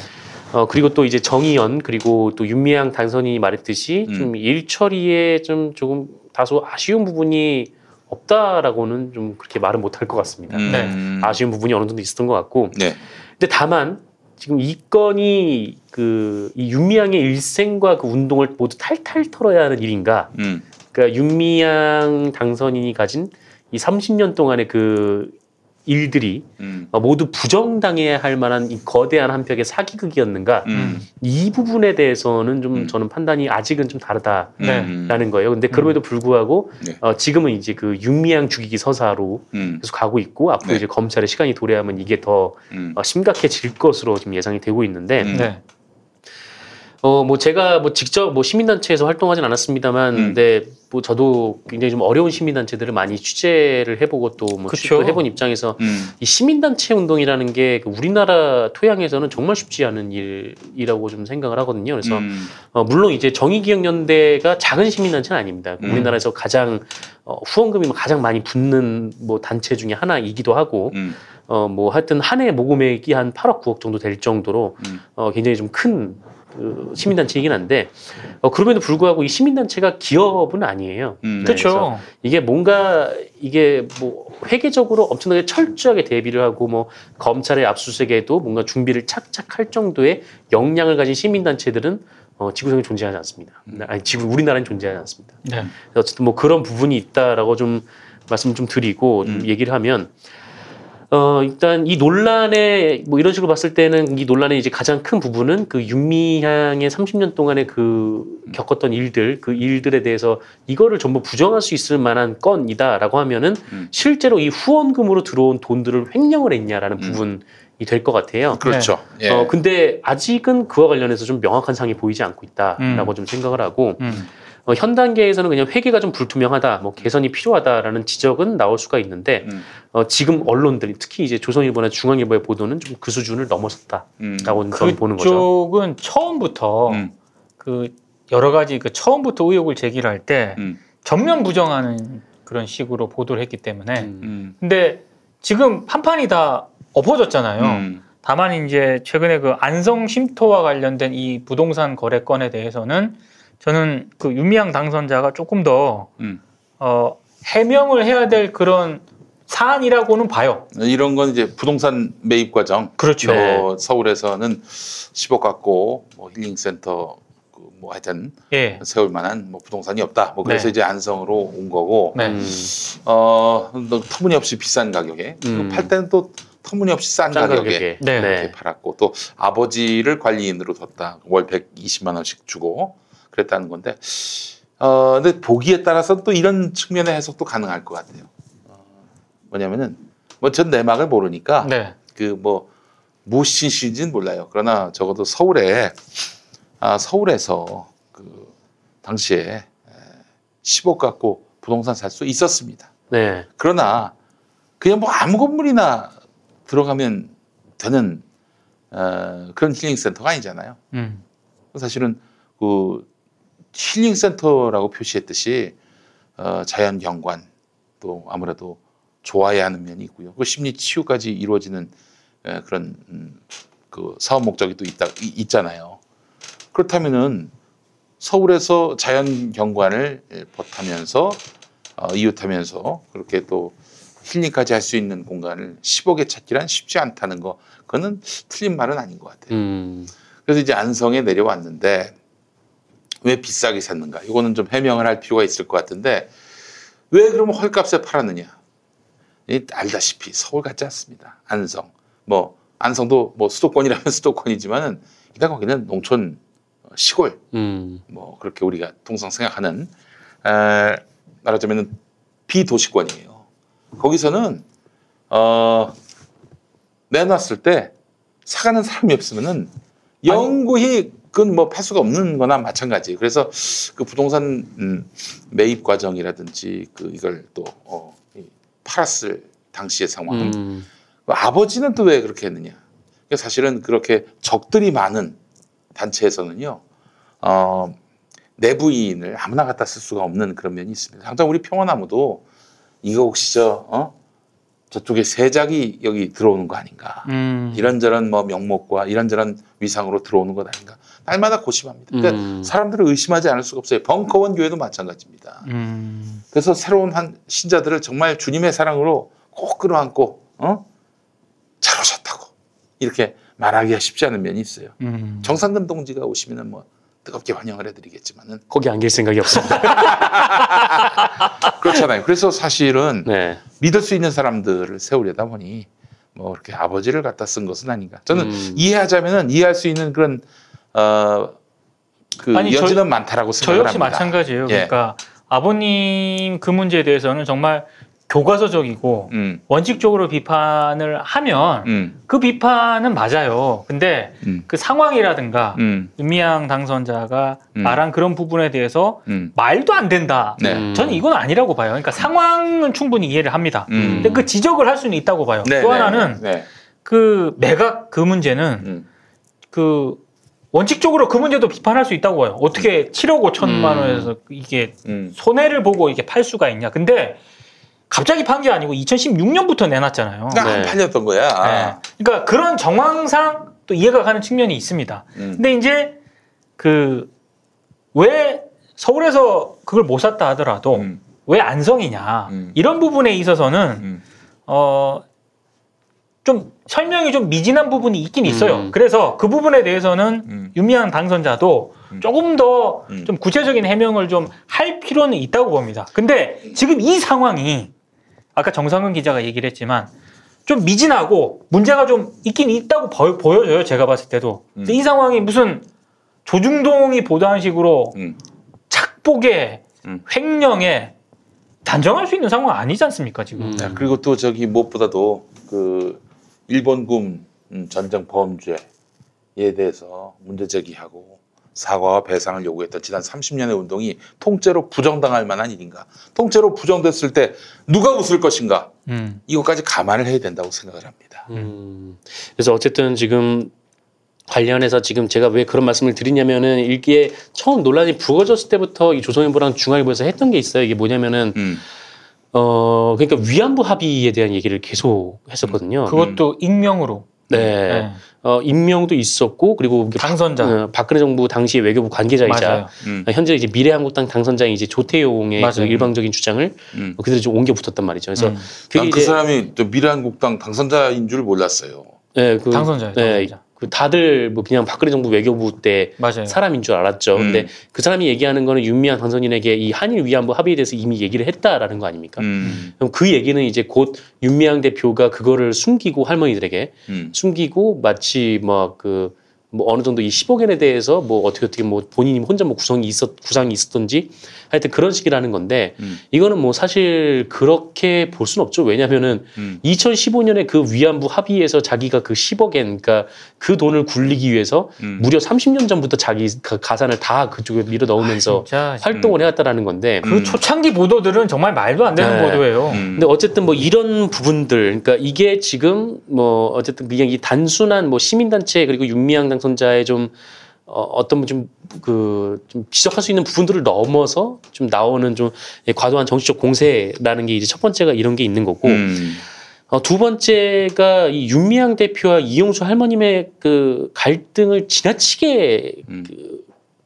어, 그리고 또 이제 정의연 그리고 또 윤미향 당선인이 말했듯이 음. 좀 일처리에 좀 조금 다소 아쉬운 부분이 없다라고는 좀 그렇게 말은 못할 것 같습니다. 음. 네. 아쉬운 부분이 어느 정도 있었던 것 같고 네. 근데 다만 지금 이 건이 그 이 윤미향의 일생과 그 운동을 모두 탈탈 털어야 하는 일인가? 음. 그러니까 윤미향 당선인이 가진 이 30년 동안의 그 일들이 음. 어, 모두 부정당해야 할 만한 이 거대한 한 벽의 사기극이었는가 음. 이 부분에 대해서는 좀 저는 판단이 아직은 좀 다르다라는 네. 거예요. 근데 그럼에도 불구하고 네. 어, 지금은 이제 그 윤미향 죽이기 서사로 음. 계속 가고 있고 앞으로 네. 이제 검찰의 시간이 도래하면 이게 더 음. 어, 심각해질 것으로 지금 예상이 되고 있는데 음. 네. 어, 뭐 제가 뭐 직접 뭐 시민단체에서 활동하진 않았습니다만, 음. 근데 뭐 저도 굉장히 좀 어려운 시민단체들을 많이 취재를 해보고 또뭐. 취재를 해본 입장에서 음. 이 시민단체 운동이라는 게그 우리나라 토양에서는 정말 쉽지 않은 일이라고 좀 생각을 하거든요. 그래서 음. 어, 물론 이제 정의기억연대가 작은 시민단체는 아닙니다. 음. 우리나라에서 가장 어, 후원금이 가장 많이 붙는 뭐 단체 중에 하나이기도 하고, 음. 어, 뭐 하여튼 한 해 모금액이 한 8억 9억 정도 될 정도로 음. 어, 굉장히 좀큰 그, 시민단체이긴 한데 어, 그럼에도 불구하고 이 시민단체가 기업은 아니에요. 음. 네, 그렇죠. 이게 뭔가 이게 뭐 회계적으로 엄청나게 철저하게 대비를 하고 뭐 검찰의 압수수색에도 뭔가 준비를 착착 할 정도의 역량을 가진 시민단체들은 어, 지구상에 존재하지 않습니다. 아니, 지구 우리나라엔 존재하지 않습니다. 네. 그래서 어쨌든 뭐 그런 부분이 있다라고 좀 말씀 좀 드리고 좀 얘기를 하면 어 일단 이 논란에 뭐 이런 식으로 봤을 때는 이 논란의 이제 가장 큰 부분은 그 윤미향의 30년 동안의 그 겪었던 일들 그 일들에 대해서 이거를 전부 부정할 수 있을 만한 건이다라고 하면은 음. 실제로 이 후원금으로 들어온 돈들을 횡령을 했냐라는 부분 이 될 것 같아요. 그렇죠. 예. 어 근데 아직은 그와 관련해서 좀 명확한 상이 보이지 않고 있다라고 음. 좀 생각을 하고 음. 어, 현 단계에서는 그냥 회계가 좀 불투명하다, 뭐 개선이 필요하다라는 지적은 나올 수가 있는데 음. 어, 지금 언론들이 특히 이제 조선일보나 중앙일보의 보도는 좀 그 수준을 넘어섰다라고 음. 저는 보는 거죠. 그쪽은 처음부터 음. 그 여러 가지 그 처음부터 의혹을 제기를 할때 음. 전면 부정하는 그런 식으로 보도를 했기 때문에 음. 근데 지금 판판이 다 엎어졌잖아요. 음. 다만 이제 최근에 그 안성 쉼터와 관련된 이 부동산 거래건에 대해서는 저는 그 윤미향 당선자가 조금 더 음. 어, 해명을 해야 될 그런 사안이라고는 봐요. 이런 건 이제 부동산 매입 과정. 그렇죠. 뭐 서울에서는 10억 갖고 뭐 힐링센터 그뭐 하여튼 예. 세울 만한 뭐 부동산이 없다. 뭐 그래서 네. 이제 안성으로 온 거고. 네. 음. 어, 너 터무니없이 비싼 가격에 음. 팔 때는 또 터무니없이 싼, 싼 가격에, 가격에. 네. 이렇게 팔았고 또 아버지를 관리인으로 뒀다. 월 120만 원씩 주고 그랬다는 건데 어, 근데 보기에 따라서 또 이런 측면의 해석도 가능할 것 같아요. 어, 뭐냐면은 뭐 전 내막을 모르니까 네. 그뭐 무엇이 진실인지는 몰라요. 그러나 적어도 서울에 아, 서울에서 그 당시에 에, 10억 갖고 부동산 살 수 있었습니다. 네. 그러나 그냥 뭐 아무 건물이나 들어가면 되는 어, 그런 힐링 센터가 아니잖아요. 음. 사실은 그 힐링 센터라고 표시했듯이 어, 자연 경관 또 아무래도 좋아야 하는 면이 있고요. 그 심리 치유까지 이루어지는 에, 그런 음, 그 사업 목적이 또 있다 이- 있잖아요. 그렇다면은 서울에서 자연 경관을 예, 벗하면서 어, 이웃하면서 그렇게 또 힐링까지 할 수 있는 공간을 10억에 찾기란 쉽지 않다는 거 그거는 틀린 말은 아닌 것 같아요. 음. 그래서 이제 안성에 내려왔는데 왜 비싸게 샀는가? 이거는 좀 해명을 할 필요가 있을 것 같은데 왜 그러면 헐값에 팔았느냐? 이 알다시피 서울 같지 않습니다. 안성 뭐 안성도 뭐 수도권이라면 수도권이지만은 일단 거기는 농촌 어, 시골 음. 뭐 그렇게 우리가 통상 생각하는 에, 말하자면은 비도시권이에요. 거기서는 어 내놨을 때 사가는 사람이 없으면은 영구히 그건 뭐 팔 수가 없는 거나 마찬가지. 그래서 그 부동산 음, 매입 과정이라든지 그 이걸 또 어, 이 팔았을 당시의 상황. 음. 그 아버지는 또 왜 그렇게 했느냐? 그러니까 사실은 그렇게 적들이 많은 단체에서는요, 어, 내부인을 아무나 갖다 쓸 수가 없는 그런 면이 있습니다. 당장 우리 평화나무도 이거 혹시 저, 어? 저쪽에 세작이 여기 들어오는 거 아닌가. 음. 이런저런 뭐 명목과 이런저런 위상으로 들어오는 것 아닌가. 날마다 고심합니다. 그러니까 음. 사람들을 의심하지 않을 수가 없어요. 벙커원 교회도 마찬가지입니다. 음. 그래서 새로운 한 신자들을 정말 주님의 사랑으로 꼭 끌어안고 어? 잘 오셨다고 이렇게 말하기가 쉽지 않은 면이 있어요. 음. 정상근 동지가 오시면은 뭐 뜨겁게 환영을 해드리겠지만은 거기 안길 생각이 없습니다. 그렇잖아요. 그래서 사실은 네. 믿을 수 있는 사람들을 세우려다 보니 뭐 이렇게 아버지를 갖다 쓴 것은 아닌가. 저는 음. 이해하자면은 이해할 수 있는 그런 어 그 아니, 저- 여지는 많다라고 저 생각을 역시 합니다. 마찬가지예요. 예. 그러니까 아버님 그 문제에 대해서는 정말 교과서적이고 음. 원칙적으로 비판을 하면 음. 그 비판은 맞아요. 근데 음. 그 상황이라든가 음. 윤미향 당선자가 음. 말한 그런 부분에 대해서 음. 말도 안 된다. 네. 저는 이건 아니라고 봐요. 그러니까 상황은 충분히 이해를 합니다. 음. 근데 그 지적을 할 수는 있다고 봐요. 네, 또 네, 하나는 네. 그 매각 그 문제는 음. 그 원칙적으로 그 문제도 비판할 수 있다고 봐요. 어떻게 7억 5천만 음. 원에서 이게 음. 손해를 보고 이게 팔 수가 있냐. 근데 갑자기 판 게 아니고 2016년부터 내놨잖아요. 그러니까 안 네. 팔렸던 거야. 네. 그러니까 그런 정황상 또 이해가 가는 측면이 있습니다. 음. 근데 이제 그 왜 서울에서 그걸 못 샀다 하더라도 음. 왜 안성이냐 음. 이런 부분에 있어서는 음. 어 좀 설명이 좀 미진한 부분이 있긴 있어요. 음. 그래서 그 부분에 대해서는 음. 윤미향 당선자도 음. 조금 더 음. 좀 구체적인 해명을 좀 할 필요는 있다고 봅니다. 근데 지금 이 상황이 아까 정상근 기자가 얘기를 했지만 좀 미진하고 문제가 좀 있긴 있다고 보, 보여져요. 제가 봤을 때도. 근데 음. 이 상황이 무슨 조중동이 보도한 식으로 음. 착복에 음. 횡령에 단정할 수 있는 상황 아니지 않습니까 지금? 음. 자, 그리고 또 저기 무엇보다도 그 일본군 음, 전쟁 범죄에 대해서 문제 제기하고 사과와 배상을 요구했던 지난 30년의 운동이 통째로 부정당할 만한 일인가? 통째로 부정됐을 때 누가 웃을 것인가? 음. 이것까지 감안을 해야 된다고 생각을 합니다. 음. 그래서 어쨌든 지금 관련해서 지금 제가 왜 그런 말씀을 드리냐면은 이게 처음 논란이 불거졌을 때부터 이 조선일보랑 중앙일보에서 했던 게 있어요. 이게 뭐냐면은 음. 어 그러니까 위안부 합의에 대한 얘기를 계속 했었거든요. 그것도 익명으로. 네. 네. 어 임명도 있었고 그리고 당선자. 어, 박근혜 정부 당시 외교부 관계자이자 맞아요. 음. 어, 현재 이제 미래한국당 당선자인 이제 조태용의 그. 일방적인 주장을 음. 어, 그대로 좀 옮겨 붙었단 말이죠. 그래서 음. 그게 난그 이제 사람이 또 미래한국당 당선자인 줄 몰랐어요. 네, 그, 당선자예요, 네, 당선자. 그 다들 뭐 그냥 박근혜 정부 외교부 때 맞아요. 사람인 줄 알았죠. 음. 근데 그 사람이 얘기하는 거는 윤미향 당선인에게 이 한일 위안부 합의에 대해서 이미 얘기를 했다라는 거 아닙니까? 음. 그럼 그 얘기는 이제 곧 윤미향 대표가 그거를 숨기고 할머니들에게 음. 숨기고 마치 뭐그뭐 어느 정도 이 10억 엔에 대해서 뭐 어떻게 어떻게 뭐 본인이 혼자 뭐 구성이 있었 구상이 있었던지 하여튼 그런 식이라는 건데 음. 이거는 뭐 사실 그렇게 볼 수는 없죠. 왜냐하면은 음. 2015년에 그 위안부 합의에서 자기가 그 10억엔 그러니까 그 돈을 굴리기 위해서 음. 무려 30년 전부터 자기 가- 가산을 다 그쪽에 밀어 넣으면서 진짜 활동을 해왔다라는 건데 그 초창기 보도들은 정말 말도 안 되는 네. 보도예요. 음. 근데 어쨌든 뭐 이런 부분들, 그러니까 이게 지금 뭐 어쨌든 그냥 이 단순한 뭐 시민단체 그리고 윤미향 당선자의 좀 어, 어떤 좀그 좀 지적할 수 있는 부분들을 넘어서 좀 나오는 좀 예, 과도한 정치적 공세라는 게 이제 첫 번째가 이런 게 있는 거고 음. 어, 두 번째가 이 윤미향 대표와 이용수 할머님의 그 갈등을 지나치게 음. 그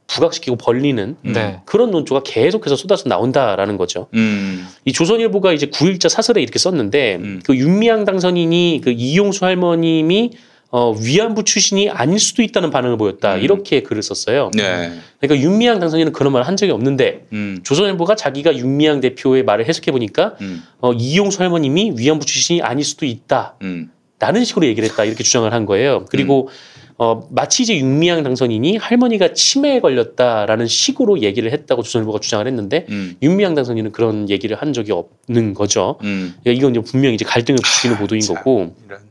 부각시키고 벌리는 네. 그런 논조가 계속해서 쏟아져 나온다라는 거죠. 음. 이 조선일보가 이제 9일자 사설에 이렇게 썼는데 음. 그 윤미향 당선인이 그 이용수 할머님이 어, 위안부 출신이 아닐 수도 있다는 반응을 보였다 음. 이렇게 글을 썼어요. 네. 그러니까 윤미향 당선인은 그런 말을 한 적이 없는데 음. 조선일보가 자기가 윤미향 대표의 말을 해석해 보니까 음. 어, 이용수 할머님이 위안부 출신이 아닐 수도 있다. 음. 라는 식으로 얘기를 했다 이렇게 주장을 한 거예요. 그리고 어, 마치 이제 윤미향 당선인이 할머니가 치매에 걸렸다라는 식으로 얘기를 했다고 조선일보가 주장을 했는데 음. 윤미향 당선인은 그런 얘기를 한 적이 없는 거죠. 음. 그러니까 이건 분명히 이제 갈등을 부추기는 보도인 참, 거고. 이런.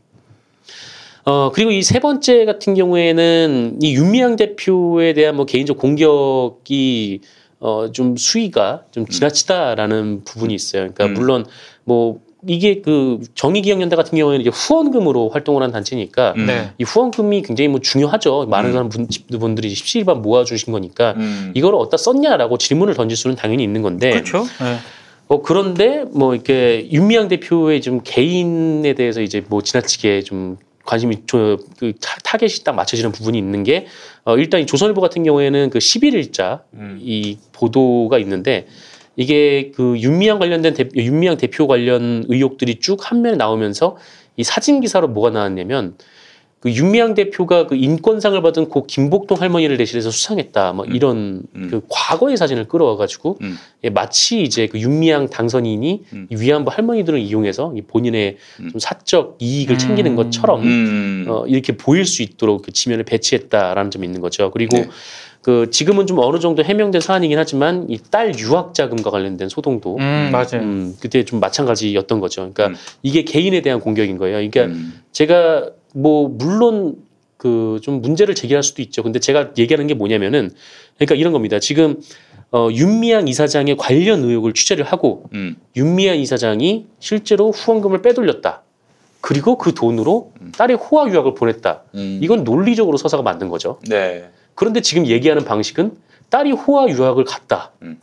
어, 그리고 이 세 번째 같은 경우에는 이 윤미향 대표에 대한 뭐 개인적 공격이 어, 좀 수위가 좀 지나치다라는 부분이 있어요. 그러니까 음. 물론 뭐 이게 그 정의기억연대 같은 경우에는 이제 후원금으로 활동을 한 단체니까 음. 네. 이 후원금이 굉장히 뭐 중요하죠. 많은 음. 사람 분, 분들이 십시일반 모아주신 거니까 음. 이걸 어디다 썼냐라고 질문을 던질 수는 당연히 있는 건데 그렇죠. 네. 어 그런데 뭐 이렇게 윤미향 대표의 좀 개인에 대해서 이제 뭐 지나치게 좀 관심이 저, 그 타- 타겟이 딱 맞춰지는 부분이 있는 게 어, 일단 이 조선일보 같은 경우에는 그 11일자 음. 이 보도가 있는데 이게 그 윤미향 관련된 대, 윤미향 대표 관련 의혹들이 쭉 한 면에 나오면서 이 사진 기사로 뭐가 나왔냐면 그 윤미향 대표가 그 인권상을 받은 고 김복동 할머니를 대신해서 수상했다. 음. 뭐 이런 그 과거의 사진을 끌어와가지고 예, 마치 이제 그 윤미향 당선인이 음. 이 위안부 할머니들을 이용해서 이 본인의 좀 사적 이익을 챙기는 것처럼 음. 어, 이렇게 보일 수 있도록 그 지면을 배치했다라는 점이 있는 거죠. 그리고 네. 그 지금은 좀 어느 정도 해명된 사안이긴 하지만 이 딸 유학 자금과 관련된 소동도 음, 맞아요. 음, 그때 좀 마찬가지였던 거죠. 음. 그러니까 이게 개인에 대한 공격인 거예요. 그러니까 제가 뭐 물론 그 좀 문제를 제기할 수도 있죠. 근데 제가 얘기하는 게 뭐냐면은 그러니까 이런 겁니다. 지금 어, 윤미향 이사장의 관련 의혹을 취재를 하고 음. 윤미향 이사장이 실제로 후원금을 빼돌렸다. 그리고 그 돈으로 딸의 호화 유학을 보냈다. 이건 논리적으로 서사가 만든 거죠. 음. 네. 그런데 지금 얘기하는 방식은 딸이 호화 유학을 갔다. 음.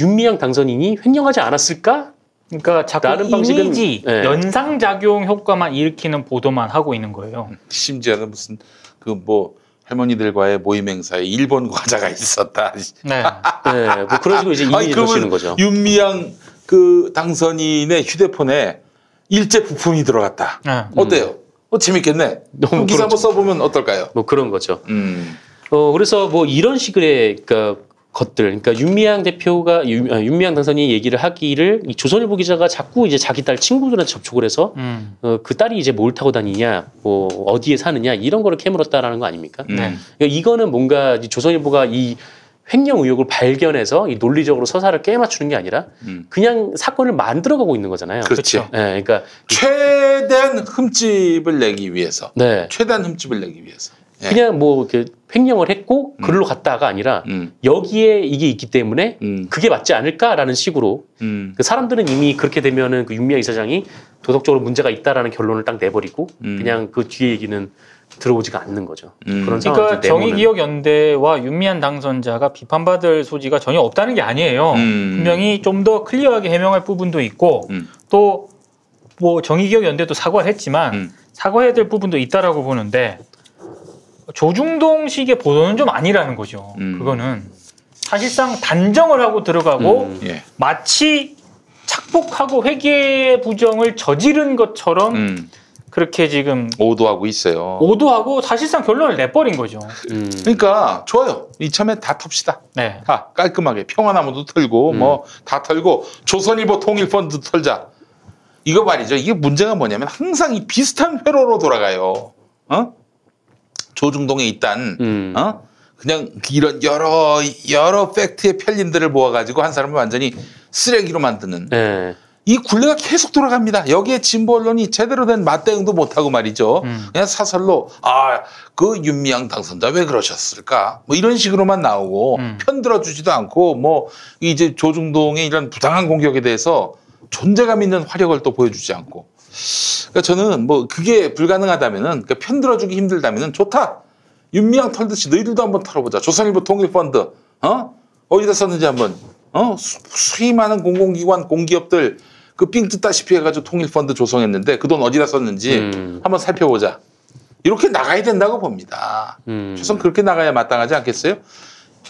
윤미향 당선인이 횡령하지 않았을까? 그러니까 자꾸 라는 방식은- 이미지 네. 연상작용 효과만 일으키는 보도만 하고 있는 거예요. 심지어는 무슨 그 뭐 할머니들과의 모임 행사에 일본 과자가 있었다. 네. 네, 뭐 그런 식으로 이제 그러면 씌우는 거죠. 윤미향 그 당선인의 휴대폰에 일제 부품이 들어갔다. 네. 어때요? 어 재밌겠네. 그 기사 한번 써보면 어떨까요? 뭐 그런 거죠. 음. 어 그래서 뭐 이런 식의 그러니까 것들, 그러니까 윤미향 대표가 윤, 아, 윤미향 당선인이 얘기를 하기를 이 조선일보 기자가 자꾸 이제 자기 딸 친구들한테 접촉을 해서 음. 어, 그 딸이 이제 뭘 타고 다니냐, 뭐 어디에 사느냐 이런 거를 캐물었다라는 거 아닙니까? 네. 그러니까 이거는 뭔가 이 조선일보가 이 횡령 의혹을 발견해서 이 논리적으로 서사를 깨 맞추는 게 아니라 그냥 사건을 만들어가고 있는 거잖아요. 음. 그렇지. 네, 그러니까 최대한 흠집을 내기 위해서. 네. 최대한 흠집을 내기 위해서. 예. 그냥 뭐 이렇게 횡령을 했고 글로 갔다가 아니라 음. 여기에 이게 있기 때문에 그게 맞지 않을까라는 식으로 음. 그 사람들은 이미 그렇게 되면은 그 윤미향 이사장이 도덕적으로 문제가 있다라는 결론을 딱 내버리고 그냥 그 뒤에 얘기는 들어오지가 않는 거죠. 그런 상황 그러니까 정의기억 연대와 윤미향 당선자가 비판받을 소지가 전혀 없다는 게 아니에요. 음. 분명히 좀 더 클리어하게 해명할 부분도 있고 또 뭐 정의기억 연대도 사과를 했지만 음. 사과해야 될 부분도 있다라고 보는데 조중동식의 보도는 좀 아니라는 거죠. 음. 그거는 사실상 단정을 하고 들어가고 음. 예. 마치 착복하고 회계 부정을 저지른 것처럼 음. 그렇게 지금 오도하고 있어요. 오도하고 사실상 결론을 내버린 거죠. 음. 그러니까 좋아요. 이참에 다 텁시다. 네. 다 깔끔하게 평화나무도 털고 뭐다 털고 조선일보 통일펀드 털자. 이거 말이죠. 이게 문제가 뭐냐면 항상 이 비슷한 회로로 돌아가요. 어? 조중동에 있단 어? 그냥 이런 여러 여러 팩트의 편린들을 모아가지고 한 사람을 완전히 쓰레기로 만드는 네. 이 굴레가 계속 돌아갑니다. 여기에 진보 언론이 제대로 된 맞대응도 못하고 말이죠. 그냥 사설로 아 그 윤미향 당선자 왜 그러셨을까? 뭐 이런 식으로만 나오고 편 들어주지도 않고 뭐 이제 조중동의 이런 부당한 공격에 대해서 존재감 있는 화력을 또 보여주지 않고. 그러니까 저는 뭐 그게 불가능하다면은 그러니까 편 들어주기 힘들다면은 좋다. 윤미향 털듯이 너희들도 한번 털어보자. 조선일보 통일펀드 어 어디다 썼는지 한번 어 수- 많은 공공기관 공기업들 그삥 뜯다시피 해가지고 통일펀드 조성했는데 그 돈 어디다 썼는지 한번 살펴보자. 이렇게 나가야 된다고 봅니다. 음. 최소한 그렇게 나가야 마땅하지 않겠어요?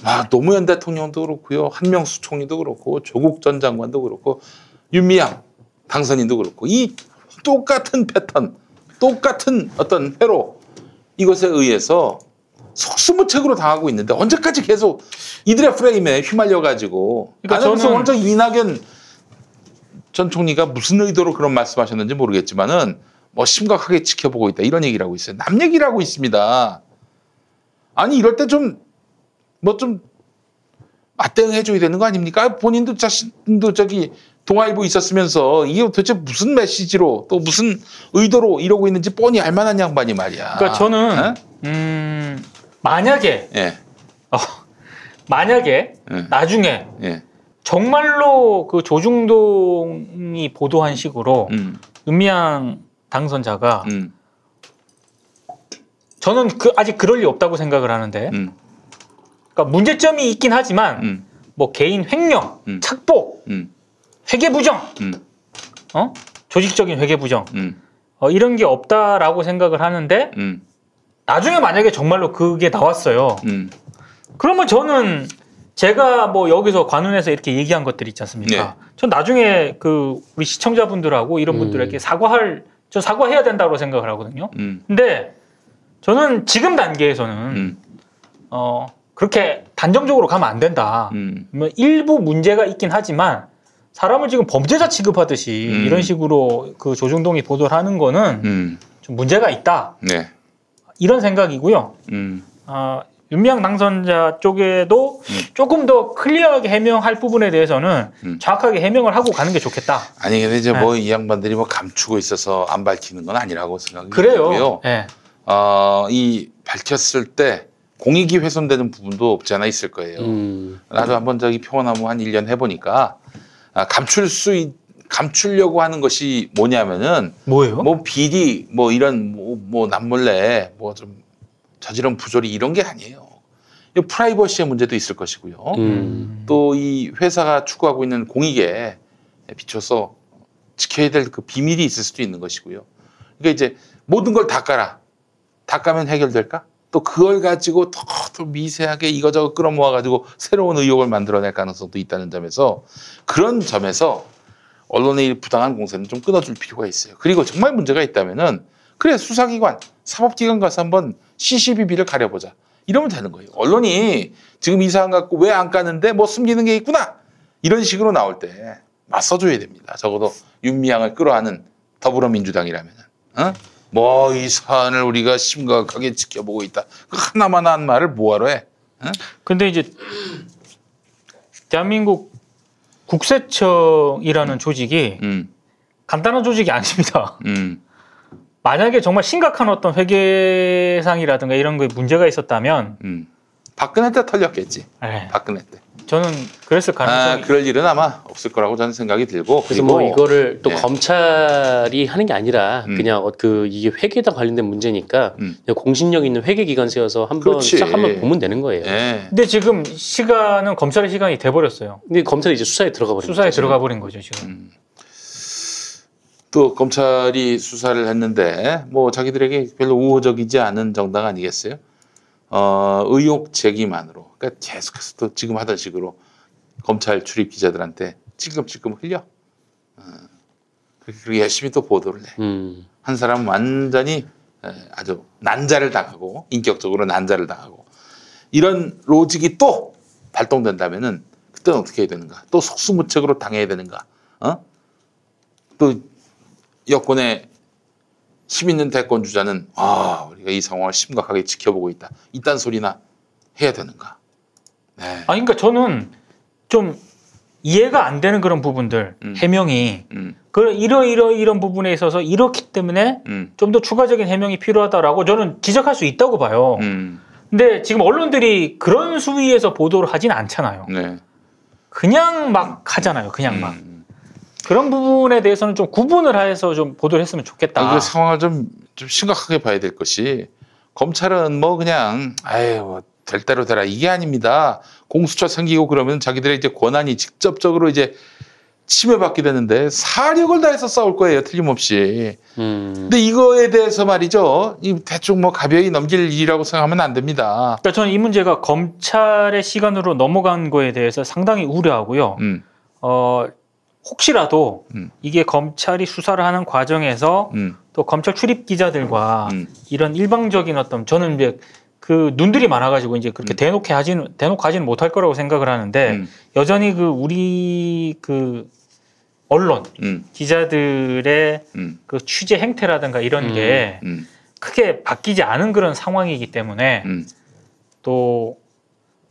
아, 노무현 대통령도 그렇고요. 한명수 총리도 그렇고 조국 전 장관도 그렇고 윤미향 당선인도 그렇고 이 똑같은 패턴, 똑같은 어떤 회로 이것에 의해서 속수무책으로 당하고 있는데 언제까지 계속 이들의 프레임에 휘말려 가지고 그러니까 아니, 저는- 오늘 이낙연 전 총리가 무슨 의도로 그런 말씀하셨는지 모르겠지만은 뭐 심각하게 지켜보고 있다 이런 얘기를 하고 있어요. 남 얘기를 하고 있습니다. 아니 이럴 때 좀 뭐좀 맞대응해 줘야 되는 거 아닙니까? 본인도 자신도 저기 동아일보 있었으면서 이게 도대체 무슨 메시지로 또 무슨 의도로 이러고 있는지 뻔히 알만한 양반이 말이야. 그러니까 저는 어? 음, 만약에 예. 어, 만약에 예. 나중에 예. 정말로 그 조중동이 보도한 식으로 음. 윤미향 당선자가 음. 저는 그 아직 그럴 리 없다고 생각을 하는데 음. 그러니까 문제점이 있긴 하지만 뭐 개인 횡령, 착복, 음. 회계 부정, 음. 어 조직적인 회계 부정 음. 어, 이런 게 없다라고 생각을 하는데 음. 나중에 만약에 정말로 그게 나왔어요. 음. 그러면 저는 제가 뭐 여기서 관훈에서 이렇게 얘기한 것들 있지 않습니까? 네. 전 나중에 그 우리 시청자분들하고 이런 분들에게 사과할 저 사과해야 된다고 생각을 하고든요. 음. 근데 저는 지금 단계에서는 음. 어 그렇게 단정적으로 가면 안 된다. 음. 뭐 일부 문제가 있긴 하지만 사람을 지금 범죄자 취급하듯이 음. 이런 식으로 그 조중동이 보도를 하는 거는 음. 좀 문제가 있다. 네. 이런 생각이고요. 음. 어, 윤미향 당선자 쪽에도 조금 더 클리어하게 해명할 부분에 대해서는 음. 정확하게 해명을 하고 가는 게 좋겠다. 아니 근데 이제 네. 뭐이 양반들이 뭐 감추고 있어서 안 밝히는 건 아니라고 생각이 그래요. 들고요. 예. 어, 이 밝혔을 때 공익이 훼손되는 부분도 없지 않아 있을 거예요. 음. 나도 한번 저기 평화나무 한 1년 해보니까 아, 감출 수 있, 감추려고 하는 것이 뭐냐면은 뭐예요? 뭐 비리 뭐 이런 뭐, 뭐 남몰래 뭐 좀 저지른 부조리 이런 게 아니에요. 이 프라이버시의 문제도 있을 것이고요. 음. 또이 회사가 추구하고 있는 공익에 비춰서 지켜야 될 그 비밀이 있을 수도 있는 것이고요. 그러니까 이제 모든 걸다 깔아. 다 까면 해결될까? 또 그걸 가지고 더, 더 미세하게 이거저거 끌어모아 가지고 새로운 의혹을 만들어낼 가능성도 있다는 점에서 그런 점에서 언론의 이 부당한 공세는 좀 끊어줄 필요가 있어요. 그리고 정말 문제가 있다면은 그래 수사기관, 사법기관 가서 한번 CCBB를 가려보자. 이러면 되는 거예요. 언론이 지금 이 사안 갖고 왜 안 까는데 뭐 숨기는 게 있구나. 이런 식으로 나올 때 맞서줘야 됩니다. 적어도 윤미향을 끌어안은 더불어민주당이라면. 어? 뭐 이 사안을 우리가 심각하게 지켜보고 있다. 그 하나만 한 말을 뭐하러 해? 어? 근데 이제 대한민국 국세청이라는 조직이 간단한 조직이 아닙니다. 음. 만약에 정말 심각한 어떤 회계상이라든가 이런 거에 문제가 있었다면 음. 박근혜 때 털렸겠지. 네. 박근혜 때. 저는 그랬을 아, 가능성이 그럴 일은 아마 없을 거라고 저는 생각이 들고. 그래서 뭐 이거를 또 예. 검찰이 하는 게 아니라 음. 그냥 어, 그 이게 회계에 관련된 문제니까 그냥 공신력 있는 회계 기관 세워서 한번. 딱 한번 보면 되는 거예요. 예. 근데 지금 시간은 검찰의 시간이 돼 버렸어요. 근데 검찰이 이제 수사에 들어가 버린 수사에 거죠. 들어가 버린 거죠 지금. 음. 또 검찰이 수사를 했는데 뭐 자기들에게 별로 우호적이지 않은 정당 아니겠어요? 어, 의혹 제기만으로 그러니까 계속해서 또 지금 하던 식으로 검찰 출입 기자들한테 찔끔찔끔 흘려. 어, 그렇게 열심히 또 보도를 해. 음. 한 사람은 완전히 에, 아주 난자를 당하고 인격적으로 난자를 당하고 이런 로직이 또 발동된다면은 그때는 어떻게 해야 되는가? 또 속수무책으로 당해야 되는가? 어? 또 여권의 힘 있는 대권 주자는 아 우리가 이 상황을 심각하게 지켜보고 있다. 이딴 소리나 해야 되는가? 네. 아니 그러니까 저는 좀 이해가 안 되는 그런 부분들 음. 해명이 음, 그 이러 이러 이런 부분에 있어서 이렇기 때문에 음, 좀더 추가적인 해명이 필요하다라고 저는 지적할 수 있다고 봐요. 음, 근데 지금 언론들이 그런 수위에서 보도를 하진 않잖아요. 네. 그냥 막 하잖아요. 그냥 막. 음. 그런 부분에 대해서는 좀 구분을 해서 좀 보도를 했으면 좋겠다. 아, 그 상황을 좀, 좀 심각하게 봐야 될 것이 검찰은 뭐 그냥 아유 뭐될 대로 되라 이게 아닙니다. 공수처 생기고 그러면 자기들의 이제 권한이 직접적으로 이제 침해받게 되는데 사력을 다해서 싸울 거예요 틀림없이. 음. 근데 이거에 대해서 말이죠. 이 대충 뭐 가벼이 넘길 일이라고 생각하면 안 됩니다. 그러니까 저는 이 문제가 검찰의 시간으로 넘어간 거에 대해서 상당히 우려하고요. 음, 어, 혹시라도 음. 이게 검찰이 수사를 하는 과정에서 음, 또 검찰 출입 기자들과 음. 이런 일방적인 어떤 저는 이제 그 눈들이 많아가지고 이제 그렇게 대놓게 하지는 대놓고 하지는 못할 거라고 생각을 하는데 음, 여전히 그 우리 그 언론 음, 기자들의 음, 그 취재 행태라든가 이런 음. 게 음, 크게 바뀌지 않은 그런 상황이기 때문에 음. 또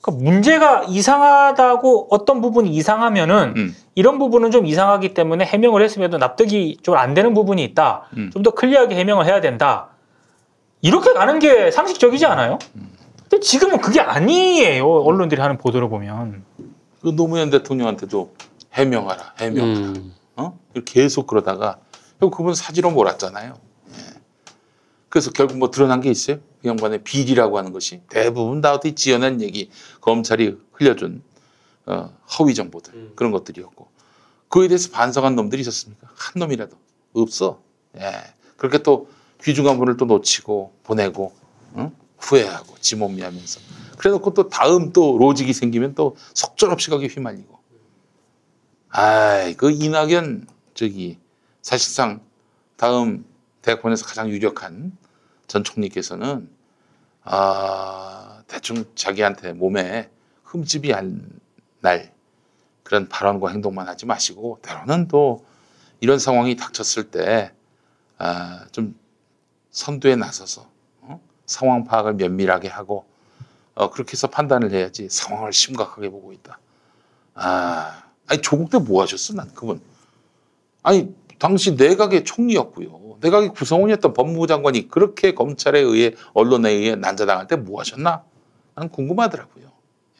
그러니까 문제가 이상하다고 어떤 부분이 이상하면은 음. 이런 부분은 좀 이상하기 때문에 해명을 했음에도 납득이 좀 안 되는 부분이 있다. 음. 좀더 클리어하게 해명을 해야 된다. 이렇게 가는 게 상식적이지 않아요? 근데 지금은 그게 아니에요. 언론들이 하는 보도를 보면. 그 노무현 대통령한테도 해명하라, 해명하라. 음. 어? 계속 그러다가 결국 그분 사지로 몰았잖아요. 예. 그래서 결국 뭐 드러난 게 있어요? 그 양반의 비리라고 하는 것이 대부분 다 어떻게 지어낸 얘기, 검찰이 흘려준 어, 허위 정보들 그런 것들이었고 그에 대해서 반성한 놈들이 있었습니까? 한 놈이라도 없어. 예. 그렇게 또 귀중한 분을 또 놓치고 보내고 응? 후회하고 지몸미하면서 그래놓고 또 다음 또 로직이 생기면 또 속절없이 거기 휘말리고 아이, 그 이낙연 저기 사실상 다음 대권에서 가장 유력한 전 총리께서는 아, 대충 자기한테 몸에 흠집이 안 날 그런 발언과 행동만 하지 마시고 때로는 또 이런 상황이 닥쳤을 때 아, 좀 선두에 나서서 어? 상황 파악을 면밀하게 하고 어, 그렇게 해서 판단을 해야지 상황을 심각하게 보고 있다. 아, 아니 조국 때 뭐 하셨어? 난 그분. 아니 당시 내각의 총리였고요. 내각의 구성원이었던 법무부 장관이 그렇게 검찰에 의해 언론에 의해 난자당할 때 뭐 하셨나? 난 궁금하더라고요.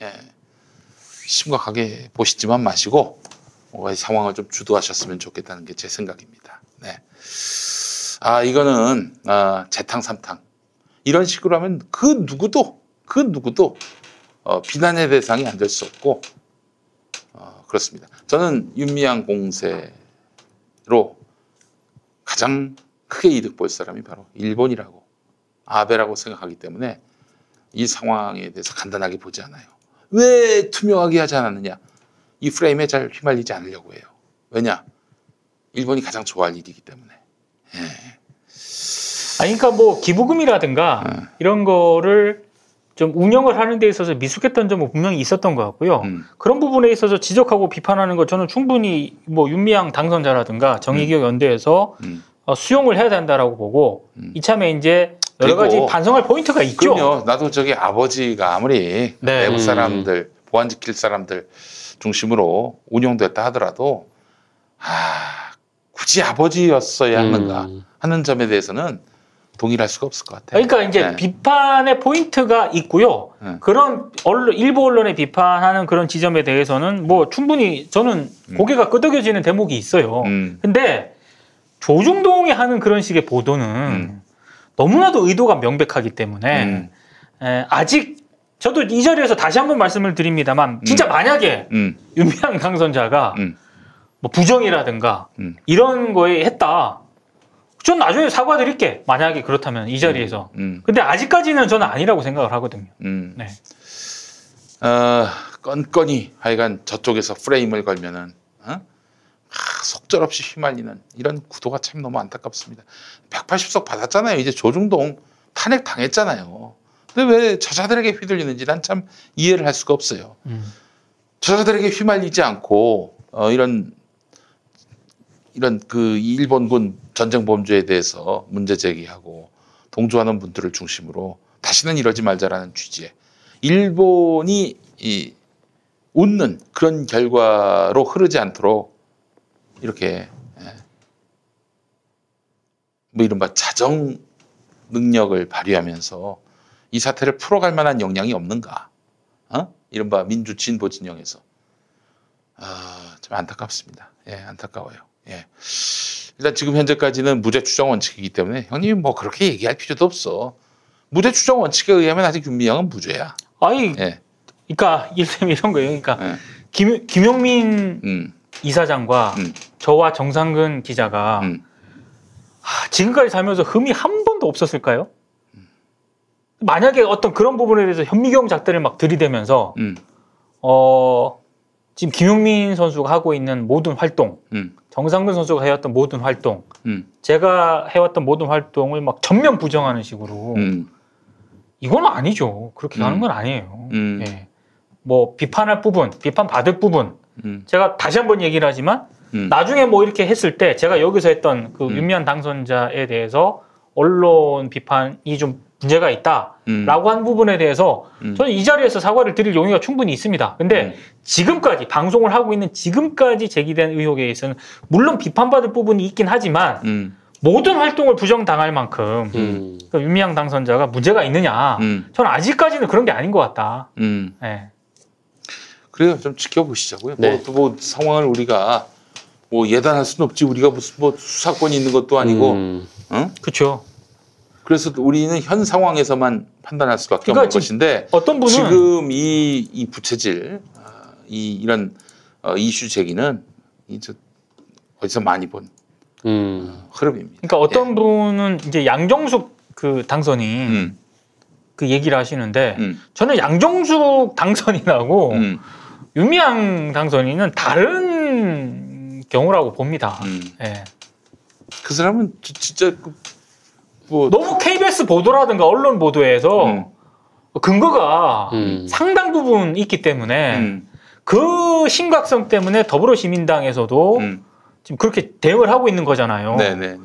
예. 심각하게 보시지만 마시고 어, 상황을 좀 주도하셨으면 좋겠다는 게 제 생각입니다. 네. 아 이거는 아, 재탕 삼탕 이런 식으로 하면 그 누구도 그 누구도 어, 비난의 대상이 안 될 수 없고 어, 그렇습니다. 저는 윤미향 공세로 가장 크게 이득 볼 사람이 바로 일본이라고 아베라고 생각하기 때문에 이 상황에 대해서 간단하게 보지 않아요. 왜 투명하게 하지 않았느냐? 이 프레임에 잘 휘말리지 않으려고 해요. 왜냐? 일본이 가장 좋아할 일이기 때문에. 아니, 그러니까 뭐 기부금이라든가 네. 이런 거를 좀 운영을 하는 데 있어서 미숙했던 점은 분명히 있었던 것 같고요. 음. 그런 부분에 있어서 지적하고 비판하는 거 저는 충분히 뭐 윤미향 당선자라든가 정의기억 연대에서 음. 어, 수용을 해야 된다라고 보고 이참에 이제 여러 가지 반성할 포인트가 있죠. 그럼요. 나도 저기 아버지가 아무리 네. 외국 음. 사람들 보안 지킬 사람들 중심으로 운영됐다 하더라도 아 굳이 아버지였어야 하는가 하는 점에 대해서는 동의할 수가 없을 것 같아요. 그러니까 이제 네. 비판의 포인트가 있고요. 네. 그런 언론, 일부 언론의 비판하는 그런 지점에 대해서는 뭐 충분히 저는 음. 고개가 끄덕여지는 대목이 있어요. 근데 조중동이 하는 그런 식의 보도는 음. 너무나도 의도가 명백하기 때문에 에, 아직 저도 이 자리에서 다시 한번 말씀을 드립니다만 진짜 만약에 음. 윤미향 당선자가 뭐 부정이라든가 이런 거에 했다. 전 나중에 사과드릴게. 만약에 그렇다면 이 자리에서. 음. 근데 아직까지는 저는 아니라고 생각을 하거든요. 음. 네. 어, 건건이 하여간 저쪽에서 프레임을 걸면은 어? 아, 속 절없이 휘말리는 이런 구도가 참 너무 안타깝습니다. 180석 받았잖아요. 이제 조중동 탄핵 당했잖아요. 근데 왜 저자들에게 휘둘리는지 난 참 이해를 할 수가 없어요. 저자들에게 휘말리지 않고 어, 이런 이런 그 일본군 전쟁 범죄에 대해서 문제 제기하고 동조하는 분들을 중심으로 다시는 이러지 말자라는 취지에 일본이 이 웃는 그런 결과로 흐르지 않도록 이렇게 예, 뭐 이른바 자정 능력을 발휘하면서 이 사태를 풀어갈 만한 역량이 없는가? 어? 이른바 민주 진 보 진영에서 아, 좀 안타깝습니다. 예, 안타까워요. 예. 일단 지금 현재까지는 무죄 추정 원칙이기 때문에 형님이 뭐 그렇게 얘기할 필요도 없어. 무죄 추정 원칙에 의하면 아직 윤미향은 무죄야. 아니, 예. 그러니까 이를테면 이런 거예요. 그러니까 김, 김용민 음. 이사장과 저와 정상근 기자가 음. 하, 지금까지 살면서 흠이 한 번도 없었을까요? 만약에 어떤 그런 부분에 대해서 현미경 작들을 막 들이대면서 음. 어 지금 김용민 선수가 하고 있는 모든 활동, 음. 정상근 선수가 해왔던 모든 활동, 음. 제가 해왔던 모든 활동을 막 전면 부정하는 식으로 음. 이건 아니죠. 그렇게 가는 음. 건 아니에요. 음. 예. 뭐 비판할 부분, 비판 받을 부분, 음. 제가 다시 한번 얘기를 하지만 음. 나중에 뭐 이렇게 했을 때 제가 여기서 했던 그 윤미향 당선자에 대해서 언론 비판이 좀 문제가 있다라고 음. 한 부분에 대해서 저는 이 자리에서 사과를 드릴 용의가 충분히 있습니다. 근데 음. 지금까지 방송을 하고 있는 지금까지 제기된 의혹에 있어서는 물론 비판받을 부분이 있긴 하지만 음. 모든 활동을 부정당할 만큼 그 윤미향 당선자가 문제가 있느냐? 저는 아직까지는 그런 게 아닌 것 같다. 음. 네. 그래요. 좀 지켜보시자고요. 네. 뭐, 또뭐 상황을 우리가 뭐 예단할 수는 없지. 우리가 무슨 뭐 수사권이 있는 것도 아니고. 응? 그렇죠. 그래서 우리는 현 상황에서만 판단할 수밖에 그러니까 없는 것인데 어떤 분은- 지금 이, 이 부채질, 아, 이 이런 어, 이슈 제기는 이저 어디서 많이 본 어, 흐름입니다. 그러니까 어떤 분은 이제 양정숙 그 당선인 음. 그 얘기를 하시는데 저는 양정숙 당선인하고 음. 윤미향 당선인은 다른 경우라고 봅니다. 음. 예. 그 사람은 지- 진짜 그 뭐 너무 KBS 보도라든가 언론 보도에서 음. 근거가 음. 상당 부분 있기 때문에 음. 그 심각성 때문에 더불어시민당에서도 지금 그렇게 대응을 하고 있는 거잖아요. 네네.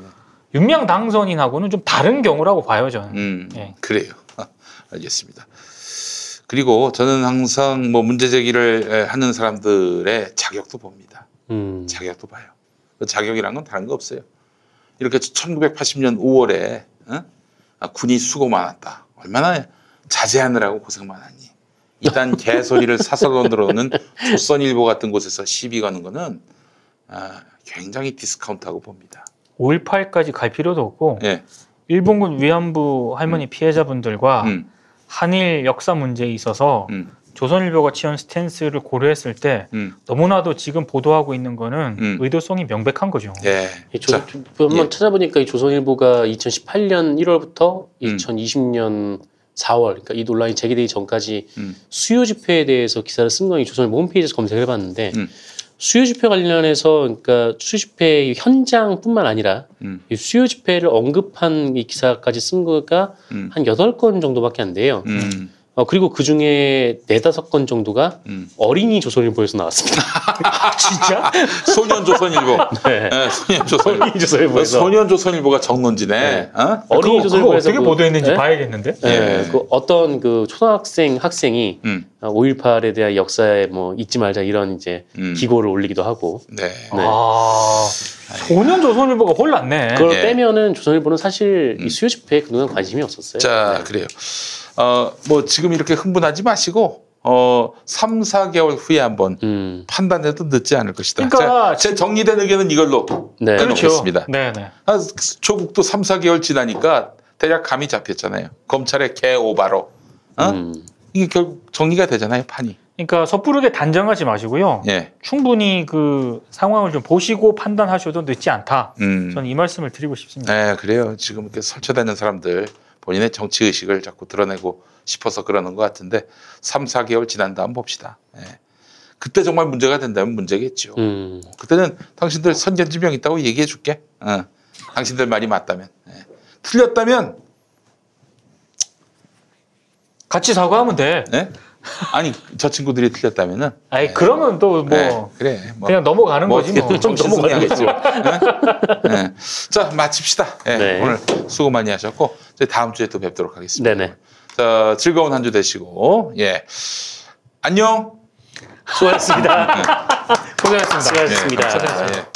윤명 당선인하고는 좀 다른 경우라고 봐요, 저는. 음, 네. 그래요. 알겠습니다. 그리고 저는 항상 뭐 문제 제기를 에, 하는 사람들의 자격도 봅니다. 음. 자격도 봐요. 그 자격이란 건 다른 거 없어요. 이렇게 1980년 5월에 어? 아, 군이 수고 많았다. 얼마나 자제하느라고 고생 많았니. 이딴 개소리를 사설론으로는 조선일보 같은 곳에서 시비 거는 거는 아, 굉장히 디스카운트하고 봅니다. 5.18까지 갈 필요도 없고 예. 일본군 위안부 음. 할머니 피해자분들과 한일 역사 문제에 있어서 음. 조선일보가 취한 스탠스를 고려했을 때 너무나도 지금 보도하고 있는 거는 의도성이 명백한 거죠. 예. 이 조, 조- 한번 찾아보니까 이 조선일보가 2018년 1월부터 2020년 4월, 그러니까 이 논란이 제기되기 전까지 수요 집회에 대해서 기사를 쓴 건이 조선일보 홈페이지에서 검색을 해봤는데 수요 집회 관련해서 그러니까 수요 집회 현장뿐만 아니라 이 수요 집회를 언급한 이 기사까지 쓴 거가 한 여덟 건 정도밖에 안 돼요. 어, 그리고 그 중에 네다섯 건 정도가 어린이 조선일보에서 나왔습니다. 진짜? 소년 조선일보. 네. 예, 소년 조선일보. 어린이 조선일보에서. 소년 조선일보가 정론지네. 어? 어린이 조선일보에서 어떻게 그- 보도했는지 네? 봐야겠는데? 네, 예. 그 어떤 그 초등학생 학생이 음. 5.18에 대한 역사에 뭐 잊지 말자 이런 이제 기고를 올리기도 하고. 네. 아, 소년 조선일보가 혼났네. 그걸 예. 빼면은 조선일보는 사실 이 수요 집회에 그동안 관심이 없었어요. 자, 그래요. 어, 뭐 지금 이렇게 흥분하지 마시고 어, 3, 4개월 후에 한번 판단해도 늦지 않을 것이다. 그러니까 자, 제 정리된 의견은 이걸로 네. 해놓겠습니다. 네, 네. 아, 조국도 3, 4개월 지나니까 대략 감이 잡혔잖아요. 검찰의 개오바로. 어? 이게 결국 정리가 되잖아요, 판이. 그러니까 섣부르게 단정하지 마시고요. 예. 충분히 그 상황을 좀 보시고 판단하셔도 늦지 않다. 음. 저는 이 말씀을 드리고 싶습니다. 네, 그래요. 지금 이렇게 설쳐되는 사람들 본인의 정치 의식을 자꾸 드러내고 싶어서 그러는 것 같은데 3, 4개월 지난 다음 봅시다. 예. 그때 정말 문제가 된다면 문제겠죠. 음. 그때는 당신들 선견지명 있다고 얘기해 줄게. 어. 당신들 말이 맞다면. 예. 틀렸다면 같이 사과하면 돼. 네? 아니 저 친구들이 틀렸다면은 아니 그러면 또뭐 네, 그래 뭐. 그냥 넘어가는 거지 뭐. 좀 넘어가겠죠. 넘어가겠죠. 네. 자 마칩시다. 예, 네. 오늘 수고 많이 하셨고 저희 다음 주에 또 뵙도록 하겠습니다. 네네. 자 즐거운 한 주 되시고 예 안녕. 수고하셨습니다. 고생하셨습니다. 수고하셨습니다. 예, 감사합니다. 예.